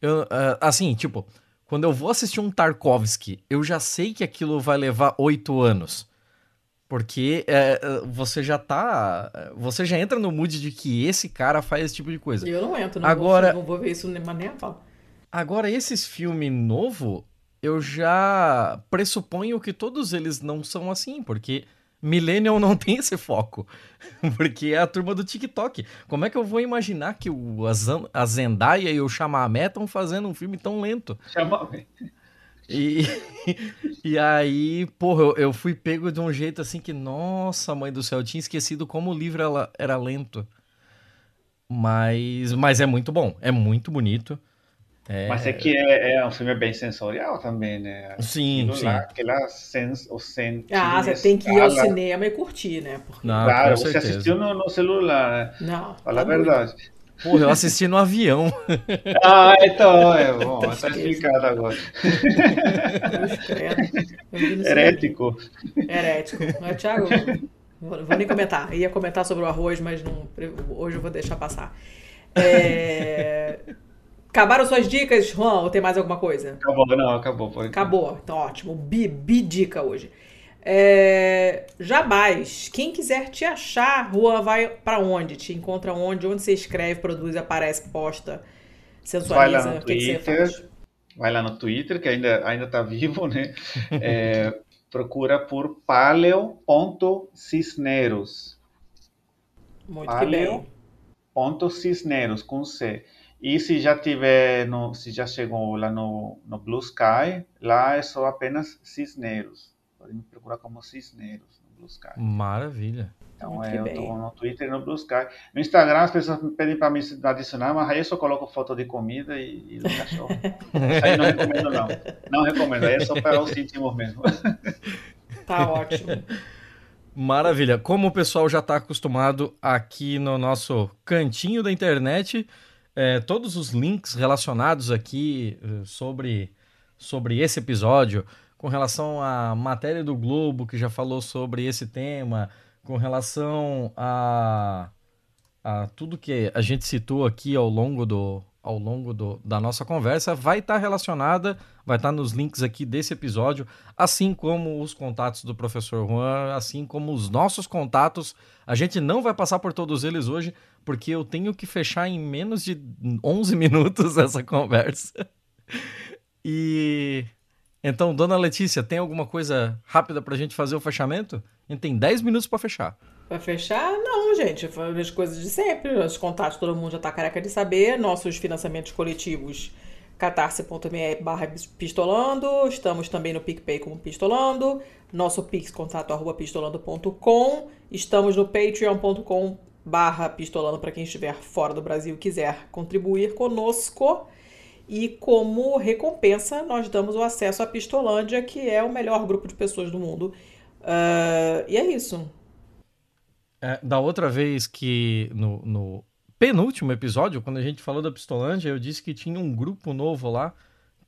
Eu, uh, assim, tipo, quando eu vou assistir um Tarkovsky, eu já sei que aquilo vai levar oito anos. Porque é, você já tá. Você já entra no mood de que esse cara faz esse tipo de coisa. Eu não entro, não, Agora, vou, não vou ver isso nem, nem a pau. Agora, esses filmes novo, eu já pressuponho que todos eles não são assim, porque Millennial não tem esse foco. Porque é a turma do TikTok. Como é que eu vou imaginar que o, a Zendaya e o Chamamet estão fazendo um filme tão lento? Chamamet. E, e aí, porra, eu, eu, fui pego de um jeito assim que, nossa, mãe do céu, eu tinha esquecido como o livro era, era lento. Mas, mas é muito bom, é muito bonito. É... Mas é que é, é, um filme bem sensorial também, né? Sim, Aquilo sim. Lá, aquela sens, o sen, ah, você tem que ir ao cinema e curtir, né? Porque... Não, claro, você assistiu no, no, celular, né? Não. Fala a verdade. Porra, eu assisti no avião. ah, então, é bom, tá explicado agora. Herético. Herético. Mas, Thiago, vou, vou nem comentar. ia comentar sobre o arroz, mas não, hoje eu vou deixar passar. É... Acabaram suas dicas, Juan, ou tem mais alguma coisa? Acabou, não, acabou. Por acabou, então ótimo. Bi, bi dica hoje. É, Jabás, quem quiser te achar, Juan, vai para onde? Te encontra onde? Onde você escreve, produz, aparece, posta, sensualiza? Vai lá no Twitter, vai lá no Twitter, que ainda, ainda tá vivo, né? É, procura por paleo.cisneros. Muito paleo. Cisneros, com C. E se já tiver, no, se já chegou lá no, no Blue Sky, lá é só apenas Cisneros. Pode me procurar como Cisneros no Blue Sky. Maravilha. Então é, eu estou no Twitter e no Blue Sky. No Instagram as pessoas me pedem para me adicionar, mas aí eu só coloco foto de comida e, e do cachorro. aí não recomendo não. Não recomendo, aí é só para os íntimos mesmo. Tá ótimo. Maravilha. Como o pessoal já está acostumado aqui no nosso cantinho da internet, é, todos os links relacionados aqui eh, sobre, sobre esse episódio, com relação à matéria do Globo que já falou sobre esse tema, com relação a, a tudo que a gente citou aqui ao longo do, ao longo do, da nossa conversa vai estar tá relacionada, vai estar tá nos links aqui desse episódio, assim como os contatos do professor Juan, assim como os nossos contatos. A gente não vai passar por todos eles hoje, porque eu tenho que fechar em menos de 11 minutos essa conversa. E então, dona Letícia, tem alguma coisa rápida para a gente fazer o fechamento? A gente tem 10 minutos para fechar. Para fechar, não, gente. As coisas de sempre. Os contatos todo mundo já está careca de saber. Nossos financiamentos coletivos catarse.me barra pistolando. Estamos também no PicPay como pistolando. Nosso pix contato arroba pistolando.com. Estamos no patreon.com barra pistolando para quem estiver fora do Brasil e quiser contribuir conosco. E como recompensa, nós damos o acesso à Pistolândia, que é o melhor grupo de pessoas do mundo. Uh, e é isso. É, da outra vez que no, no, penúltimo episódio, quando a gente falou da Pistolândia, eu disse que tinha um grupo novo lá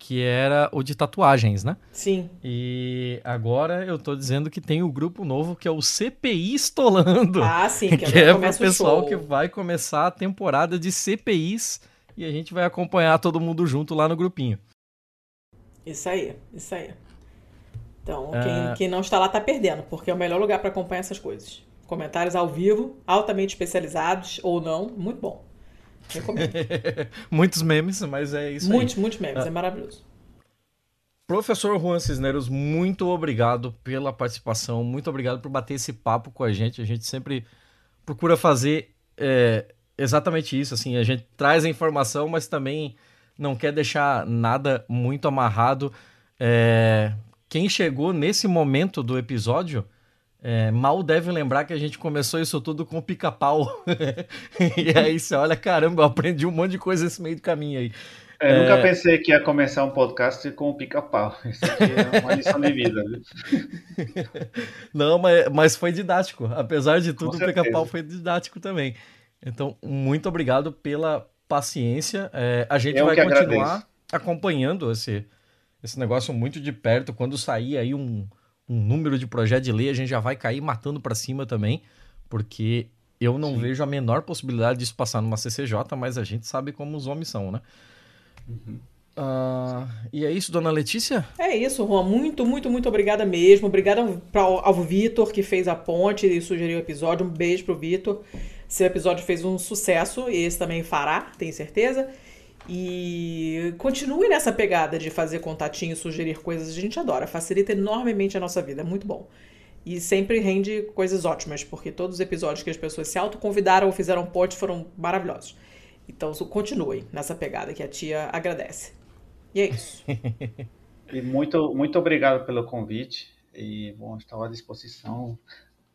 que era o de tatuagens, né? Sim. E agora eu tô dizendo que tem o um grupo novo que é o CPI Estolando. Ah, sim, que, que é o pessoal que vai começar a temporada de CPIs e a gente vai acompanhar todo mundo junto lá no grupinho. Isso aí, isso aí. Então, quem, uh... quem não está lá tá perdendo, porque é o melhor lugar para acompanhar essas coisas. Comentários ao vivo, altamente especializados ou não, muito bom. Recomendo. muitos memes, mas é isso muitos, aí. Muitos, memes, é maravilhoso. Professor Juan Cisneros, muito obrigado pela participação, muito obrigado por bater esse papo com a gente. A gente sempre procura fazer é, exatamente isso, assim, a gente traz a informação, mas também não quer deixar nada muito amarrado. É, quem chegou nesse momento do episódio é, mal deve lembrar que a gente começou isso tudo com pica-pau. e aí você olha, caramba, eu aprendi um monte de coisa nesse meio do caminho aí. Eu é... nunca pensei que ia começar um podcast com o pica-pau. Isso aqui é uma lição de vida. Não, mas, mas foi didático. Apesar de tudo, o pica-pau foi didático também. Então, muito obrigado pela paciência. É, a gente Eu vai continuar agradeço. acompanhando esse, esse negócio muito de perto. Quando sair aí um, um número de projeto de lei, a gente já vai cair matando para cima também, porque eu não Sim. vejo a menor possibilidade disso passar numa CCJ, mas a gente sabe como os homens são, né? Uhum. Uh, e é isso, dona Letícia? É isso, Juan. Muito, muito, muito obrigada mesmo. Obrigada ao Vitor que fez a ponte e sugeriu o episódio. Um beijo pro Vitor. Seu episódio fez um sucesso e esse também fará, tenho certeza. E continue nessa pegada de fazer contatinho, sugerir coisas. A gente adora, facilita enormemente a nossa vida, é muito bom. E sempre rende coisas ótimas, porque todos os episódios que as pessoas se autoconvidaram ou fizeram ponte foram maravilhosos. Então continue nessa pegada que a tia agradece. E é isso. e muito, muito obrigado pelo convite. E bom, estou à disposição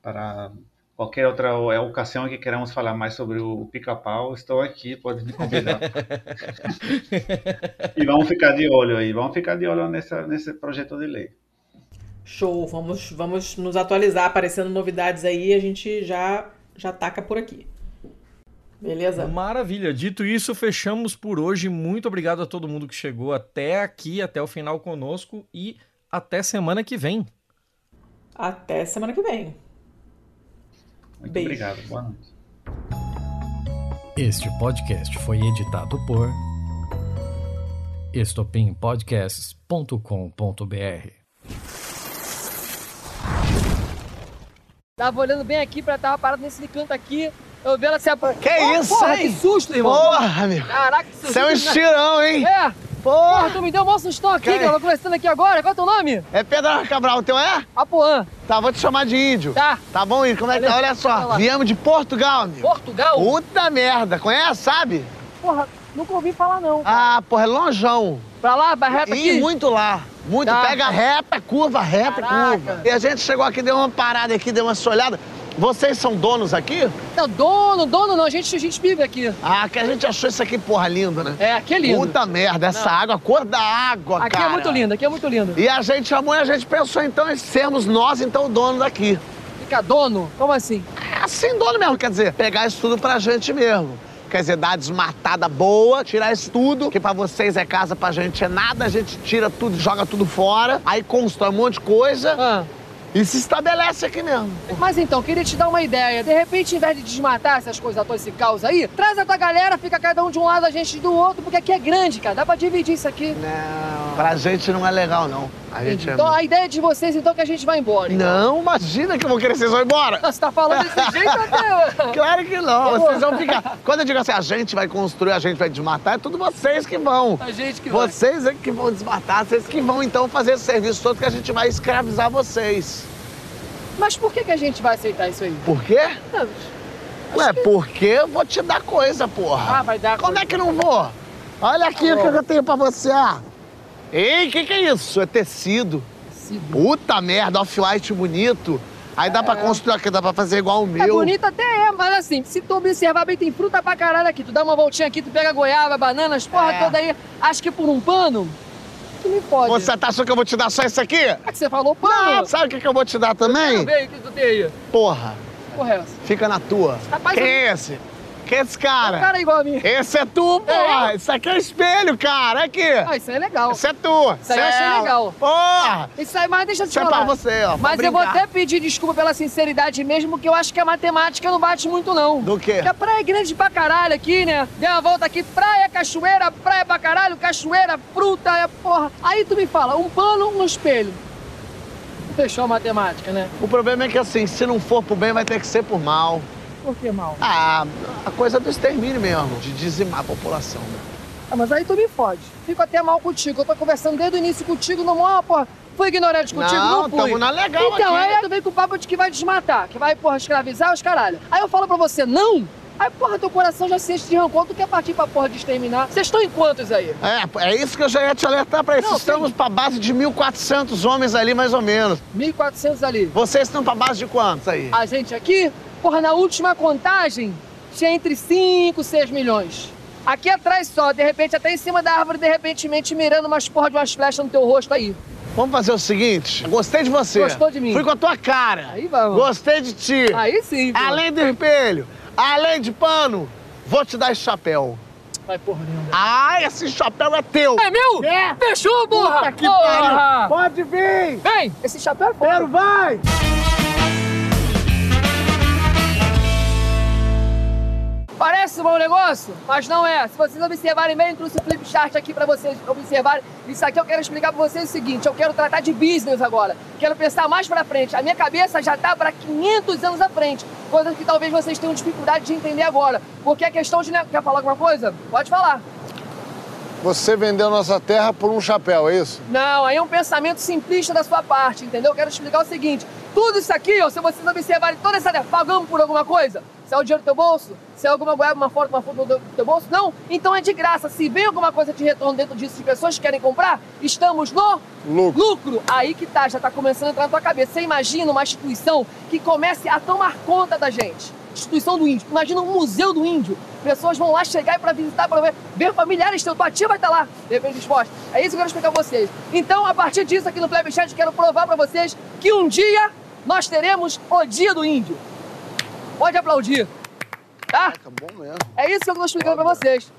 para qualquer outra é, ocasião que queramos falar mais sobre o pica-pau, estou aqui, pode me convidar. e vamos ficar de olho aí, vamos ficar de olho nessa, nesse projeto de lei. Show, vamos, vamos nos atualizar, aparecendo novidades aí, a gente já, já taca por aqui. Beleza? Maravilha. Dito isso, fechamos por hoje. Muito obrigado a todo mundo que chegou até aqui, até o final conosco e até semana que vem. Até semana que vem. Muito Beijo. obrigado. Boa noite. Este podcast foi editado por estopimpodcasts.com.br. Tava olhando bem aqui pra tava parado nesse canto aqui. Eu vi ela se aproveitar. Que oh, isso, porra, hein? que susto, irmão. Porra, amigo. Caraca, que susto. Você é um estirão, hein? É. Porra! Tu me deu um maior sustão aqui, que... cara. Eu tô conversando aqui agora. Qual é o teu nome? É Pedro Cabral. O teu é? Apoã. Tá, vou te chamar de índio. Tá. Tá bom, índio? Como é que tá? Olha só. Viemos de Portugal, amigo. Portugal? Puta merda. Conhece, sabe? Porra, nunca ouvi falar, não. Cara. Ah, porra, é longeão. Pra lá, pra reta aqui? Ih, muito lá. Muito. Tá. Pega reta, curva, reta, Caraca. curva. E a gente chegou aqui, deu uma parada aqui, deu uma olhada. Vocês são donos aqui? Não, dono, dono não, a gente, a gente vive aqui. Ah, que a gente achou isso aqui, porra, lindo, né? É, aqui é lindo. Puta merda, essa não. água, a cor da água, aqui cara. Aqui é muito lindo, aqui é muito lindo. E a gente chamou e a gente pensou, então, em sermos nós, então, o dono daqui. Fica dono? Como assim? É assim, dono mesmo, quer dizer, pegar isso tudo pra gente mesmo. Quer dizer, dar desmatada boa, tirar isso tudo, que pra vocês é casa, pra gente é nada, a gente tira tudo, joga tudo fora, aí constrói um monte de coisa. Ah. E se estabelece aqui mesmo. Mas então, queria te dar uma ideia. De repente, em vez de desmatar essas coisas, todo esse caos aí, traz a tua galera, fica cada um de um lado, a gente do outro, porque aqui é grande, cara. Dá pra dividir isso aqui. Não, pra gente não é legal, não. A gente é então, é... a ideia de vocês, então, é que a gente vai embora. Então. Não, imagina que eu vou querer que vocês vão embora. Você tá falando desse jeito até... claro que não, vocês vão ficar... Quando eu digo assim, a gente vai construir, a gente vai desmatar, é tudo vocês que vão. A gente que vai. Vocês é que vão desmatar, vocês que vão, então, fazer esse serviço todo que a gente vai escravizar vocês. Mas por que, que a gente vai aceitar isso aí? Por quê? Não, Ué, que... porque eu vou te dar coisa, porra. Ah, vai dar Como coisa. é que não vou? Olha aqui o que eu tenho pra você, ó. Ei, o que, que é isso? É tecido. Tecido. Puta merda, off-white bonito. Aí dá é. pra construir aqui, dá pra fazer igual o é meu. É bonito até é, mas assim, se tu observar bem, tem fruta pra caralho aqui. Tu dá uma voltinha aqui, tu pega goiaba, bananas, porra é. toda aí. Acho que por um pano, que me pode. Você tá achando que eu vou te dar só isso aqui? É que você falou pano. Não, sabe o que, que eu vou te dar também? Eu ver o que tu tem aí. Porra. Porra é essa? Fica na tua. Rapaz, Quem eu... é esse? Quem é esse cara? É um cara igual a mim. Esse é tu, porra. É. Isso aqui é espelho, cara. Aqui. Ah, isso aí é legal. Isso é tu. Isso aí eu achei é legal. Porra. Isso aí, mas deixa eu te isso falar. é pra você, ó. Mas eu vou até pedir desculpa pela sinceridade mesmo, porque eu acho que a matemática não bate muito, não. Do quê? Porque a praia é grande pra caralho aqui, né? Deu uma volta aqui, praia, cachoeira, praia pra caralho, cachoeira, fruta, é porra. Aí tu me fala, um pano, um espelho. Fechou a matemática, né? O problema é que assim, se não for pro bem, vai ter que ser por mal. Por que mal? Ah, a coisa do extermínio mesmo, de dizimar a população. Né? Ah, mas aí tu me fode. Fico até mal contigo. Eu tô conversando desde o início contigo, não, ó, porra. Fui ignorante contigo, não, não fui. Tamo na legal Então, aqui. aí tu vem com o papo de que vai desmatar, que vai, porra, escravizar os caralho. Aí eu falo pra você, não, Aí, porra, teu coração já se enche de rancor, tu quer partir pra porra de exterminar. Vocês estão em quantos aí? É, é isso que eu já ia te alertar pra isso. Não, Estamos tem... pra base de 1.400 homens ali, mais ou menos. 1.400 ali. Vocês estão pra base de quantos aí? A gente aqui? Porra, na última contagem, tinha entre 5 e 6 milhões. Aqui atrás só, de repente até em cima da árvore, de repente mirando umas porra de umas flechas no teu rosto aí. Vamos fazer o seguinte, gostei de você. Gostou de mim? Fui com a tua cara. Aí vamos. Gostei de ti. Aí sim. pô. Além do espelho, além de pano, vou te dar esse chapéu. Vai porra nenhuma. Ah, esse chapéu é teu. É meu? É. Fechou, porra! Puta que Porra! pariu. Pode vir. Vem! Esse chapéu é foda. Pedro, vai. Parece um bom negócio, mas não é. Se vocês observarem bem, eu trouxe o flip chart aqui pra vocês observarem. Isso aqui eu quero explicar pra vocês o seguinte: eu quero tratar de business agora. Quero pensar mais pra frente. A minha cabeça já tá pra 500 anos à frente. Coisa que talvez vocês tenham dificuldade de entender agora. Porque a questão de. Quer falar alguma coisa? Pode falar. Você vendeu nossa terra por um chapéu, é isso? Não, aí é um pensamento simplista da sua parte, entendeu? Eu quero explicar o seguinte: tudo isso aqui, ó, se vocês observarem toda essa. Pagamos por alguma coisa? Se é o dinheiro do teu bolso? Se é alguma goiaba, uma foto, uma foto do teu bolso? Não? Então é de graça. Se vem alguma coisa de retorno dentro disso de pessoas que querem comprar, estamos no Lucro. lucro. Aí que tá, já tá começando a entrar na tua cabeça. Você imagina uma instituição que comece a tomar conta da gente. Instituição do Índio. Imagina um museu do Índio. Pessoas vão lá chegar para visitar, para ver, ver familiares teu. Tua tia vai estar lá, de repente exposta. É isso que eu quero explicar pra vocês. Então, a partir disso, aqui no Plebe Chat, quero provar para vocês que um dia nós teremos o Dia do Índio. Pode aplaudir. Tá? Bom mesmo. É isso que eu tô explicando para vocês.